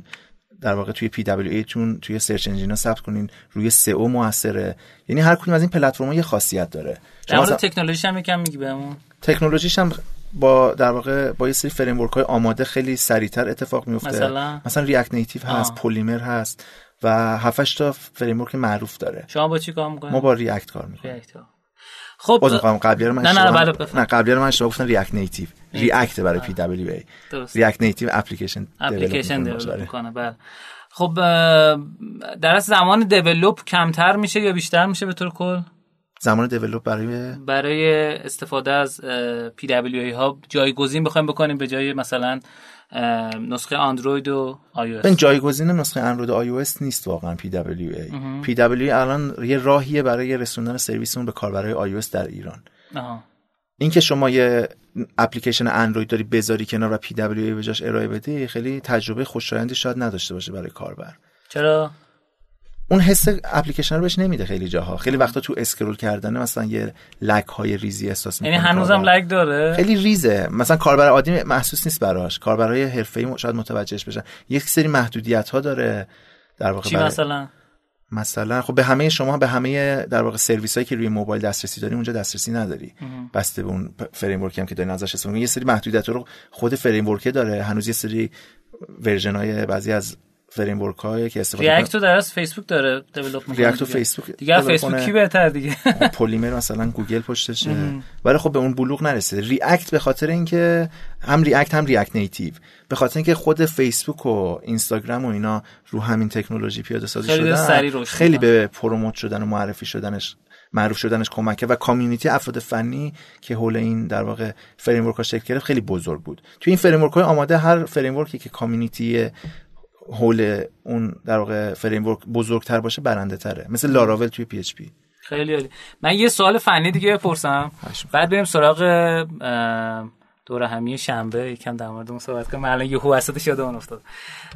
در واقع توی PWA تون توی search engine ا ثبت کنین. روی SEO موثره. یعنی هر کدوم از این پلتفرم‌ها یه خاصیت داره. در مورد تکنولوژیش هم یکم میگی بهمون. تکنولوژیش هم با در واقع با یه سری framework های آماده خیلی سریعتر اتفاق میفته مثلا؟ مثلا React Native هست پلیمر هست. و 7 تا framework معروف داره. شما با چی کار می‌کنید ما با React کار می‌کنیم. خب باز می‌خوام قبلی من نه نه نه قبلی من اشتباه گفتم React Native React برای PWA React Native اپلیکیشن اپلیکیشن develop می‌کنه بله. خب در از زمان develop کمتر میشه یا بیشتر میشه به طور کل؟ زمان develop برای برای استفاده از PWA ها جایگزین بخوایم بکنیم به جای مثلا نسخه اندروید و آی او این جایگزین نسخه اندروید و آی او نیست واقعا پی دبلیو ای پی دبلیو الان یه راهیه برای رسوندن سرویسمون به کاربرای آی او در ایران. آها. این که شما یه اپلیکیشن اندروید داری بذاری کنار و PWA به جاش ارائه بدی خیلی تجربه خوشایندی شاید نداشته باشه برای کاربر. چرا؟ اون حس اپلیکیشن رو بهش نمیده خیلی جاها. خیلی وقتا تو اسکرول کردن مثلا یه لگ های ریزی احساس می‌کنه یعنی هنوزم لگ داره؟ خیلی ریزه. مثلا کاربر عادی محسوس نیست براش. کاربرای حرفه‌ای شاید متوجهش بشن. یک سری محدودیت ها داره در واقع چی مثلا؟ مثلا خب به همه شما به همه در واقع سرویس هایی که روی موبایل دسترسی داری اونجا دسترسی نداری. بسته به اون فریم ورکی هم که دارین ازش استفاده یه سری محدودیت رو خود framework داره. هنوز یه سری version های بعضی از framework هایی که استفاده ریاکت رو در فیسبوک داره develop می‌کنه React فیسبوک دیگه. فیسبوک کی بهتر دیگه؟ پلیمر مثلا گوگل پشتشه ولی خب به اون بلوغ نرسیده React به خاطر اینکه هم React هم React Native به خاطر اینکه خود فیسبوک و اینستاگرام و اینا رو همین تکنولوژی پیاده سازی شدن خیلی به promote شدن و معرفی شدنش معروف شدنش کمکه و community افراد فنی که حول این در واقع framework ها شکل گرفت خیلی بزرگ بود. تو این framework های آماده هر framework ی که community حول اون در واقع framework بزرگتر باشه برنده تره مثل لاراول توی PHP خیلی عالی. من یه سوال فنی دیگه بپرسم. بعد بریم سراغ دور همی شنبه. یکم در مورد اون صحبت کنم الان یهو وسطش یادم افتاد.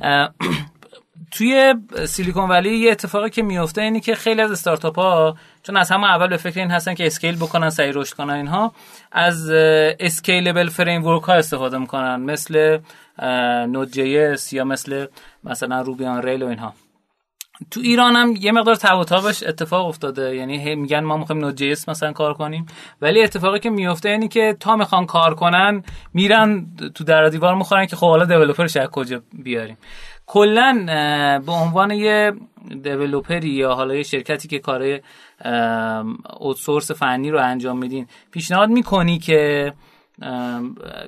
[clears throat] [clears throat] توی Silicon Valley یه اتفاقی که میفته اینی که خیلی از استارتاپ ها چون از همه اول به فکر این هستن که scale بکنن سعی رشد کنن اینها از scalable framework ها استفاده می‌کنن مثل Node.js یا مثل مثلا Ruby on Rails و اینها. تو ایران هم یه مقدار تبش اتفاق افتاده یعنی میگن ما می‌خوایم Node.js مثلا کار کنیم ولی اتفاقی که میفته اینی که تا می‌خوان کار کنن میرن تو در دیوار می‌خورن که خب حالا developer ش از کجا بیاریم. کلا به عنوان یه دیولپری یا حالا یه شرکتی که کار اوتسورس فنی رو انجام میدین پیشنهاد می‌کنی که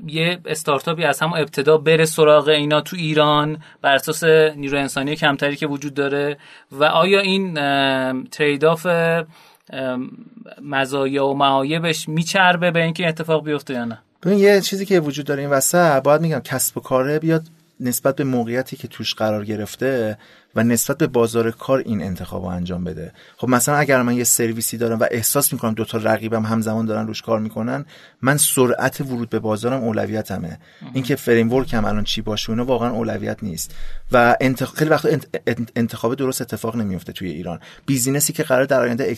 یه استارتاپی از همون ابتدا بره سراغ اینا تو ایران بر اساس نیرو انسانی کمتری که وجود داره و آیا این ترید آف مزایا و معایبش میچربه به اینکه اتفاق بیفته یا نه؟ ببین یه چیزی که وجود داره این وسط باید میگم کسب و کاره بیاد نسبت به موقعیتی که توش قرار گرفته و نسبت به بازار کار این انتخاب رو انجام بده. خب مثلا اگر من یه سرویسی دارم و احساس می‌کنم دوتا رقیبم همزمان دارن روش کار می‌کنن من سرعت ورود به بازارم اولویتمه. اینکه framework م الان چی باشه اینا واقعا اولویت نیست. و انتخ... خیلی وقت انتخاب درست اتفاق نمیفته توی ایران. business ی که قرار در آینده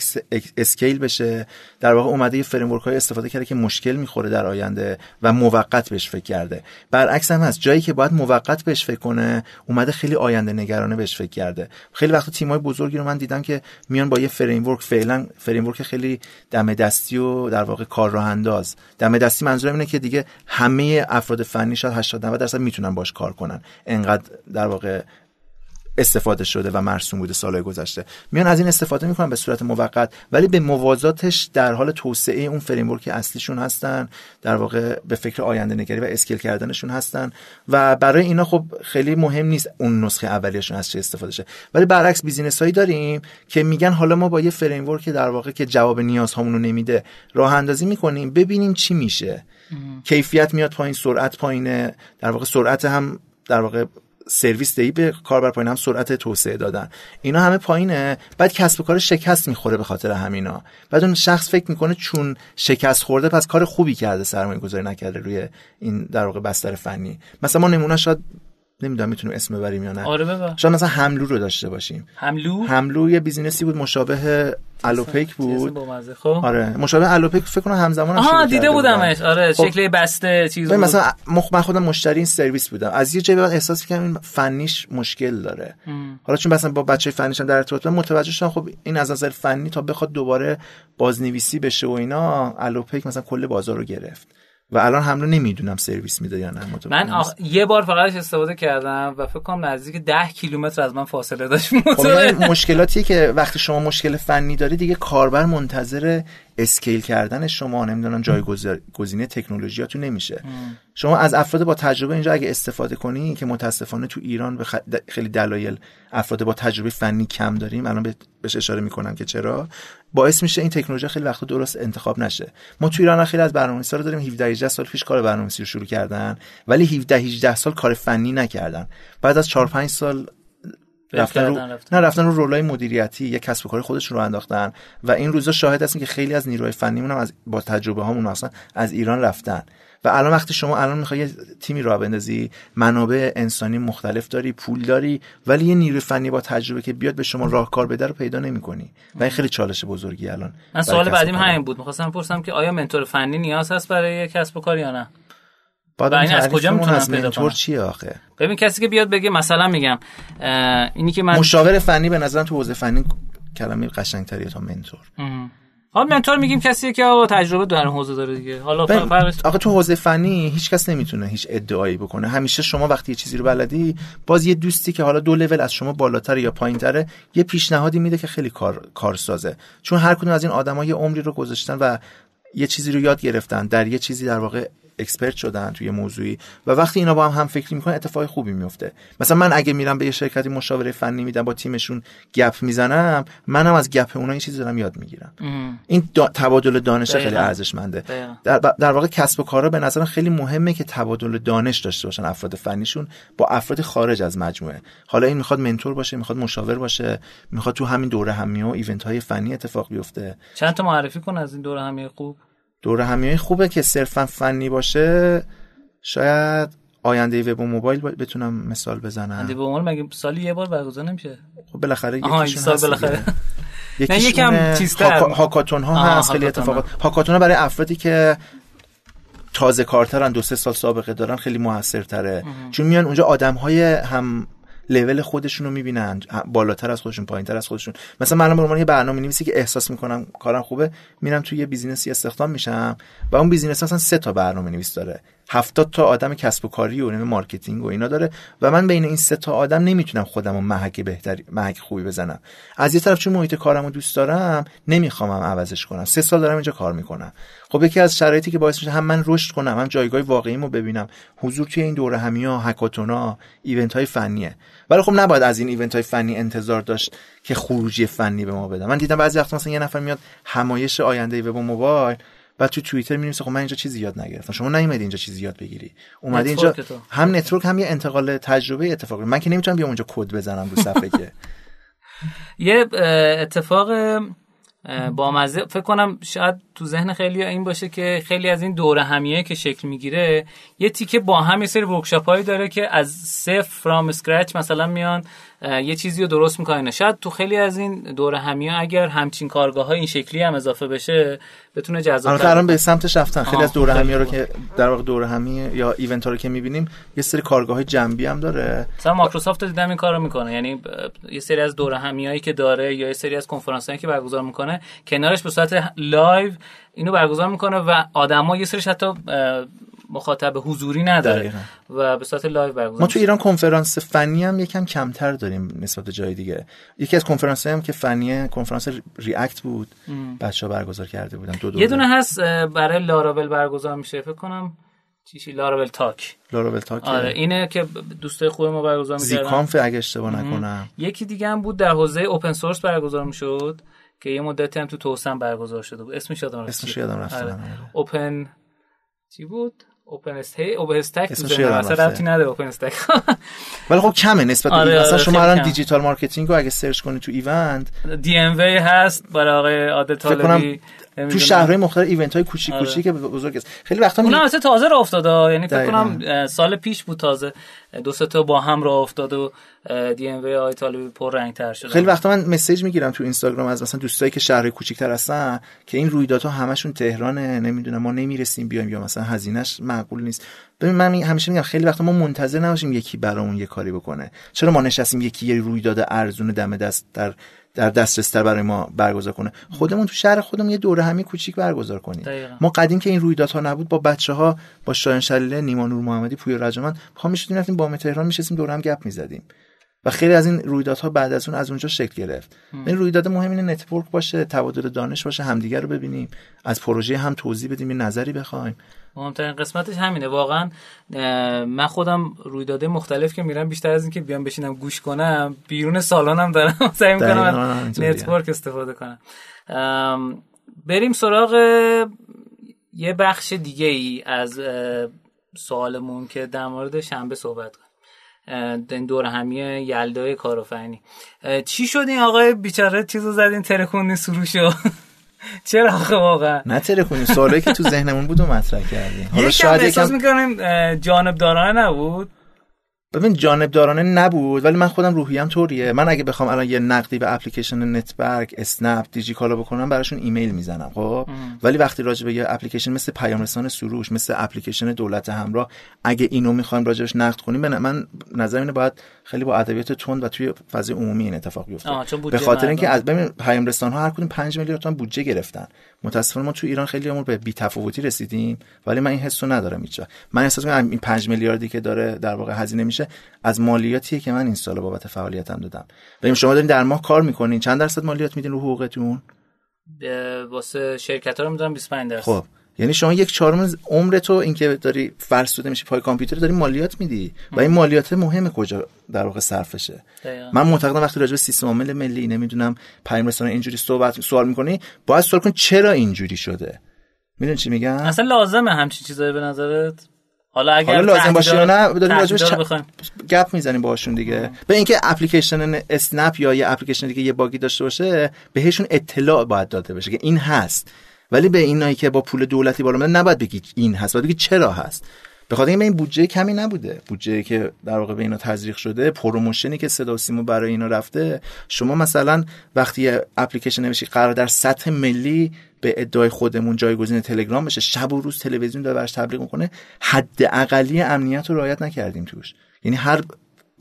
scale بشه در واقع اومده یه framework های استفاده کرده که مشکل می‌خوره در آینده و موقت بهش فکر کرده. برعکس هم هست. جایی که باید موقت بهش فکر کنه اومده خیلی آینده نگرانه بهش فکر کرده. خیلی وقت تیمای بزرگی رو من دیدم که میان با یه framework فعلا framework خیلی دم دستی و در واقع کار راه انداز دم دستی منظورم اینه که دیگه همه افراد فنی شاید 80 90 درصد می‌تونن باش کار کنن. انقدر در واقع استفاده شده و مرسوم بوده سالهای گذشته. میان از این استفاده می‌کنن به صورت موقت ولی به موازاتش در حال توسعه اون framework اصلیشون هستن در واقع به فکر آینده نگری و scale کردنشون هستن. و برای اینا خب خیلی مهم نیست اون نسخه اولیشون از چه استفاده شه. ولی برعکس business هایی داریم که میگن حالا ما با یه framework در واقع که جواب نیازهامون رو نمیده راه اندازی می‌کنیم ببینیم چی میشه. کیفیت میاد پایین سرعت پایینه. در واقع سرعت هم در واقع سرویس دهی به کاربر پایین هم سرعت توسعه دادن. اینا همه پایینه. بعد کسب و کار شکست می‌خوره به خاطر همینا. بعد اون شخص فکر می‌کنه چون شکست خورده پس کار خوبی کرده سرمایه گذاری نکرده روی این در واقع بستر فنی. مثلا ما نمونه شاید نمی‌دونم می‌تونیم اسم ببریم یا نه. آره ببر. شاید مثلا حملو رو داشته باشیم. حملو؟ حملو یه business ی بود مشابه الوپیک بود. خب. آره مشابه الوپیک فکر کنم همزمان آها دیده بودمش. آره خب. شکل بسته چیز بود. مثلا من خودم مشتری این سرویس بودم. از یه جایی بعد احساس کردم این فنیش مشکل داره. ام. حالا چون مثلا با بچه فنیش در ارتباط بودم متوجه شدم خب این از نظر فنی تا بخواد دوباره بازنویسی بشه و اینا الوپیک مثلا کل بازار رو گرفت. و الان حمله نمی‌دونم سرویس میده یا نه من آخ... یه بار فقط استفاده کردم و فکر کنم نزدیک 10 کیلومتر از من فاصله داشت. خب مشکلاتی که وقتی شما مشکل فنی داری دیگه کاربر منتظر اسکیل کردن شما نمی‌دونم جایگزینی تکنولوژیاتون نمیشه. شما از افراد با تجربه اینجا اگه استفاده کنی که متاسفانه تو ایران به خیلی دلایل افراد با تجربه فنی کم داریم الان بهش اشاره می‌کنم که چرا؟ باعث میشه این تکنولوژی خیلی وقت درست انتخاب نشه. ما تو ایران خیلی از برنامه‌نویسا رو داریم 17 18 سال پیش کار برنامه‌نویسی رو شروع کردن ولی 17 18 سال کار فنی نکردن. بعد از 4 5 سال رفتن رو نه رفتن رو رولای مدیریتی یک کسب و کار خودشون رو انداختن و این روزا شاهد هستیم که خیلی از نیروی فنیمون هم از با تجربه هامون اصلا از ایران رفتن. و الان وقتی شما الان می‌خوای یه تیمی راه بندازی منابع انسانی مختلف داری پول داری ولی یه نیروی فنی با تجربه که بیاد به شما راهکار بده رو پیدا نمی‌کنی. و این خیلی چالش بزرگی الان من سوال بعدیم همین بود. می‌خواستم بپرسم که آیا منتور فنی نیاز هست برای کسب و کار یا نه؟ بعد این از کجا می‌تونم پیدا کنم؟ چیه آخه؟ ببین کسی که بیاد بگه مثلا میگم اینی که من مشاور فنی به نظرم تو حوزه فنی کلمه قشنگتریه تا منتور. حالا منتور میگیم کسی که آقا تجربه در حوزه داره دیگه. حالا فرقش آقا تو حوزه فنی هیچ کس نمی‌تونه هیچ ادعایی بکنه. همیشه شما وقتی یه چیزی رو بلدی باز یه دوستی که حالا دو لول از شما بالاتر یا پایینتره یه پیشنهادی میده که خیلی کار کارسازه چون هر کدوم از این آدم‌ها یه عمری رو گذاشتن و یه چیزی رو یاد گرفتن در یه چیزی در واقع expert شدن توی موضوعی و وقتی اینا با هم هم فکری می‌کنن اتفاق خوبی میفته مثلا من اگه میرم به یه شرکتی مشاوره فنی میدم با تیمشون گپ می‌زنم منم از گپ اونا این چیزی دارم یاد می‌گیرم. این تبادل دانش خیلی ارزشمنده. در, در واقع کسب و کارا به نظرم خیلی مهمه که تبادل دانش داشته باشن افراد فنیشون با افراد خارج از مجموعه. حالا این می‌خواد منتور باشه می‌خواد مشاور باشه می‌خواد تو همین دوره همی و ایونت های فنی اتفاق بیفته. چند تا معرفی کن از این دوره همی خوب. دور همیه خوبه که صرفا فنی باشه. شاید آینده وب و موبایل بتونم مثال بزنم. آینده وب موبایل مگه سالی یه بار برگزار نمیشه؟ خب بالاخره یکیشون سال بالاخره. [laughs] نه یکم چیزتر. hackathon ها هست خیلی اتفاقات. hackathon ها برای افرادی که تازه کارترن دو سه سال سابقه دارن خیلی موثرتره. چون میان اونجا آدم های هم لول خودشون رو می‌بینن بالاتر از خودشون پایینتر از خودشون. مثلا من به یه برنامه نویسی که احساس می‌کنم کارم خوبه میرم توی یه business ی استخدام میشم و اون business مثلا سه تا برنامه نویس داره. هفتاد تا آدم کسب و کاری و marketing و اینا داره و من بین این سه تا آدم نمی‌تونم خودم رو محک بهتری محک خوبی بزنم. از یه طرف چون محیط کارم رو دوست دارم نمیخوامم عوضش کنم. سه سال دارم اینجا کار می‌کنم. خب یکی از شرایطی که باعث میشه هم من رشد کنم هم جایگاه واقعیمو ببینم. حضور توی این دوره همیا هکاتونا ایونت های فنیه. ولی خب نباید از این ایونت های فنی انتظار داشت که خروجی فنی به ما بدم من دیدم بعضی وقتا مثلا یه نفر میاد همایش آینده وب موبایل بعد تو توییتر می‌نویسه خب من اینجا چیزی یاد نگرفتم. شما نیومدی اینجا چیزی یاد بگیری. اومدی اینجا هم network هم یه انتقال تجربه اتفاق من که نمی‌تونم بیام اونجا کد بزنم رو صفحه که. [laughs] یه اتفاق با مزه فکر کنم شاید تو ذهن خیلی این باشه که خیلی از این دورهمیا که شکل می‌گیره یه تیکه با هم یه سری workshop هایی داره که از صفر from scratch مثلا میان یه چیزی رو درست می‌کنه. شاید تو خیلی از این دورهمیا اگر همچین کارگاه های این شکلی هم اضافه بشه بتونه جذاب آره الان به سمتش رفتن خیلی از دورهمیا رو که در واقع دورهمیا یا event ها رو که می‌بینیم یه سری کارگاه های جنبی هم داره. مثلا مایکروسافت دیدم این کارو می‌کنه. یعنی یه سری از دورهمیایی که داره یا یه سری از کنفرانس که برگزار می‌کنه کنارش به صورت live اینو برگزار می‌کنه و آدما یه سریش حتی مخاطب حضوری نداره و به صورت live برگزار ما تو ایران کنفرانس فنی هم یکم کمتر داریم نسبت به جای دیگه. یکی از کنفرانس هم که فنی کنفرانس ریاکت بود. بچه ها برگزار کرده بودن. دو یه دونه هست برای لاراول برگزار میشه. فکر کنم چیشی لاراول تاک. لاراول تاک. آره اینه که دوستای خوب ما برگزار می‌کردن. زیکانف اگه اشتباه نکنم. یکی دیگه هم بود در حوزه اوپن سورس برگزار می‌شد که یه مدتی هم تو توسن برگزار شده بود. اسمش یادم رفت. اسمش یادم رفت. آره. اوپن چی بود؟ اوپن استی اوپن استک اصلا رفتی نداره اوپن استک [laughs] ولی خب کمه نسبت به آره آره، شما الان digital marketing رو اگه search کنی تو Evand DM وی هست برای آقای عادل طالبی. تو شهرهای مختلف event های کوچیک آره. کوچیک بزرگ است. خیلی وقتا اونم اصلا تازه راه افتاده. یعنی فکر کنم سال پیش بود تازه. دو سه تا با هم راه افتاد و DM وی آقای طالبی پر رنگ تر شده خیلی وقتا من message می‌گیرم تو اینستاگرام از مثلا دوستایی که شهرهای کوچیک‌تر هستن که این رویدادها همشون تهرانه نمی‌دونم ما نمی‌رسیم بیایم یا مثلا هزینهش معقول نیست. ببین من همیشه میگم خیلی وقتا ما منتظر نباشیم یکی برامون یه کاری بکنه. چرا ما نشستیم یکی یه رویداد ارزون دم دست در در دسترس تر برای ما برگزار کنه؟ خودمون تو شهر خودمون یه دوره همی کوچیک برگزار کنیم. ما قدیم که این رویدادها نبود با بچه ها با شایان شلیله نیما نور محمدی پویا رجمن پا می‌شدیم رفتیم با تهران میشستیم دور هم گپ می‌زدیم. و خیلی از این رویدادها بعد از اون از اونجا شکل گرفت. این رویداد مهم اینه network باشه تبادل دانش باشه همدیگه رو ببینیم. از پروژه هم توضیح بدیم یه نظری بخوایم. مهمترین قسمتش همینه. واقعا من خودم رویداده مختلف که میرم بیشتر از اینکه بیام بشینم گوش کنم بیرون سالانم دارم. [laughs] سعی می‌کنم نتورک استفاده کنم. بریم سراغ یه بخش دیگه ای از سوالمون که در مورد شنبه صحبت کنیم. این دور همیه یلدای کارآفرینی. چی شد این آقای بیچاره چیزو زدین ترکونی سروشو [laughs] چرا آخه واقعا؟ نه ترکونی سوالی که تو ذهنمون بود و مطرح کردیم. حالا شاید احساس می‌کنیم جانب دارانه نبود؟ ببین جانبدارانه نبود ولی من خودم روحیم طوریه. من اگه بخوام الان یه نقدی به اپلیکیشن نتبرگ اسنپ دیجی کالا بکنم براشون ایمیل می‌زنم خب؟ ولی وقتی راجع به یه اپلیکیشن مثل پیام رسان سروش مثل اپلیکیشن دولت همراه اگه اینو می‌خوایم راجعش نقد کنیم من نظر اینه باید خیلی با ادبیات تند و توی فضای عمومی این اتفاق بیفته. به خاطر اینکه از ببین پیام رسان ها هر کدوم 5 میلیارد تومان بودجه گرفتن. متاسفانه ما تو ایران خیلی امور به بی‌تفاوتی رسیدیم ولی من این حسو ندارم هیچ من احساس می‌کنم این 5 میلیاردی که داره در واقع هزینه میشه از مالیاتیه که من این سال بابت فعالیتم دادم. ببین شما دارین در ماه کار می‌کنین. چند درصد مالیات میدین رو حقوقتون؟ واسه شرکت ها رو می‌دونم 25 درصد. خب. یعنی شما یک چهارم عمر تو اینکه داری فرسوده میشی پای کامپیوتر داری مالیات میدی و این مالیات مهمه کجا در واقع صرفشه؟ من معتقدم وقتی راجع به سیستم عامل ملی نمی‌دونم پیام رسان اینجوری صحبت سوال می‌کنی باید سوال کن چرا اینجوری شده؟ می‌دونی چی میگم؟ اصلا لازمه همچین چیزایی به نظرت؟ حالا اگر حالا لازم باشه یا نه داریم راجبش گپ می‌زنیم باشون دیگه. به اینکه اپلیکیشن اسنپ یا یه اپلیکیشن دیگه یه bug ی داشته باشه بهشون اطلاع باید داده بشه که این هست. ولی به اینایی که با پول دولتی بالا میدن نباید بگی این هست باید بگی چرا هست. به خاطر این بودجه کمی نبوده. بودجه که در واقع به اینا تزریق شده promotion ی که صدا سیما برای اینا رفته شما مثلا وقتی اپلیکیشن نمیشی قرار در سطح ملی به ادعای خودمون جایگزین تلگرام بشه شب و روز تلویزیون داره براش تبلیغ می‌کنه حد اقلی امنیت رو رعایت نکردیم توش. یعنی هر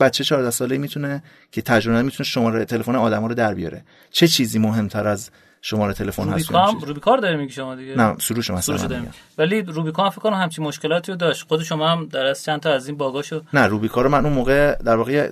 بچه 14 ساله می‌تونه که تجربه می‌تونه شماره تلفن آدما رو در بیاره. چه چیزی مهمتر از شماره تلفن هست روبیکار داره میگی شما دیگه؟ نه سروش مثلا ولی روبیکار فکر کنم همچین مشکلاتی رو داشت. خود شما هم در از چند تا از این باگاشو نه روبیکار من اون موقع در واقع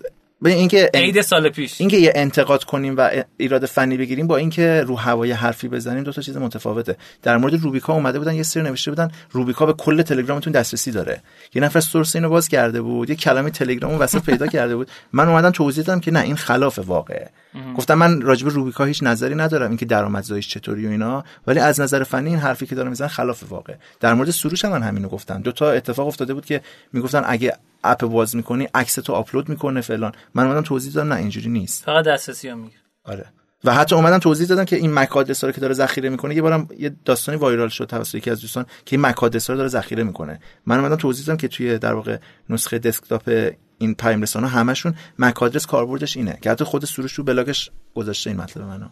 اینکه عید سال پیش. اینکه یه انتقاد کنیم و ایراد فنی بگیریم با اینکه رو هوای حرفی بزنیم دو تا چیز متفاوته. در مورد روبیکا اومده بودن یه سری نوشته بودن روبیکا به کل تلگرامتون دسترسی داره. یه نفر سورس اینو باز کرده بود یه کلمه تلگرام وسط پیدا کرده بود. من اومدم توضیح دادم که نه این خلاف واقعه. گفتم من راجب روبیکا هیچ نظری ندارم اینکه درآمدزاییش چطوری و اینا ولی از نظر فنی این حرفی که داره می‌زنن خلاف واقع در مورد سروش هم من همینو گفتم. دو تا اتفاق افتاده بود که می‌گفتن اگه اپ باز می‌کنی عکس تو آپلود می‌کنه فلان. من اومدم توضیح دادم نه اینجوری نیست. فقط دسترسی هم می‌گیره. آره. و حتی اومدم توضیح دادم که این مک آدرس رو که داره ذخیره می‌کنه یه بارم یه داستانی وایرال شد توسط یکی از دوستان که این مک آدرس رو داره ذخیره می‌کنه. من اومدم توضیح دادم که توی در واقع نسخه دسکتاپ این پیام رسانه همشون مک آدرس کاربردش اینه که حتی خود سروش رو بلاگش گذاشته این مطلب منو.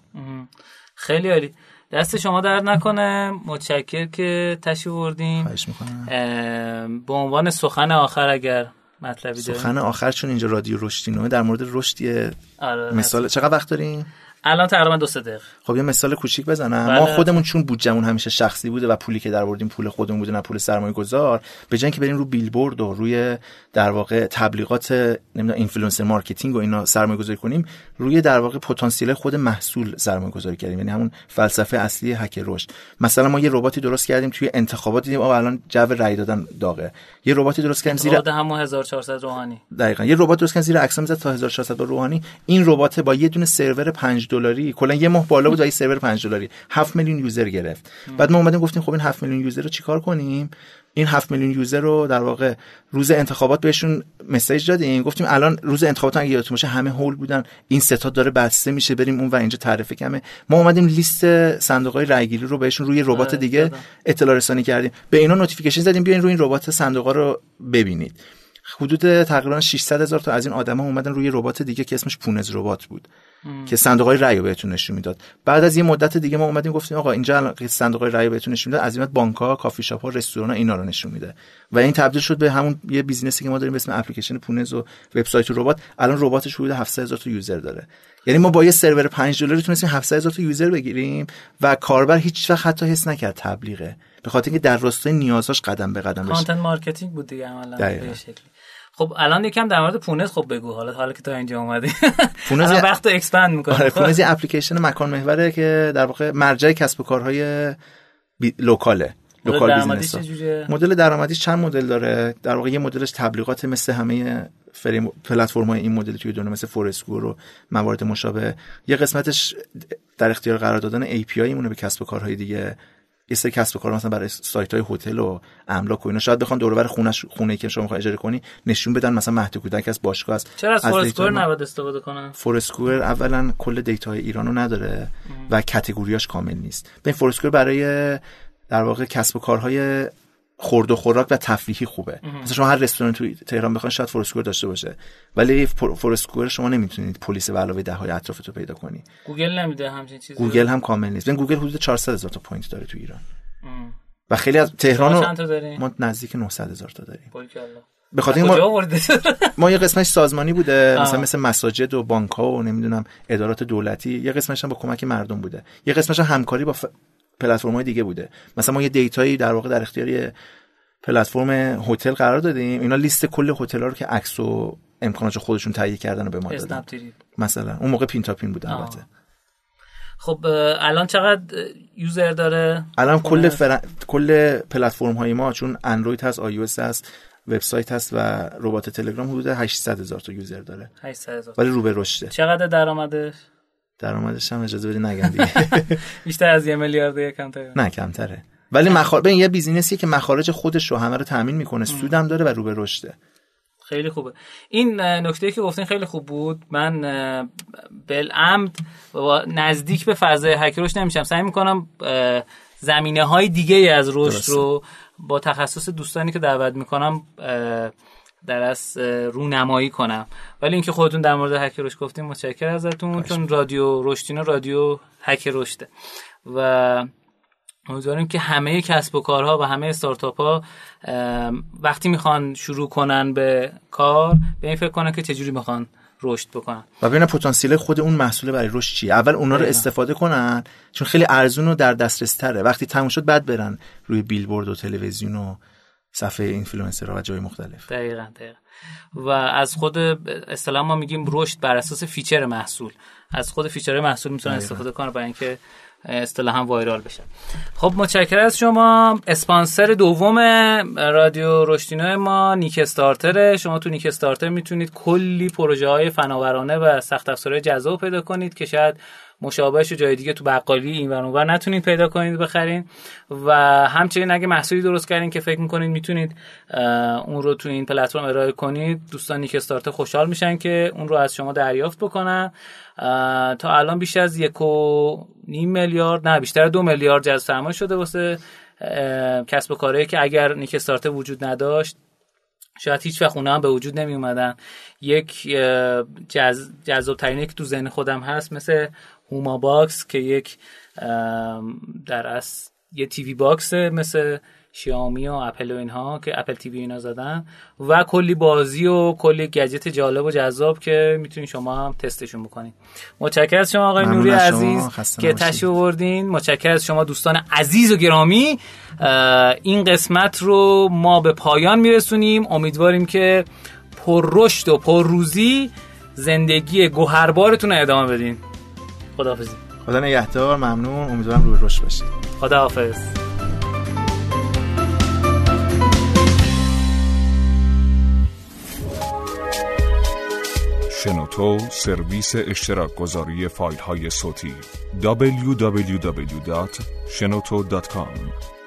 خیلی عالی. دست شما درد نکنه. متشکر که تشریف بردین به عنوان سخن آخر اگر مطلبی سخن آخر چون اینجا رادیو رشدینو در مورد رشد آره مثال چقدر وقت داریم؟ الان تقریبا دو دقیقه. خب یه مثال کوچیک بزنم. بله. ما خودمون چون بودجمون همیشه شخصی بوده و پولی که در آوردیم پول خودمون بوده نه پول سرمایه گذار به جای که بریم رو بیلبورد و روی در واقع تبلیغات نمی‌دونم influencer marketing و اینا سرمایه گذاری کنیم روی در واقع پتانسیل خود محصول سرمایه گذاری کردیم. یعنی همون فلسفه اصلی هک رشد. مثلا ما یه رباتی درست کردیم توی انتخابات دیدیم آقا الان جو رای دادن داغه. یه رباتی درست کردیم زیر همون 1400 روحانی. دقیقاً. یه ربات درست کردیم زیر عکس می‌زد تا 1400 روحانی. این ربات با یه دونه سرور 5 دلاری. کلا یه ماه بالا بود و سرور 5 دلاری. 7 میلیون یوزر گرفت. بعد ما اومدیم گفتیم خب این 7 میلیون یوزر رو چیکار کنیم؟ این 7 میلیون یوزر رو در واقع روز انتخابات بهشون message دادیم. گفتیم الان روز انتخابات اگه یادتون باشه همه هول بودن. این ستا داره بسته میشه بریم اون و اینجا تعرفه کمه. ما اومدیم لیست صندوق های رایگیری رو بهشون روی ربات آره، دیگه اطلاع رسانی کردیم. به اینا notification زدیم بیاین روی این ربات صندوق رو ببینید. حدود تقریبا 600 هزار تا از این آدما اومدن روی ربات دیگه که اسمش پونز ربات بود. که صندوق های رأی بهتون نشون می‌داد. بعد از یه مدت دیگه ما اومدیم گفتیم آقا اینجا صندوق های رأی بهتون نشون می‌داد از این بانک ها کافی شاپ ها رستوران ها اینا رو نشون میده. و این تبدیل شد به همون یه business ی که ما داریم به اسم اپلیکیشن پونز و وبسایت ربات. الان رباتش حدود 700 هزار تا user داره. یعنی ما با یه سرور 5 دلاری تونستیم 700 هزار تا user بگیریم و کاربر هیچ وقت حتی حس نکرد تبلیغه. به خاطر اینکه در راستای نیازاش قدم به قدم بشه کانتنت marketing بود دیگه عملا به شکلی خب الان یکم در مورد پونز خب بگو. حالا حالا که تا اینجا اومدی. [laughs] پونز وقت expand می‌کنه آره پونز یه اپلیکیشن مکان محوره که در واقع مرجع کسب و کارهای بی... local ه. local business مدل درآمدیش چند مدل داره؟ در واقع یه مدلش تبلیغات مثل همه فریم پلتفرم های این مدل توی دنیا مثل Foursquare و موارد مشابه. یه قسمتش در اختیار قرار دادن API مونه به کسب و کارهای دیگه. یه سری کسب و کار مثلا برای سایت های هتل و املاک و اینا. شاید بخوان دور بر خونش خونه که شما اجاره کنی نشون بدن مثلا مهد کودک از باشگاه است. چرا از, Foursquare نباید استفاده کنن؟ Foursquare اولا کل data های ایرانو نداره و category اش کامل نیست. به Foursquare برای در واقع کسب و کارهای خورد و خوراک و تفریحی خوبه. مثلا شما هر رستوران تو تهران بخواید شاید Foursquare داشته باشه. ولی Foursquare شما نمی‌تونید پلیس به علاوه ده های اطرافتو پیدا کنی. گوگل نمیده همچین چیزی؟ گوگل هم کامل نیست. گوگل حدود 400 هزار تا point داره تو ایران. ام. و خیلی از تهران ما نزدیک 900 هزار تا داریم. به خاطر ما ما یه قسمش سازمانی بوده. مثلا مثل مساجد و بانک ها و نمی‌دونم ادارات دولتی. یه قسمش هم با کمک مردم بوده. یه قسمش هم همکاری با پلتفرم های دیگه بوده. مثلا ما یه data یی در واقع در اختیار پلتفرم هتل قرار دادیم. اینا لیست کل هتل رو که عکس و امکانات خودشون تهیه کردن رو به ما دادن. مثلا. اون موقع پین تا پین بود البته. خب الان چقدر user داره؟ الان کل فر... کل پلتفرم های ما چون اندروید هست آی هست وبسایت هست و ربات تلگرام حدود 800 هزار تا user داره. 800 هزار ولی رو به رشده چقدر درآمدش؟ درآمدش هم اجازه بدی نگم دیگه. [laughs] [laughs] بیشتر از یه میلیارد یا کمتره. نه کمتره. ولی مخارج یه بیزینسیه که مخارج خودش رو همه رو تامین می‌کنه سودم داره و رو به رشده. خیلی خوبه. این نکته که گفتین خیلی خوب بود. من بالعمد نزدیک به فضای هک نمیشم. سعی می‌کنم زمینه های دیگه از رشد رو با تخصص دوستانی که دعوت می‌کنم در از رونمایی کنم. ولی اینکه خودتون در مورد هک رشد گفتیم متشکر ازتون چون رادیو رشدینا رادیو هک رشده. و امیدواریم که همه کسب و کارها و همه استارتاپ ها وقتی می‌خوان شروع کنن به کار به این فکر کنن که چجوری می‌خوان رشد بکنن. و ببینن پتانسیل خود اون محصول برای رشد چیه. اول اونا رو استفاده کنن چون خیلی ارزون و در دسترس تره. وقتی تموم شد بعد برن روی بیلبورد و تلویزیون و صفحه اینفلوئنسرها و جای مختلف. دقیقا دقیقا. و از خود اصطلاح ما میگیم رشد بر اساس feature محصول. از خود feature محصول می‌تونن استفاده کنن برای اینکه هم viral بشن. خب متشکرم از شما. اسپانسر دوم رادیو رشدینو ما نیک استارتره شما تو نیک استارتر می‌تونید کلی پروژه های فناورانه و سخت افزارهای جذاب پیدا کنید که شاید مشابهش جای دیگه تو بقالی این ور اونور نتونید پیدا کنید بخرین. و همچنین اگه محصولی درست کردین که فکر می‌کنید می‌تونید اون رو تو این پلتفرم ارائه کنید. دوستان نیک استارت خوشحال میشن که اون رو از شما دریافت بکنن. تا الان بیش از یک و نیم میلیارد نه بیشتر دو میلیارد جذب سرمایه شده واسه کسب و کاره که اگر نیک استارت وجود نداشت شاید هیچ وقت هم به وجود نمی اومدن یک جذاب ترینه که تو ذهن خودم هست مثل هوما باکس که یک در از یه TV box مثل شیائومی و اپل و اینها که Apple TV اینا زدن و کلی بازی و کلی گجت جالب و جذاب که می‌تونید شما هم تستشون بکنید. متشکرم از شما آقای نوری عزیز که تشریف آوردین. متشکرم از شما دوستان عزیز و گرامی. این قسمت رو ما به پایان میرسونیم. امیدواریم که پر رشد و پر روزی زندگی گوهربارتون ادامه بدین. خداحافظی. خدا نگهدار ممنون. امیدوارم روی رشد باشید. خداحافظ. شنوتو سرویس اشتراک گذاری فایل های صوتی www.shenoto.com